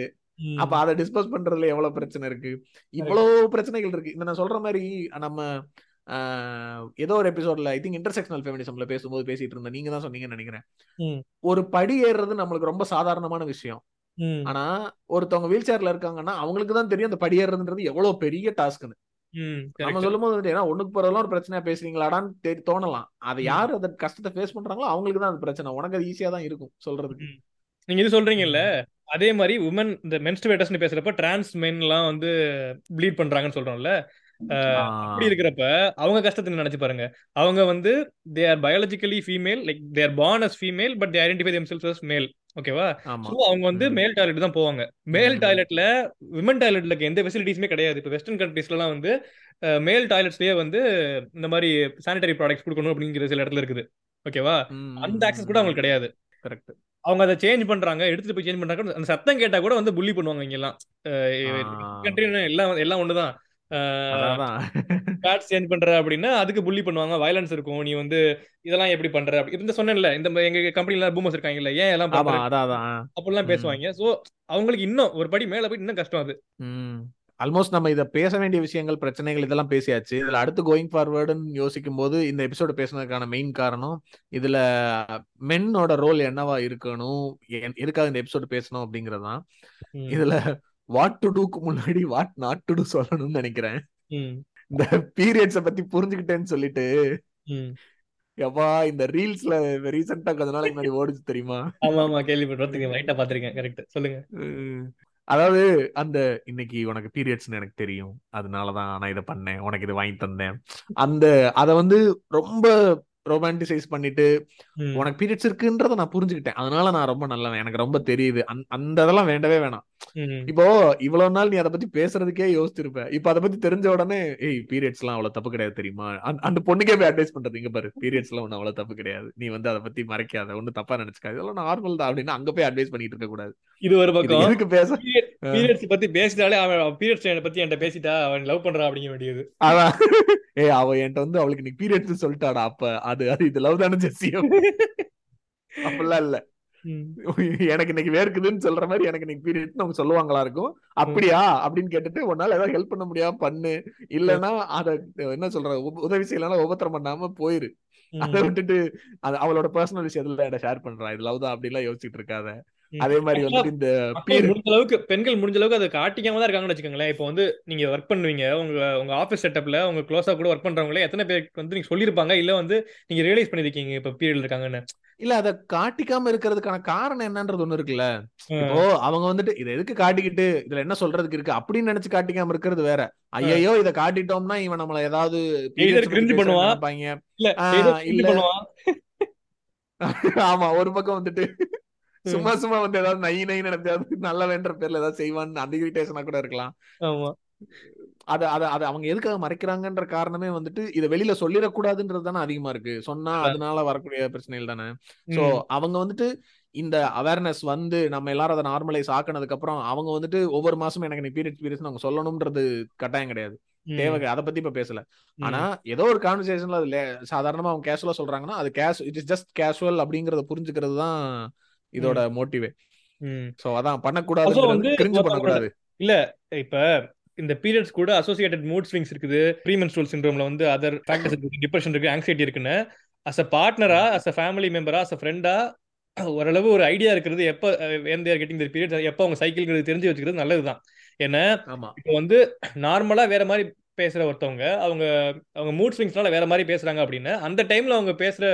அப்ப அதை டிஸ்போஸ் பண்றதுல எவ்வளவு பிரச்சனை இருக்கு இவ்வளவு பிரச்சனைகள் இருக்கு இந்த நான் சொல்ற மாதிரி நம்ம ஏதோ ஒரு எபிசோட்ல ஐ திங்க் இன்டர்செக்ஷனல் ஃபெமினிசம்ல பேசும்போது பேசிட்டு இருந்தேன் நீங்க தான் சொன்னீங்கன்னு நினைக்கிறேன். ஒரு படி ஏறுறது நம்மளுக்கு ரொம்ப சாதாரணமான விஷயம். ஆனா ஒருத்தவங்க வீல் சேர்ல இருக்காங்கன்னா அவங்களுக்கு தான் தெரியும் அந்த படி ஏறுறதுன்றது எவ்வளவு பெரிய டாஸ்க்னு. நம்ம. சொல்லும் போது ஏன்னா ஒண்ணுக்கு போறதெல்லாம் ஒரு பிரச்சனையா பேசுறீங்களாடான்னு தோணலாம் அதை. யார் அந்த கஷ்டத்தை ஃபேஸ் பண்றாங்களோ அவங்களுக்கு தான் அது பிரச்சனை உனக்கு அது ஈஸியா தான் இருக்கும் சொல்றதுக்கு. நீங்க இது சொல்றீங்கல்ல அதே மாதிரி உமன் இந்த மென்ஸ்ட்ரேட்டர்ஸ்னு பேசுறப்ப டிரான்ஸ் மென்லாம் வந்து ப்ளீட் பண்றாங்கன்னு சொல்றோம்ல. அப்படி இருக்கிறப்ப அவங்க கஷ்டத்தை நினைச்சு பாருங்க. அவங்க வந்து they are biologically female like they are born as female but they identify themselves as male ஓகேவா ஸோ அவங்க வந்து. மேல் டாய்லெட் தான் போவாங்க. மேல். டாய்லெட்ல விமன் டாய்லெட்ல எந்த ஃபெசிலிட்டிஸுமே கிடையாது. இப்போ வெஸ்டர்ன் கண்ட்ரீஸ்லாம் வந்து மேல் டாய்லெட்ஸ்லயே வந்து இந்த மாதிரி சானிடரி ப்ராடக்ட்ஸ் கொடுக்கணும் அப்படிங்கிற சில இடத்துல இருக்குது. ஓகேவா அந்த ஆக்சஸ் கூட அவங்களுக்கு கிடையாது. கரெக்ட் அவங்க அதை சேஞ்ச் பண்றாங்க எடுத்துட்டு போய் சேஞ்ச் பண்றாங்க. அந்த சத்தம் கேட்டா கூட வந்து புள்ளி பண்ணுவாங்க இங்க எல்லாம் கண்ட்ரி எல்லாம் எல்லாம் ஒண்ணுதான். கார்ட்ஸ் சேஞ்ச் பண்ற அப்படின்னா அதுக்கு புள்ளி பண்ணுவாங்க. வயலன்ஸ் இருக்கும். நீ வந்து இதெல்லாம் எப்படி பண்ற? அப்படி இந்த சொன்னேன்ல இந்த எங்க கம்பெனில பூமர்ஸ் இருக்காங்கல்ல ஏன் எல்லாம் அப்படிலாம். பேசுவாங்க. சோ அவங்களுக்கு இன்னும் ஒரு படி மேல போய் இன்னும் கஷ்டம் அது. ஆல்மோஸ்ட் நம்ம இத பேச வேண்டிய விஷயங்கள் பிரச்சனைகள் இதெல்லாம் பேசியாச்சு இதுல அடுத்து கோயிங் ஃபார்வர்டுன்னு யோசிக்கும் போது இந்த எபிசோடு பேசுனதுக்கான மெயின் காரணம் இதுல மென்னோட ரோல் என்னவா இருக்கணும் எதுக்காக இந்த எபிசோடு பேசணும் அப்படிங்கறதுதான் ம். இதுல வாட் டு டூக்கு முன்னாடி வாட் நாட் டு டூ சொல்லணும்னு நினைக்கிறேன். இந்த பீரியட்ஸ பத்தி புரிஞ்சுக்கிட்டேன்னு சொல்லிட்டு. எப்பா இந்த ரீல்ஸ்ல ரீசெண்டா கொஞ்ச நாளைக்கு முன்னாடி ஓடுச்சு தெரியுமா ஆமா ஆமா கேள்விப்பட்டிருக்கேன் லைட்டா பாத்திருக்கேன் கரெக்ட் சொல்லுங்க. அதாவது அந்த இன்னைக்கு உனக்கு பீரியட்ஸ்னு எனக்கு தெரியும். அதனாலதான் நான் இதை பண்ணேன். உனக்கு இதை வாங்கி தந்தேன். அந்த அதை வந்து ரொம்ப ரொமான்டிசைஸ் பண்ணிட்டு. உனக்கு பீரியட்ஸ் இருக்குன்றத நான் புரிஞ்சுக்கிட்டேன். அதனால நான் ரொம்ப நல்லவன். எனக்கு ரொம்ப தெரியுது. அந்த- இதெல்லாம் வேண்டவே வேணாம். இப்போ இவ்வளவு நாள் நீ அதை பத்தி பேசுறதுக்கே யோசிச்சிருப்ப இப்ப அதை பத்தி தெரிஞ்ச உடனே ஏய் பீரியட்ஸ் எல்லாம் அவ்வளவு தப்பு கிடையாது தெரியுமா? அந்த- பொண்ணுக்கே போய் அட்வைஸ் பண்றது இங்க பாரு பீரியட்ஸ் எல்லாம் ஒண்ணு அவ்வளவு தப்பு கிடையாது. நீ வந்து அதை பத்தி மறைக்காத. ஒண்ணு தப்பா நினைச்சுக்காது. இதெல்லாம் நார்மல் தான். அப்படின்னு அங்க போய் அட்வைஸ் பண்ணிட்டு இருக்க கூடாது. இது ஒரு பக்கம். எதுக்கு பேச பீரியட்ஸ் பத்தி பேசிட்டாலே அவன் பீரியட்ஸ் பத்தி என்கிட்ட பேசிட்டா அவன் லவ் பண்றா அப்படிங்க வேண்டியது. அதான். [laughs] ஏய் அவ என்கிட்ட வந்து அவளுக்கு இன்னைக்கு பீரியட்ஸ் சொல்லிட்டாடா அப்ப. அது அது இது லவ் தானே ஜெஸ்ஸியம் அப்படிலாம் இல்ல. எனக்கு இன்னைக்கு வேர்க்குதுன்னு சொல்ற மாதிரி எனக்கு இன்னைக்கு பீரியட்ஸ் அவங்க சொல்லுவாங்களா இருக்கும். அப்படியா? அப்படின்னு கேட்டுட்டு உன்னால ஏதாவது ஹெல்ப் பண்ண முடியாம பண்ணு. இல்லைன்னா அத என்ன சொல்ற உதவி செய்யலாம் உபத்திரம் பண்ணாம போயிரு. அதை விட்டுட்டு அது அவளோட பர்சனல் விஷயத்துல என்ன ஷேர் பண்றா. இது லவ் தான் அப்படிலாம் யோசிச்சுட்டு இருக்காத. அதே மாதிரி வந்துட்டு இந்த முடிஞ்ச அளவுக்கு பெண்கள் முடிஞ்ச அளவுக்கு அதை காட்டிக்காம தான் இருக்காங்கன்னு வச்சுக்கோங்களேன். இப்போ வந்து நீங்க ஒர்க் பண்ணுவீங்க உங்க உங்க ஆஃபீஸ் செட்டப்ல உங்க க்ளோஸா கூட ஒர்க் பண்றவங்களே எத்தனை பேருக்கு வந்து நீங்க சொல்லியிருப்பாங்க இல்ல வந்து நீங்க ரியலைஸ் பண்ணிருக்கீங்க இப்ப பீரியட் இருக்காங்கன்னு? இல்ல அத காட்டிக்காம இருக்கிறதுக்கான காரணம் என்னன்றது ஒண்ணு இருக்குல்ல. இப்போ அவங்க வந்துட்டு இதை எதுக்கு காட்டிக்கிட்டு இதுல என்ன சொல்றதுக்கு இருக்கு அப்படின்னு நினைச்சு காட்டிக்காம இருக்கிறது வேற. ஐயோ இத காட்டிட்டோம்னா இவன் நம்மள ஏதாவது பண்ணுவான். இல்ல ஆமா ஒரு பக்கம் வந்துட்டு. சும்மா சும்மா வந்து ஏதாவது நை நை நினைச்சாவது நல்ல வேண்ட பேர்ல ஏதாவது செய்வான்னு அந்த இரிட்டேஷனா கூட இருக்கலாம். ஆமா. அத அத அத அவங்க எதுக்காக மறைக்கிறாங்கன்ற காரணமே வந்துட்டு இதை வெளியில சொல்லிடக்கூடாதுன்றது தானே அதிகமா இருக்கு. சொன்னா அதனால வரக்கூடிய பிரச்சனைகள் தானே. சோ. அவங்க வந்துட்டு இந்த அவேர்னஸ் வந்து நம்ம எல்லாரும் அதை நார்மலைஸ் ஆக்கினதுக்கு அப்புறம் அவங்க வந்துட்டு ஒவ்வொரு மாசமும் எனக்கு நீ பீரியட்ஸ் பீரியட்ஸ் அவங்க சொல்லணும்ன்றது கட்டாயம் கிடையாது. தேவை அதை பத்தி இப்ப பேசல. ஆனா ஏதோ ஒரு கான்வர்சேஷன்ல அது சாதாரணமா அவங்க கேஷுவலா சொல்றாங்கன்னா அது case it is just casual அப்படிங்கறத புரிஞ்சுக்கிறது தான் இதோட மோட்டிவே. சோ அதான். பண்ணக்கூடாது கிரிஞ்சு பண்ணக்கூடாது. இல்ல இப்ப இந்த பீரியட்ஸ் கூட அசோசியேட்டட் மூட் ஸ்விங்ஸ் இருக்குது. ப்ரீமென்ஸ்ட்ரல் சிண்ட்ரோம்ல வந்து அதர் ஃபேக்டர்ஸ் இருக்கு டிப்ரெஷன் இருக்கு ஆங்ஸைட்டி இருக்குன்னு. அஸ் அ பார்ட்னரா அஸ் அ ஃபேமிலி மெம்பரா அஸ் அ ஃப்ரெண்டா ஓரளவு ஒரு ஐடியா இருக்கிறது. எப்ப எந்த கெட்டிங் த பீரியட் எப்போ அவங்க சைக்கிள்ங்கிறது தெரிஞ்சு வச்சுக்கிறது நல்லதுதான். ஏன்னா இப்போ வந்து நார்மலா வேற மாதிரி பேசுற ஒருத்தவங்க அவங்க அவங்க மூட் ஸ்விங்ஸ்னால வேற மாதிரி பேசுறாங்க அப்படின்னா அந்த டைம்ல அவங்க பேசுற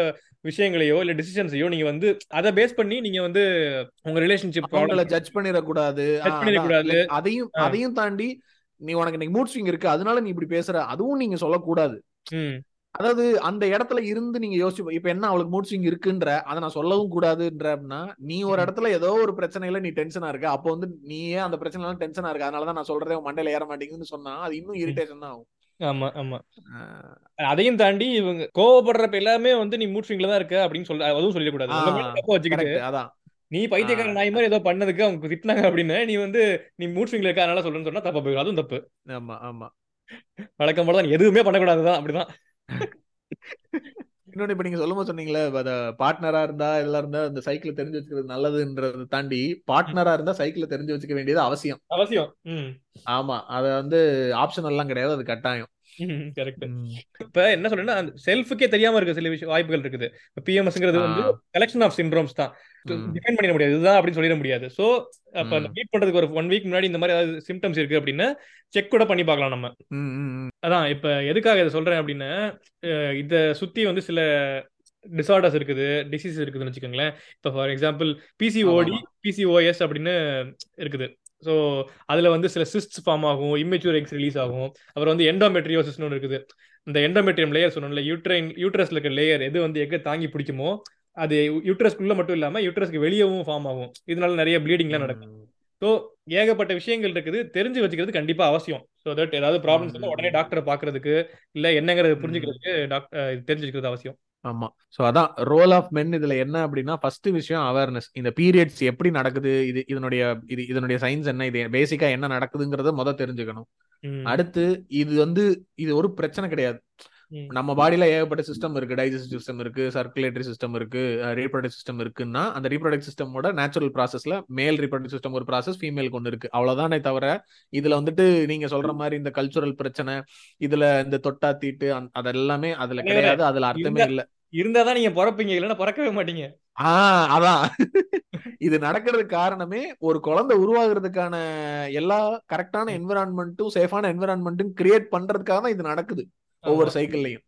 விஷயங்களையோ இல்ல டிசிஷன்ஸையோ நீங்க வந்து அதை பேஸ் பண்ணி நீங்க வந்து உங்க ரிலேஷன்ஷிப் அவங்கள ஜட்ஜ் பண்ணிடக்கூடாது. Judge பண்ணிடக்கூடாது. அதையும். அதையும் தாண்டி நீ உனக்கு இன்னைக்கு மூட் ஸ்விங் இருக்கு. அதனால நீ இப்படி பேசுற. அதுவும் நீங்க சொல்லக்கூடாது. அதாவது அந்த இடத்துல இருந்து நீங்க யோசிச்சு இப்ப என்ன அவளுக்கு மூட் ஸ்விங் இருக்குன்ற அதை நான் சொல்லவும் கூடாதுன்ற அப்படின்னா நீ ஒரு. இடத்துல ஏதோ ஒரு பிரச்சனையில நீ டென்ஷனா இருக்க. அப்போ வந்து நீயே அந்த பிரச்சனைல டென்ஷனா இருக்க. அதனாலதான் நான் சொல்றதே மண்டையில ஏற மாட்டேங்குதுன்னு சொன்னா அது இன்னும் இரிட்டேஷன் தான் ஆகும். ஆமா ஆமா. அதையும் தாண்டி இவங்க கோவப்படுறப்ப எல்லாமே வந்து நீ மூட் ஸ்விங்ல தான் இருக்க அப்படின்னு சொல்ல அதுவும் சொல்லிடக்கூடாது. வச்சுக்கிட்டு அதான். நீ பைத்தியக்கார நாய் மாதிரி ஏதோ பண்ணதுக்கு அவங்க திட்டினாங்க அப்படின்னு நீ வந்து நீ மூட் ஸ்விங்ல இருக்க அதனால சொல்றேன்னு சொன்னா தப்பா போயிடும். அதுவும் தப்பு. ஆமா ஆமா. வழக்கம் போல தான் எதுவுமே பண்ணக்கூடாதுதான் அப்படிதான். [laughs] இன்னொன்னு இப்ப நீங்க சொல்லும்போது சொன்னீங்களே அத பார்ட்னரா இருந்தா எல்லாம் இருந்தா அந்த சைக்கிள் தெரிஞ்சு வச்சுக்கிறது நல்லதுன்றதை தாண்டி பார்ட்னரா இருந்தா சைக்கிள் தெரிஞ்சு வச்சுக்க வேண்டியது அவசியம். அவசியம். ஆமா. அத வந்து ஆப்ஷன் எல்லாம் கிடையாது. அது கட்டாயம். கரெக்ட். இப்ப என்ன சொல்றேன்னா அந்த செல்ஃபுக்கே தெரியாம இருக்க சில விஷயம் வாய்ப்புகள் இருக்குது பிஎம்எஸ்ங்கிறது வந்து. கலெக்ஷன் ஆஃப் சிண்ட்ரோம்ஸ் தான். டிஃபைன் பண்ணிட முடியாது இதுதான் அப்படின்னு சொல்லிட முடியாது சோ அப்ப. மீட் பண்றதுக்கு ஒரு ஒன் வீக் முன்னாடி இந்த மாதிரி ஏதாவது சிம்டம்ஸ் இருக்கு அப்படின்னு செக் கூட பண்ணி பார்க்கலாம் நம்ம. அதான் இப்ப எதுக்காக இதை சொல்றேன் அப்படின்னா இத சுத்தி வந்து சில டிசார்டர்ஸ் இருக்குது டிசீஸ் இருக்குதுன்னு வச்சுக்கோங்களேன் இப்போ ஃபார் எக்ஸாம்பிள் பிசிஓடி. பிசிஓஎஸ் அப்படின்னு இருக்குது ஸோ அதுல வந்து சில சிஸ்ட்ஸ் ஃபார்ம் ஆகும் இம்மெச்சூர் எக்ஸ் ரிலீஸ் ஆகும். அப்புறம் வந்து எண்டோமெட்ரியோசிஸ்னு ஒன்று இருக்குது. இந்த எண்டோமெட்ரியம் லேயர் சொன்னோம்ல யூட்ரைன் யூட்ரஸ்ல இருக்க லேயர் எது வந்து எங்க தாங்கி பிடிக்குமோ அது யூட்ரஸ்க்குள்ள மட்டும் இல்லாம யூட்ரஸ்க்கு வெளியவும் ஃபார்ம் ஆகும். இதனால நிறைய ப்ளீடிங்லாம் நடக்கும். ஸோ ஏகப்பட்ட விஷயங்கள் இருக்குது. தெரிஞ்சு வச்சுக்கிறது கண்டிப்பா அவசியம். ஸோ தட் ஏதாவது ப்ராப்ளம்ஸ் உடனே டாக்டரை பார்க்கறதுக்கு இல்ல என்னங்கிறது புரிஞ்சுக்கிறதுக்கு டாக்டர் தெரிஞ்சு வச்சுக்கிறது அவசியம். ஆமா. சோ அதான் ரோல் ஆஃப் மென் இதுல என்ன அப்படின்னா ஃபர்ஸ்ட் விஷயம் அவேர்னஸ் இந்த பீரியட்ஸ் எப்படி நடக்குது இது இதனுடைய இது இதனுடைய சயின்ஸ் என்ன இது பேசிக்கா என்ன நடக்குதுங்கிறத முத தெரிஞ்சுக்கணும். அடுத்து இது வந்து இது ஒரு பிரச்சனை கிடையாது. நம்ம பாடியில ஏகப்பட்ட சிஸ்டம் இருக்கு. டைஜஸ்டிவ் சிஸ்டம் இருக்கு. சர்க்குலேட்டரி சிஸ்டம் இருக்கு. ரீப்ரொடக்ட் சிஸ்டம் இருக்குன்னா அந்த ரீப்ரொடக்ட் சிஸ்டமோட நேச்சுரல் ப்ராசஸ்ல மேல் ரீப்ரொடக்ட் சிஸ்டம் ஒரு ப்ராசஸ் ஃபீமேல் கொண்டு இருக்கு. அவ்வளவுதானே தவிர இதுல வந்துட்டு நீங்க சொல்ற மாதிரி இந்த கல்ச்சுரல் பிரச்சனை இதுல இந்த தொட்டா தீட்டு அதெல்லாமே அதுல கிடையாது. அதுல அர்த்தமே இல்ல. இருந்தாதான் நீங்க பிறப்பீங்க. இல்லைன்னா பிறக்கவே மாட்டீங்க. ஆஹ் அதான். இது நடக்கிறதுக்கு காரணமே ஒரு குழந்தை உருவாகிறதுக்கான எல்லா கரெக்டான என்விரான்மெண்ட்டும் சேஃபான என்விரான்மெண்ட்டும் கிரியேட் பண்றதுக்காக தான் இது நடக்குது. ஒவ்வொரு. சைக்கிள்லயும்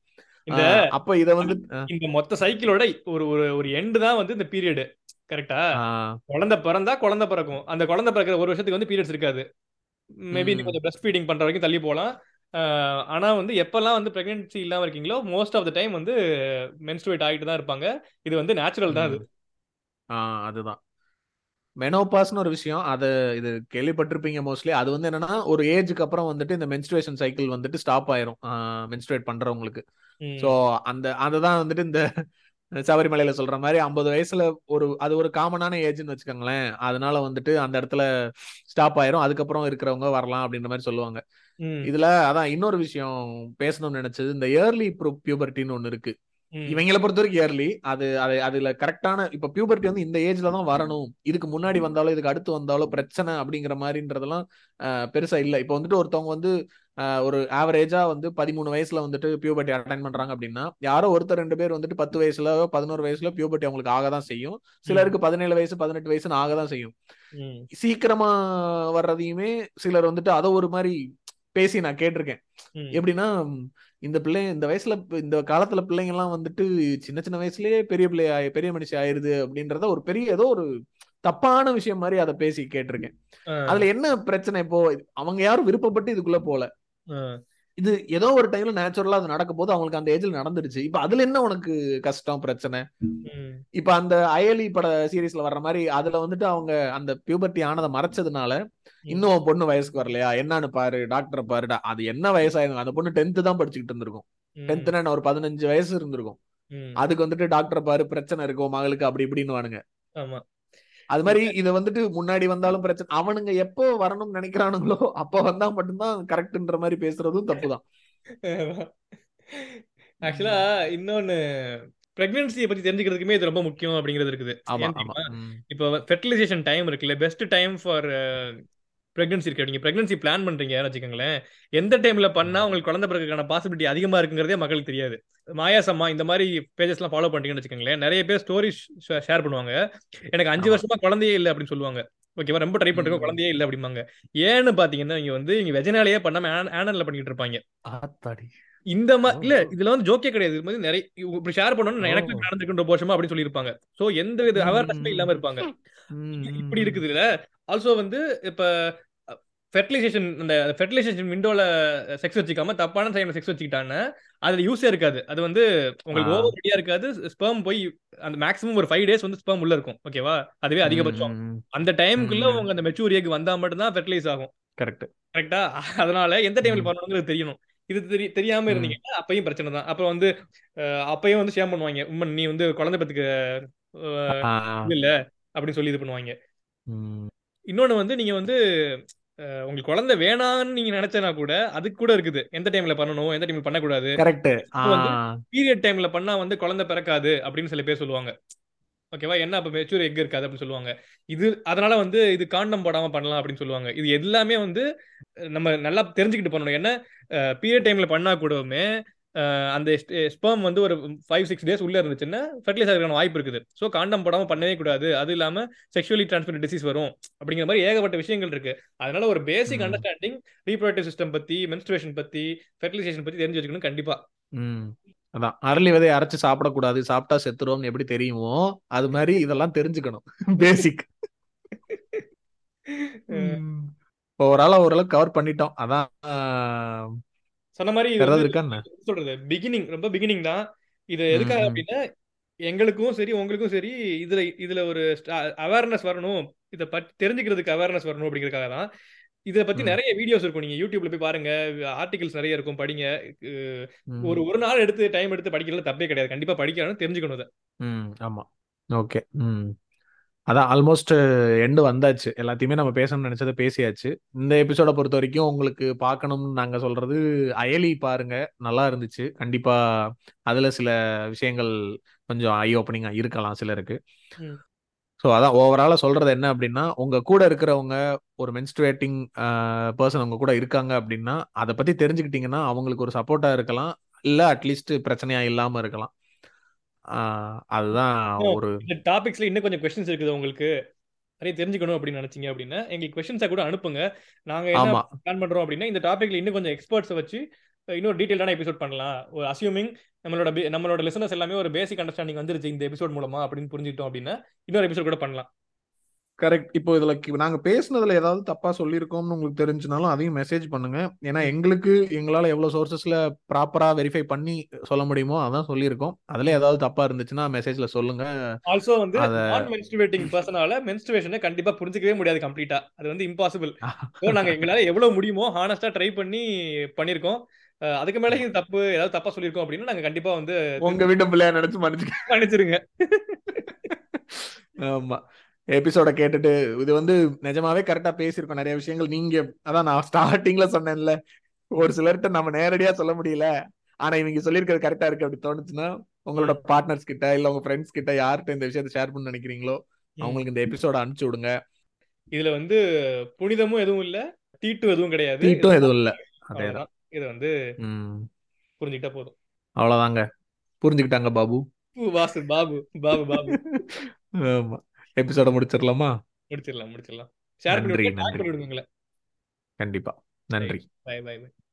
இந்த அப்ப இத வந்து இந்த மொத்த சைக்கிளோட ஒரு ஒரு ஒரு எண்டு தான் வந்து இந்த பீரியடு கரெக்டா குழந்தை பிறந்தா குழந்தை பிறக்கும். அந்த குழந்தை பிறக்கிற ஒரு வருஷத்துக்கு வந்து பீரியட்ஸ் இருக்காது. மேபி ம். கொஞ்சம் பிரஸ்ட் ஃபீடிங் பண்ற வரைக்கும் தள்ளி போகலாம். ஆனா வந்து எப்பெல்லாம் வந்து பிரெக்னன்சி இல்லாம இருக்கீங்களோ மோஸ்ட் ஆஃப் த டைம் வந்து மென்ஸ்ட்ரேட் ஆகிட்டு தான் இருப்பாங்க. இது வந்து நேச்சுரல் தான் அது. அதுதான். மெனோபாஸ்னு ஒரு விஷயம். அது இது கேள்விப்பட்டிருப்பீங்க மோஸ்ட்லி அது வந்து என்னன்னா ஒரு ஏஜுக்கு அப்புறம் வந்துட்டு இந்த மென்ஸ்ட்ரேஷன் சைக்கிள் வந்துட்டு ஸ்டாப் ஆயிரும். மென்ஸ்ட்ரேட் பண்றவங்களுக்கு. ஸோ அந்த அதுதான் வந்துட்டு இந்த சபரிமலையில சொல்ற மாதிரி ஐம்பது வயசுல ஒரு அது ஒரு காமனான ஏஜ்னு வச்சுக்கோங்களேன். அதனால வந்துட்டு அந்த இடத்துல ஸ்டாப் ஆயிரும். அதுக்கப்புறம் இருக்கிறவங்க வரலாம் அப்படின்ற மாதிரி சொல்லுவாங்க. இதுல அதான் இன்னொரு விஷயம் பேசணும்னு நினைச்சது. இந்த இயர்லி பியூபர்ட்டின்னு ஒண்ணு இருக்கு. இவங்களை பொறுத்த வரைக்கும் இயர்லி அது அது அதுல கரெக்டான இப்ப பியூபர்ட்டி வந்து இந்த ஏஜ்ல தான் வரணும். இதுக்கு முன்னாடி வந்தாலும் இதுக்கு அடுத்து வந்தாலும் பிரச்சனை அப்படிங்கிற மாதிரின்றதெல்லாம் பெருசா இல்ல. இப்ப வந்துட்டு ஒருத்தவங்க வந்து ஒரு ஆவரேஜா வந்து பதிமூணு வயசுல வந்துட்டு பியூபர்ட்டி அட்டைன் பண்றாங்க அப்படின்னா யாரோ ஒருத்தர் ரெண்டு பேர் வந்துட்டு பத்து வயசுல பதினோரு வயசுல பியூபர்ட்டி அவங்களுக்கு ஆக தான் செய்யும். சிலருக்கு பதினேழு வயசு பதினெட்டு வயசுன்னு ஆக தான் செய்யும். சீக்கிரமா வர்றதையுமே சிலர் வந்துட்டு அதை ஒரு மாதிரி பேசி நான் கேட்டிருக்கேன். எப்படின்னா இந்த பிள்ளை இந்த வயசுல இந்த காலத்துல பிள்ளைங்க எல்லாம் வந்துட்டு சின்ன சின்ன வயசுலயே பெரிய பிள்ளை ஆயி- பெரிய மனுஷி ஆயிருது அப்படின்றத ஒரு பெரிய ஏதோ ஒரு தப்பான விஷயம் மாதிரி அதை பேசி கேட்டிருக்கேன். அதுல என்ன பிரச்சனை இப்போ அவங்க யாரும் விருப்பப்பட்டு இதுக்குள்ள போல. இது ஏதோ ஒரு டைம்ல நேச்சுரலா அது நடக்கும் போது அவங்களுக்கு அந்த ஏஜ்ல நடந்துருச்சு. இப்ப அதுல என்ன உனக்கு கஷ்டம் பிரச்சனை. இப்ப அந்த அயலி பட சீரீஸ்ல வர்ற மாதிரி அதுல வந்துட்டு அவங்க அந்த பியூபர்ட்டி ஆனதை மறைச்சதுனால இன்னும் பொண்ணு வயசுக்கு வரலையா? என்னன்னு பாரு டாக்டரை பாருடா. அது என்ன வயசாயிருக்கும் அந்த பொண்ணு டென்த் தான் படிச்சுக்கிட்டு இருந்திருக்கும். டென்த்னா ஒரு பதினஞ்சு வயசு இருந்திருக்கும். அதுக்கு வந்துட்டு டாக்டர் பாரு பிரச்சனை இருக்கும் மகளுக்கு அப்படி இப்படின்னு வானுங்க அது மாதிரி இத வந்துட்டு முன்னாடி வந்தாலும் பிரச்சனை அவனுங்க எப்போ வரணும்னு நினைக்கிறானுங்களோ அப்ப வந்தா மட்டும்தான் கரெக்ட்ன்ற மாதிரி பேசுறதும் தப்புதான். ஆக்சுவலா இன்னொன்னு பிரெக்னன்சியை பத்தி தெரிஞ்சுக்கிறதுக்குமே இது ரொம்ப முக்கியம் அப்படிங்கிறது இருக்குது. இப்போ ஃபெர்டிலைசேஷன் டைம் இருக்குல்ல பெஸ்ட் டைம் ஃபார் பிரெக்னன்சி இருக்கு. நீங்க பிரெக்னன்சி பிளான் பண்றீங்க வச்சுக்கோங்களேன். எந்த டைம்ல பண்ணா உங்களுக்கு குழந்தை பிறகுக்கான பாசிபிலிட்டி அதிகமா இருக்குங்கிறதே மக்களுக்கு தெரியாது. மாயாசம்மா இந்த மாதிரி பேஜஸ் எல்லாம் ஃபாலோ பண்றீங்கன்னு வச்சுக்கோங்களேன். நிறைய பேர் ஸ்டோரி ஷேர் பண்ணுவாங்க. எனக்கு அஞ்சு. வருஷமா குழந்தையே இல்லை அப்படின்னு சொல்லுவாங்க. ஓகேவா ரொம்ப ட்ரை பண்றோம். குழந்தையே இல்லை அப்படிம்பாங்க. ஏன்னு பாத்தீங்கன்னா இங்க வந்து இங்க வெஜனாலேயே பண்ணாம ஆனல்ல பண்ணிட்டு இருப்பாங்க. இந்த மாதிரி இல்ல. இதுல வந்து ஜோக்கே கிடையாது. இது மாதிரி நிறைய இப்படி ஷேர் பண்ணணும். எனக்கு நடந்திருக்கு ரொம்ப வருஷமா அப்படின்னு சொல்லியிருப்பாங்க. சோ எந்த வித அவேர்னஸுமே இல்லாம இருப்பாங்க. இப்படி. இருக்குது இல்ல. ஆல்சோ வந்து இப்ப ஃபெர்டிலைசேஷன் இந்த ஃபெர்டிலைசேஷன் விண்டோல செக்ஸ் வச்சுக்காம தப்பான டைம்ல செக்ஸ் வச்சுக்கிட்டாங்கன்னா அதுல யூஸே இருக்காது. அது வந்து உங்களுக்கு. ஓவர் ரெடியா இருக்காது. ஸ்பெர்ம் போய் அந்த மேக்ஸிமம் ஒரு ஃபைவ் டேஸ் வந்து ஸ்பெர்ம் உள்ள இருக்கும். ஓகேவா அதுவே அதிகபட்சம். அந்த டைமுக்குள்ள. உங்க அந்த மெச்சூர் ஏக் வந்தா மட்டும்தான் ஃபெர்டிலைஸ் ஆகும். கரெக்ட் கரெக்டா அதனால எந்த டைம்ல. பண்ணணுங்கிறது தெரியணும். இது தெரி தெரியாம. இருந்தீங்கன்னா அப்பயும் பிரச்சனை தான். அப்புறம் வந்து அப்பயும் வந்து ஷேம் பண்ணுவாங்க. உம்மன் நீ வந்து குழந்தை பத்துக்கு இல்ல. அப்படின்னு சொல்லி இது பண்ணுவாங்க. இன்னொன்னு வந்து நீங்க வந்து உங்களுக்கு குழந்தை வேணாம்னு நீங்க நினைச்சனா கூட அதுக்கு கூட இருக்குது. எந்த டைம்ல பண்ணணும் எந்த டைம்ல பண்ணக்கூடாது. கரெக்ட் பீரியட் டைம்ல பண்ணா வந்து குழந்தை பிறக்காது அப்படின்னு சில பேர் சொல்லுவாங்க. ஓகேவா என்ன அப்ப மெச்சூர் எக் இருக்காது அப்படின்னு சொல்லுவாங்க. இது அதனால வந்து இது காண்டம் போடாம பண்ணலாம் அப்படின்னு சொல்லுவாங்க. இது எல்லாமே வந்து நம்ம நல்லா தெரிஞ்சுக்கிட்டு பண்ணணும். ஏன்னா பீரியட் டைம்ல பண்ணா கூடவுமே அந்த ஸ்பெர்ம் வந்து ஒரு ஃபைவ் சிக்ஸ் டேஸ் உள்ள இருந்துச்சுன்னா ஃபெர்டிலைஸ் ஆகிறதுக்கான வாய்ப்பு இருக்குது. ஸோ காண்டம் போடாம பண்ணவே கூடாது. அது இல்லாம செக்ஷுவலி டிரான்ஸ்மிட் டிசீஸ் வரும். அப்படிங்கிற மாதிரி ஏகப்பட்ட விஷயங்கள் இருக்கு. அதனால ஒரு பேசிக். அண்டர்ஸ்டாண்டிங் ரீப்ரொடக்டிவ் சிஸ்டம் பத்தி மென்ஸ்ட்ரேஷன் பத்தி ஃபெர்டிலைசேஷன் பத்தி தெரிஞ்சு வச்சுக்கணும் கண்டிப்பா. அதான். அரளி விதையை அரைச்சு சாப்பிடக்கூடாது. சாப்பிட்டா செத்துருவோம்னு எப்படி தெரியுமோ அது மாதிரி இதெல்லாம் தெரிஞ்சுக்கணும். பேசிக் ஓவராலா ஓரளவுக்கு கவர் பண்ணிட்டோம். அதான் சொன்ன மாதிரி இது சொல்றது? பிகினிங் ரொம்ப பிகினிங் தான். இது எதுக்காக. அப்படின்னா எங்களுக்கும் சரி உங்களுக்கும் சரி இதுல இதுல ஒரு அவேர்னஸ் வரணும். இதை பத்தி தெரிஞ்சுக்கிறதுக்கு அவேர்னஸ் வரணும் அப்படிங்கறதுக்காக தான். இதை பத்தி நிறைய வீடியோஸ் இருக்கும். நீங்க யூடியூப்ல போய் பாருங்க. ஆர்டிகல்ஸ் நிறைய இருக்கும் படிங்க. ஒரு ஒரு நாள் எடுத்து டைம் எடுத்து படிக்கிறதுல தப்பே கிடையாது. கண்டிப்பா படிக்கணும் தெரிஞ்சுக்கணும் அதை ஆமா. ஓகே. ம். அதான் ஆல்மோஸ்ட் எண்டு வந்தாச்சு. எல்லாத்தையுமே நம்ம பேசணும்னு நினைச்சதை பேசியாச்சு. இந்த எபிசோட பொறுத்த வரைக்கும் உங்களுக்கு பார்க்கணும்னு நாங்க சொல்றது அயலி பாருங்க. நல்லா இருந்துச்சு. கண்டிப்பா அதுல சில விஷயங்கள் கொஞ்சம் ஐ ஓப்பனிங்கா இருக்கலாம் சிலருக்கு. ஸோ அதான் ஓவராலாக சொல்றது என்ன அப்படின்னா உங்க கூட இருக்கிறவங்க ஒரு மென்ஸ்ட்ரேட்டிங் பர்சன் உங்க கூட இருக்காங்க அப்படின்னா அதை பத்தி தெரிஞ்சுக்கிட்டீங்கன்னா அவங்களுக்கு ஒரு சப்போர்ட்டா இருக்கலாம். இல்ல அட்லீஸ்ட் பிரச்சனையா இல்லாம இருக்கலாம். அதுதான் ஒரு டாபிக்ஸ்ல இன்னும் கொஞ்சம் கொஸ்டின்ஸ் இருக்குது உங்களுக்கு. நிறைய தெரிஞ்சுக்கணும் அப்படின்னு நினைச்சீங்க அப்படின்னா எங்களுக்கு கொஸ்டின்ஸை கூட அனுப்புங்க. நாங்க என்ன பிளான் பண்றோம் அப்படின்னா இந்த டாபிக்ல இன்னும் கொஞ்சம் எக்ஸ்பர்ட்ஸை வச்சு இன்னொரு டீடைல்டான எபிசோட் பண்ணலாம். ஒரு அசியூமிங் நம்மளோட நம்மளோட லிசனர்ஸ் எல்லாமே ஒரு பேசிக் அண்டர்ஸ்டாண்டிங் வந்துருச்சு இந்த எபிசோட் மூலமா அப்படின்னு புரிஞ்சுக்கிட்டோம் அப்படின்னா இன்னொரு எபிசோட் கூட பண்ணலாம். கரெக்ட். இப்போ இதுல நாங்க பேசுனதுல ஏதாவது தப்பா சொல்லியிருக்கோம்னு உங்களுக்கு தெரிஞ்சுனாலும் அதையும் மெசேஜ் பண்ணுங்க. ஏன்னா. எங்களுக்கு எங்களால எவ்வளவு சோர்சஸ்ல ப்ராப்பரா வெரிஃபை பண்ணி சொல்ல முடியுமோ அதான் சொல்லியிருக்கோம். அதுல ஏதாவது தப்பா இருந்துச்சுன்னா மெசேஜ்ல சொல்லுங்க. ஆல்சோ வந்து நான் மென்ஸ்ட்ருவேட்டிங் பர்சனால மென்ஸ்ட்ருவேஷனை கண்டிப்பா புரிஞ்சிக்கவே முடியாது கம்ப்ளீட்டா அது வந்து இம்பாசிபிள் ஸோ [laughs] நாங்க எங்களால எவ்வளவு முடியுமோ ஹானஸ்டா ட்ரை பண்ணி பண்ணியிருக்கோம். அஹ், அதுக்கு மேல இது தப்பு ஏதாவது தப்பா சொல்லியிருக்கோம் அப்படின்னா நாங்க கண்டிப்பா வந்து உங்க வீட்டு பிள்ளையா நினைச்சு மன்னிச்சுக்க மன்னிச்சிருங்க. ஆமா. எபிசோட கேட்டுட்டு இது வந்து நிஜமாவே கரெக்டா பேசியிருக்கோம் நிறைய விஷயங்கள். நீங்க அதான் நான் ஸ்டார்டிங்ல சொன்னேன்ல ஒரு சிலர்கிட்ட நம்ம நேரடியா சொல்ல முடியல. ஆனா இவங்க சொல்லியிருக்கிறது கரெக்டா இருக்கு அப்படி தோணுச்சுன்னா உங்களோட. பார்ட்னர்ஸ் கிட்ட இல்ல உங்க ஃப்ரெண்ட்ஸ் கிட்ட யார்கிட்ட இந்த விஷயத்தை ஷேர் பண்ண நினைக்கிறீங்களோ. அவங்களுக்கு இந்த எபிசோட அனுப்பிச்சு விடுங்க. இதுல வந்து புனிதமும் எதுவும் இல்ல தீட்டும் எதுவும் கிடையாது. தீட்டும் எதுவும் இல்ல. அதேதான். இதை வந்து புரிஞ்சுக்கிட்டா போதும். அவ்வளவுதாங்க. புரிஞ்சுக்கிட்டாங்க பாபு. வாசு பாபு பாபு பாபு. [laughs] ஆமா. எபிசோட முடிச்சிடலாமா முடிச்சிடலாம் முடிச்சிடலாம் ஷேர் பண்ணி கண்டிப்பா. நன்றி. By by by